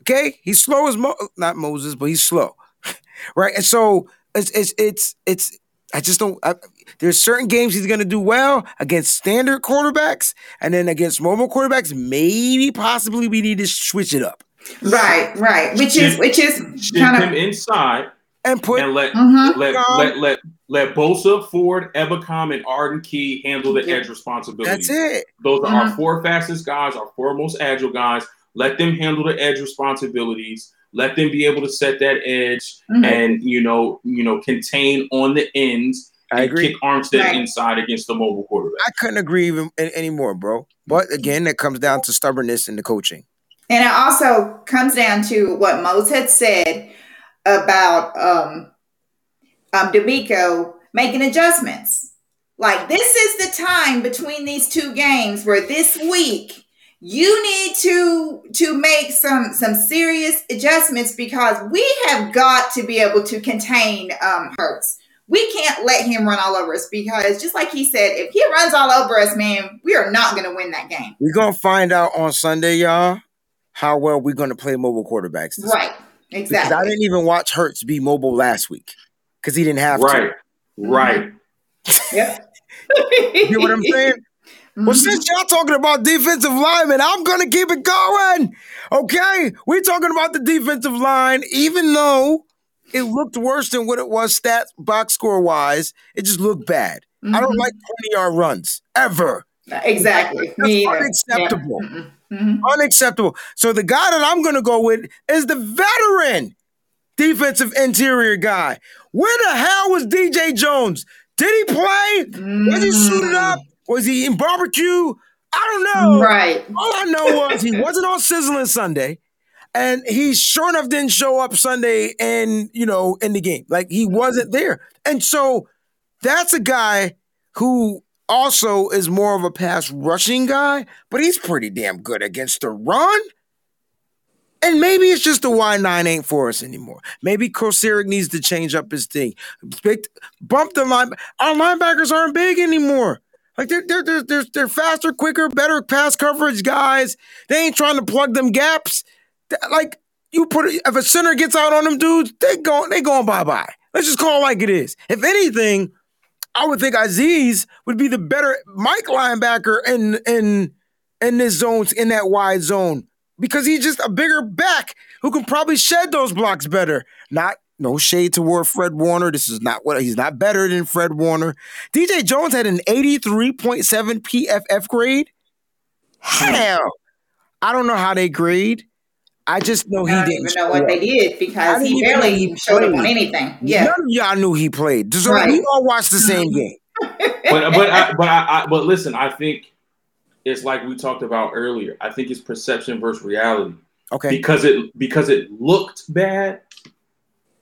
Okay, he's slow as Mo- not Moses, but he's slow, right? And so it's it's it's it's. I just don't. I, there's certain games he's going to do well against standard quarterbacks, and then against mobile quarterbacks, maybe possibly we need to switch it up right. Right. Which is which is Shift kind him of inside and put and let Mhm. let, Um, let let let Bosa, Ford, Ebukam, and Arden Key handle the Yeah. edge responsibility. that's it. Those are our Mhm. four fastest guys, our four most agile guys. Let them handle the edge responsibilities. Let them be able to set that edge Mhm. and you know, you know, contain on the ends I and agree. kick Armstead Right. inside against the mobile quarterback. I couldn't agree even anymore, bro. But again, that comes down to stubbornness in the coaching. And it also comes down to what Mose had said about um, um, DeMeco making adjustments. Like this is the time between these two games where this week you need to to make some some serious adjustments because we have got to be able to contain um, Hurts. We can't let him run all over us because just like he said, if he runs all over us, man, we are not going to win that game. We're gonna find out on Sunday, y'all, how well we're gonna play mobile quarterbacks. This Right. Because I didn't even watch Hurts be mobile last week because he didn't have Right, to. right. Right. Yep. You know what I'm saying? Well, Mhm. since y'all talking about defensive linemen, I'm gonna keep it going. Okay, we're talking about the defensive line, even though it looked worse than what it was stats box score wise. It just looked bad. I don't Mhm. like 20 yard runs ever. Exactly. That's unacceptable. Yeah. Mm-mm. Mhm. Unacceptable. So the guy that I'm gonna go with is the veteran defensive interior guy. Where the hell was DJ Jones? Did he play? Was he suited up? Was he in barbecue? I don't know. Right. All I know was he wasn't on sizzling Sunday, and he sure enough didn't show up Sunday and you know in the game. Like he wasn't there, and so that's a guy who also is more of a pass rushing guy, but he's pretty damn good against the run. And maybe it's just the Y nine ain't for us anymore. Maybe Kocurek needs to change up his thing. Big- Bump the line. Our linebackers aren't big anymore. Like they're they're they're they're, they're faster, quicker, better pass coverage guys. They ain't trying to plug them gaps. Like you put if a center gets out on them dudes, they go they going bye bye. Let's just call it like it is. If anything, I would think Azeez would be the better Mike linebacker in in in this zone in that wide zone because he's just a bigger back who can probably shed those blocks better. Not no shade toward Fred Warner. This is not what he's not better than Fred Warner. DJ Jones had an 83.7 PFF grade. Hell, I don't know how they grade. I just know he I don't didn't even know what up. they did because he barely he showed up on anything. Yeah. None of y'all knew he played. So Right. we all watched the same mm-hmm. game. but but I, but I, I but listen, I think it's like we talked about earlier. I think it's perception versus reality. Okay. Because it because it looked bad,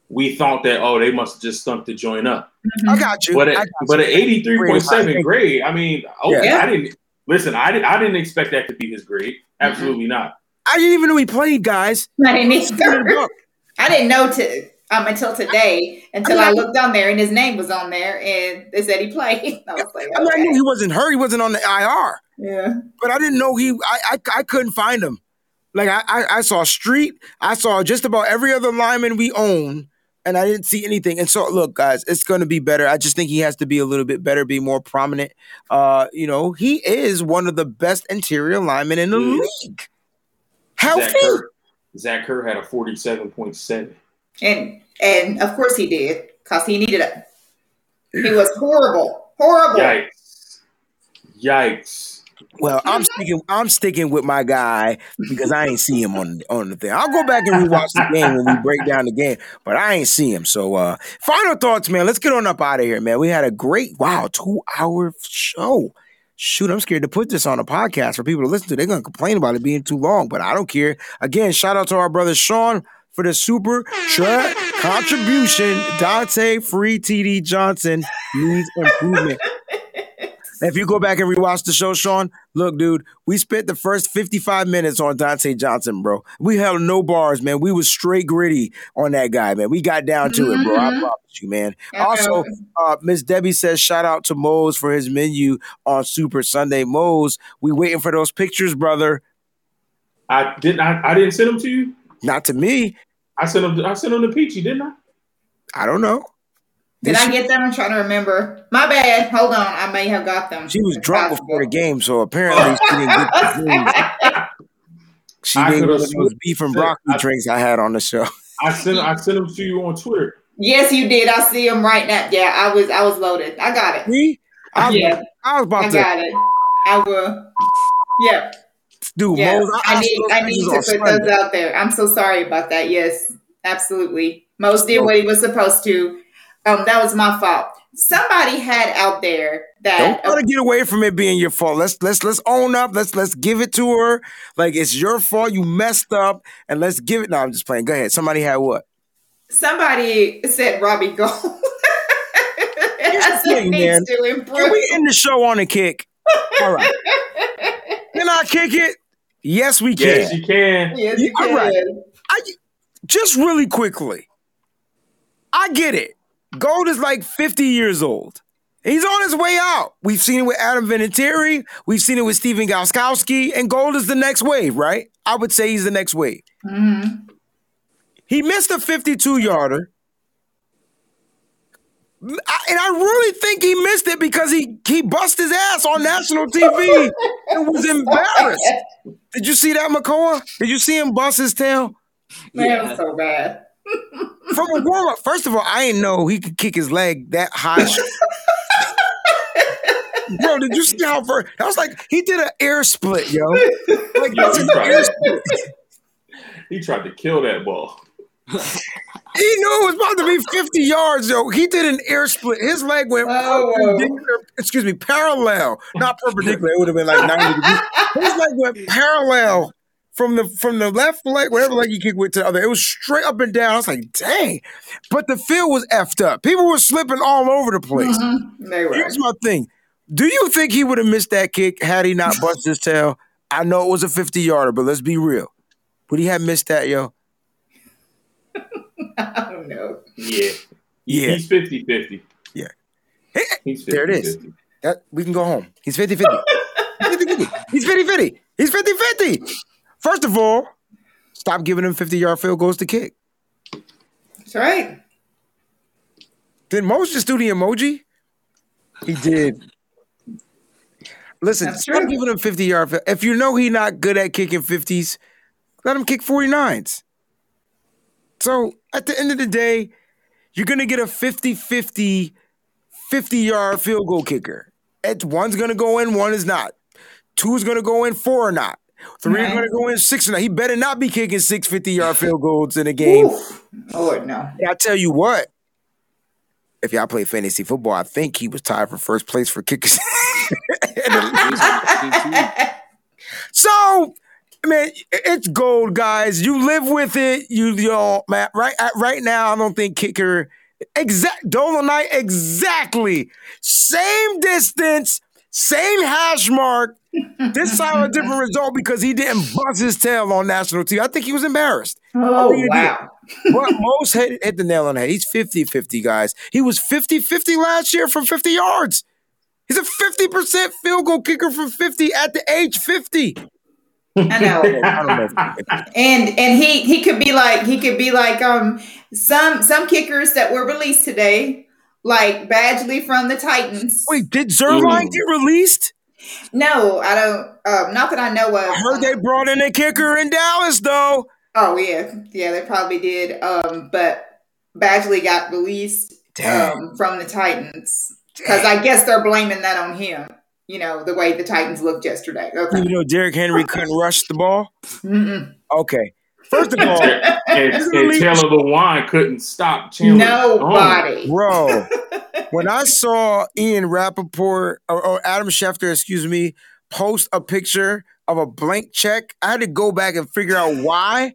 we thought that oh they must have just stunk to join up. I mm-hmm. got you. But I at, but you. at eighty three point seven grade, I mean, okay, Yeah. I didn't listen. I didn't I didn't expect that to be his grade. Mm-hmm. Absolutely not. I didn't even know he played, guys. I didn't either. I didn't know to um until today until I looked on there and his name was on there and they said he played. I was like, I mean, I knew he wasn't hurt. He wasn't on the IR, yeah. but I didn't know he. I I, I couldn't find him. Like I, I I saw Street. I saw just about every other lineman we own, and I didn't see anything. And so, look, guys, it's going to be better. I just think he has to be a little bit better, be more prominent. Uh, you know, he is one of the best interior linemen in the Yeah. league. Zach Healthy. Kerr, Zach Kerr had a forty seven point seven. And and of course he did because he needed it. He was horrible, horrible. Yikes! Yikes! Well, I'm sticking. I'm sticking with my guy because I ain't see him on on the thing. I'll go back and rewatch the game when we break down the game, but I ain't see him. So, uh final thoughts, man. Let's get on up out of here, man. We had a great, wow, two hour show. Shoot, I'm scared to put this on a podcast for people to listen to. They're gonna complain about it being too long, but I don't care. Again, shout out to our brother Sean for the super contribution. Dontae Free TD Johnson needs improvement. If you go back and rewatch the show, Sean, look, dude, we spent the first 55 minutes on Dontae Johnson, bro. We held no bars, man. We was straight gritty on that guy, man. We got down to it, bro. I Mhm. promise you, man. I Also, know. uh, Miss Debbie says, shout out to Mose for his menu on Super Sunday. Mose, we waiting for those pictures, brother. I didn't. I, I didn't send them to you. Not to me. I sent them. I sent them to Peachy, didn't I? I don't know. Did Did I get them? I'm trying to remember. My bad. Hold on. I may have got them. She was It's drunk possible. before the game, so apparently she didn't get the drinks. She I did could've one those beef and broccoli I- drinks I had on the show. I sent. I sent them to you on Twitter. Yes, you did. I see them right now. Yeah, I was I was loaded. I got it. Me? I was, Yeah. I was about I to I got it. I will. Yeah. Dude, Yeah. Mose. I asked need I need to put on those out there. I'm so sorry about that. Yes, absolutely. Mose did what he was supposed to. Um, that was my fault. Somebody had out there that Don't that try to get away from it being your fault. Let's let's let's own up. Let's let's give it to her. Like it's your fault. You messed up, and let's give it. No, I'm just playing. Go ahead. Somebody had what? somebody said Robbie Gould. I said thing, man. Can we end the show on a kick? All right. Can I kick it? Yes, we can. Yes, you can. Yes, you All can. right. I just really quickly. I get it. Gould is like 50 years old. He's on his way out. We've seen it with Adam Vinatieri. We've seen it with Stephen Gostkowski. And Gould is the next wave, right? I would say he's the next wave. Mhm. He missed a 52 yarder. And I really think he missed it because he, he bust his ass on national TV and was embarrassed. Did you see that, Makoa? Did you see him bust his tail? Man, Yeah. it was so bad. From a warm up. First of all, I didn't know he could kick his leg that high. Bro, did you see how far? That was like he did an air split, yo. Like Yo, he tried, air split. he tried to kill that ball. He knew it was about to be 50 yards, yo. He did an air split. His leg went Oh. excuse me, parallel. Not perpendicular. It would have been like 90 degrees. His leg went parallel from the from the left leg, whatever leg you kick with to the other. It was straight up and down. I was like, dang. But the field was effed up. People were slipping all over the place. Mhm. They were. Here's my thing. Do you think he would have missed that kick had he not busted his tail? I know it was a 50 yarder, but let's be real. Would he have missed that, yo? I don't know. Yeah. Yeah. He's 50 50. Yeah. He's 50 There it is. That we can go home. He's 50 50. He's 50 50. He's 50 50. First of all, stop giving him 50 yard field goals to kick. That's right. Did Mose just do the emoji? He did. Listen, That's stop true. giving him 50 yard field. If you know he's not good at kicking 50s, let him kick 49s. So at the end of the day, you're going to get a 50 50 50 yard field goal kicker. It's one's going to go in, one is not. Two is going to go in, four or not. Three is Right. going to go in, six or. He better not be kicking six 50 yard field goals in a game. Oof. Lord, no. And I tell you what, if y'all play fantasy football, I think he was tied for first place for kickers. He was on the team, too. man, it's gold, guys. You live with it. You, y'all, man. Right, uh, right now, I don't think kicker exact Dolomite exactly same distance, same hash mark. This time a different result because he didn't bust his tail on national TV. I think he was embarrassed. Oh, wow. but Mose hit, hit the nail on the head. He's 50 50, guys. He was 50 50 last year from 50 yards. He's a 50% field goal kicker from 50 at the age 50. I know. and and he he could be like he could be like um some some kickers that were released today, like Badgley from the Titans. Wait, did Zuerlein get released? No, I don't. Um, not that I know of. I heard they brought in a kicker in Dallas, though. Oh yeah, yeah, they probably did. Um, but Badgley got released um, from the Titans because I guess they're blaming that on him you know, the way the Titans looked yesterday. Okay. You know, Derrick Henry couldn't rush the ball. Mm-mm. Okay. First of all, and, and Taylor Lewan couldn't stop Chandler. Nobody. Bro, when I saw Ian Rapoport or, or Adam Schefter, excuse me, post a picture of a blank check, I had to go back and figure out why.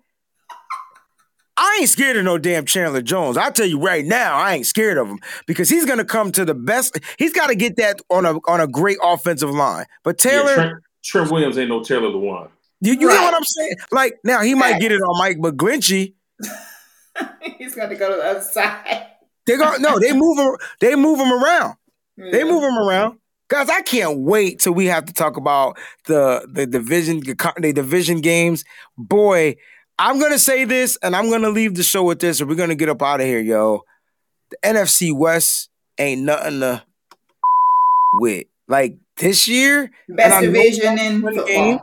I ain't scared of no damn Chandler Jones. I tell you right now, I ain't scared of him because he's gonna come to the best. He's got to get that on a on a great offensive line. But Taylor yeah, Trent, Trent, Williams ain't no Taylor Lewan. You, you right. know what I'm saying? Like now he might get it on Mike McGlinchey. he's got to go to the other side. They go no, they move him. They move him around. Yeah. They hmm. move him around. Guys, I can't wait till we have to talk about the the division the division games. Boy, I'm gonna say this, and I'm gonna leave the show with this, and we're gonna get up out of here, yo. The NFC West ain't nothing to with. Like this year, best division in football. Game,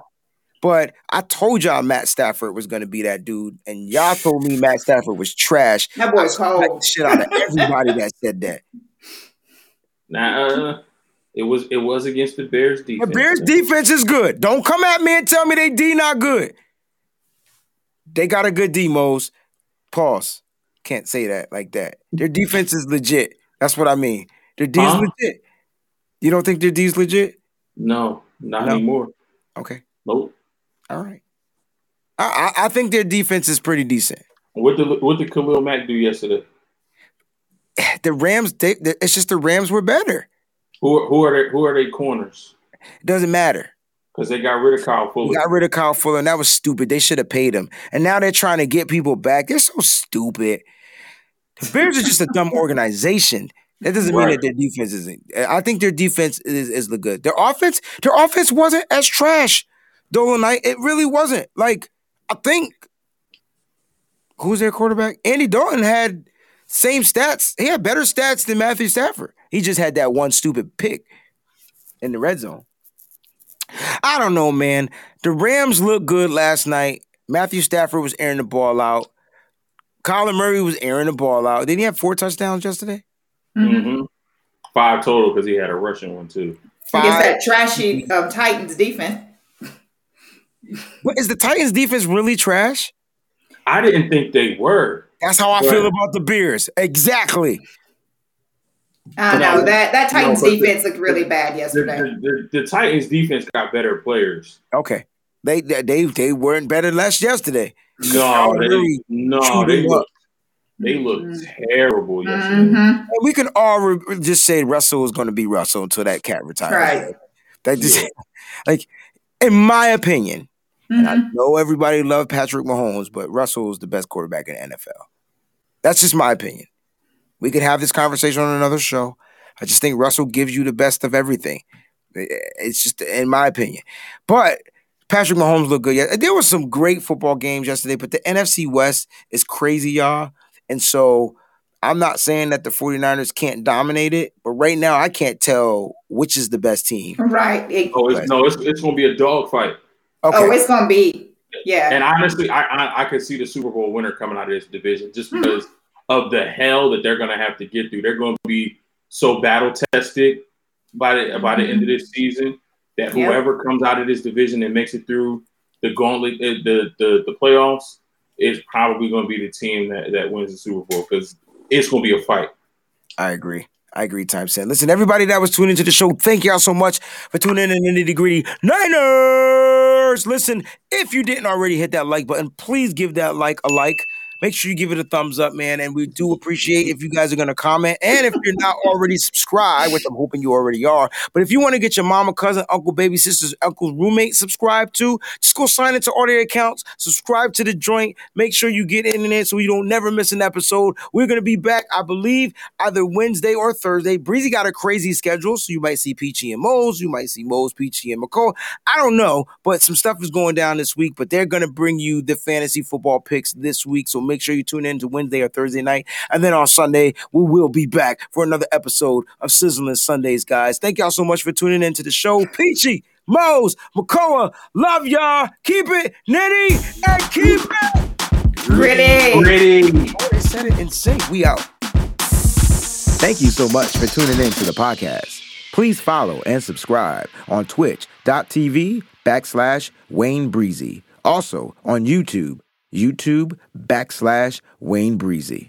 but I told y'all Matt Stafford was gonna be that dude, and y'all told me Matt Stafford was trash. That boy's cold. Shit out of everybody that said that. Nah, uh, it was it was against the Bears defense. The Bears defense is good. Don't come at me and tell me they D not good. They got a good D, demos. Pause. Can't say that like that. Their defense is legit. That's what I mean. Their D's huh? legit. You don't think their D's legit? No, not no? anymore. Okay. Nope. All right. I, I, I think their defense is pretty decent. What did what did Khalil Mack do yesterday? The Rams. They, it's just the Rams were better. Who who are they, who are they corners? It doesn't matter. Because they got rid of Kyle Fuller. They got rid of Kyle Fuller, and that was stupid. They should have paid him. And now they're trying to get people back. They're so stupid. The Bears are just a dumb organization. That doesn't right. mean that their defense isn't. I think their defense is, is the good. Their offense, their offense wasn't as trash. Dolan Night, it really wasn't. Like, I think who's their quarterback? Andy Dalton had same stats. He had better stats than Matthew Stafford. He just had that one stupid pick in the red zone. I don't know, man. The Rams looked good last night. Matthew Stafford was airing the ball out. Kyler Murray was airing the ball out. Did he have four touchdowns yesterday? Mm-hmm. Five total because he had a rushing one too. Five. Against that trashy um, Titans defense. What, is the Titans defense really trash? I didn't think they were. That's how I feel about the Bears. Exactly. I know that that Titans no, defense the, looked really bad yesterday. The, the, the, Titans defense got better players. Okay, they they they weren't better less yesterday. No, they, really no, they looked they looked mm-hmm. terrible yesterday. Mm-hmm. We can all re- just say Russell is going to be Russell until that cat retires. Right. That just yeah. like, in my opinion, mm-hmm. and I mm-hmm. know everybody loved Patrick Mahomes, but Russell is the best quarterback in the NFL. That's just my opinion. We could have this conversation on another show. I just think Russell gives you the best of everything. It's just in my opinion. But Patrick Mahomes looked good. Yeah, there were some great football games yesterday, but the NFC West is crazy, y'all. And so I'm not saying that the 49ers can't dominate it, but right now I can't tell which is the best team. Right. Oh, it's, no, it's, it's going to be a dogfight. Okay. Oh, it's going to be. Yeah. And honestly, I, I, I could see the Super Bowl winner coming out of this division just hmm. because of the hell that they're going to have to get through. They're going to be so battle tested by the by the end of this season that whoever yep. comes out of this division and makes it through the gauntlet, uh, the the the playoffs, is probably going to be the team that that wins the Super Bowl because it's going to be a fight. I agree. I agree, time sent. Listen, everybody that was tuning into the show, thank y'all so much for tuning in the nitty gritty Niners. Listen, if you didn't already hit that like button, please give that like a like. Make sure you give it a thumbs up, man. And we do appreciate if you guys are going to comment. And if you're not already subscribed, which I'm hoping you already are, but if you want to get your mama, cousin, uncle, baby, sisters, uncle's roommate subscribed to, just go sign into all their accounts, subscribe to the joint. Make sure you get in there so you don't never miss an episode. We're going to be back, I believe, either Wednesday or Thursday. Breezy got a crazy schedule, so you might see Peachy and Mose. You might see Mose, Peachy, and Makoa. I don't know, but some stuff is going down this week, but they're going to bring you the fantasy football picks this week. So make sure you tune in to Wednesday or Thursday night. And then on Sunday, we will be back for another episode of Sizzling Sundays, guys. Thank y'all so much for tuning in to the show. Peachy, Mose, Makoa, love y'all. Keep it nitty and keep it Gritty. Gritty. Oh, they said it in sync. We out. Thank you so much for tuning in to the podcast. Please follow and subscribe on twitch.tv backslash Wayne Breezy. Also on YouTube, YouTube backslash Wayne Breezy.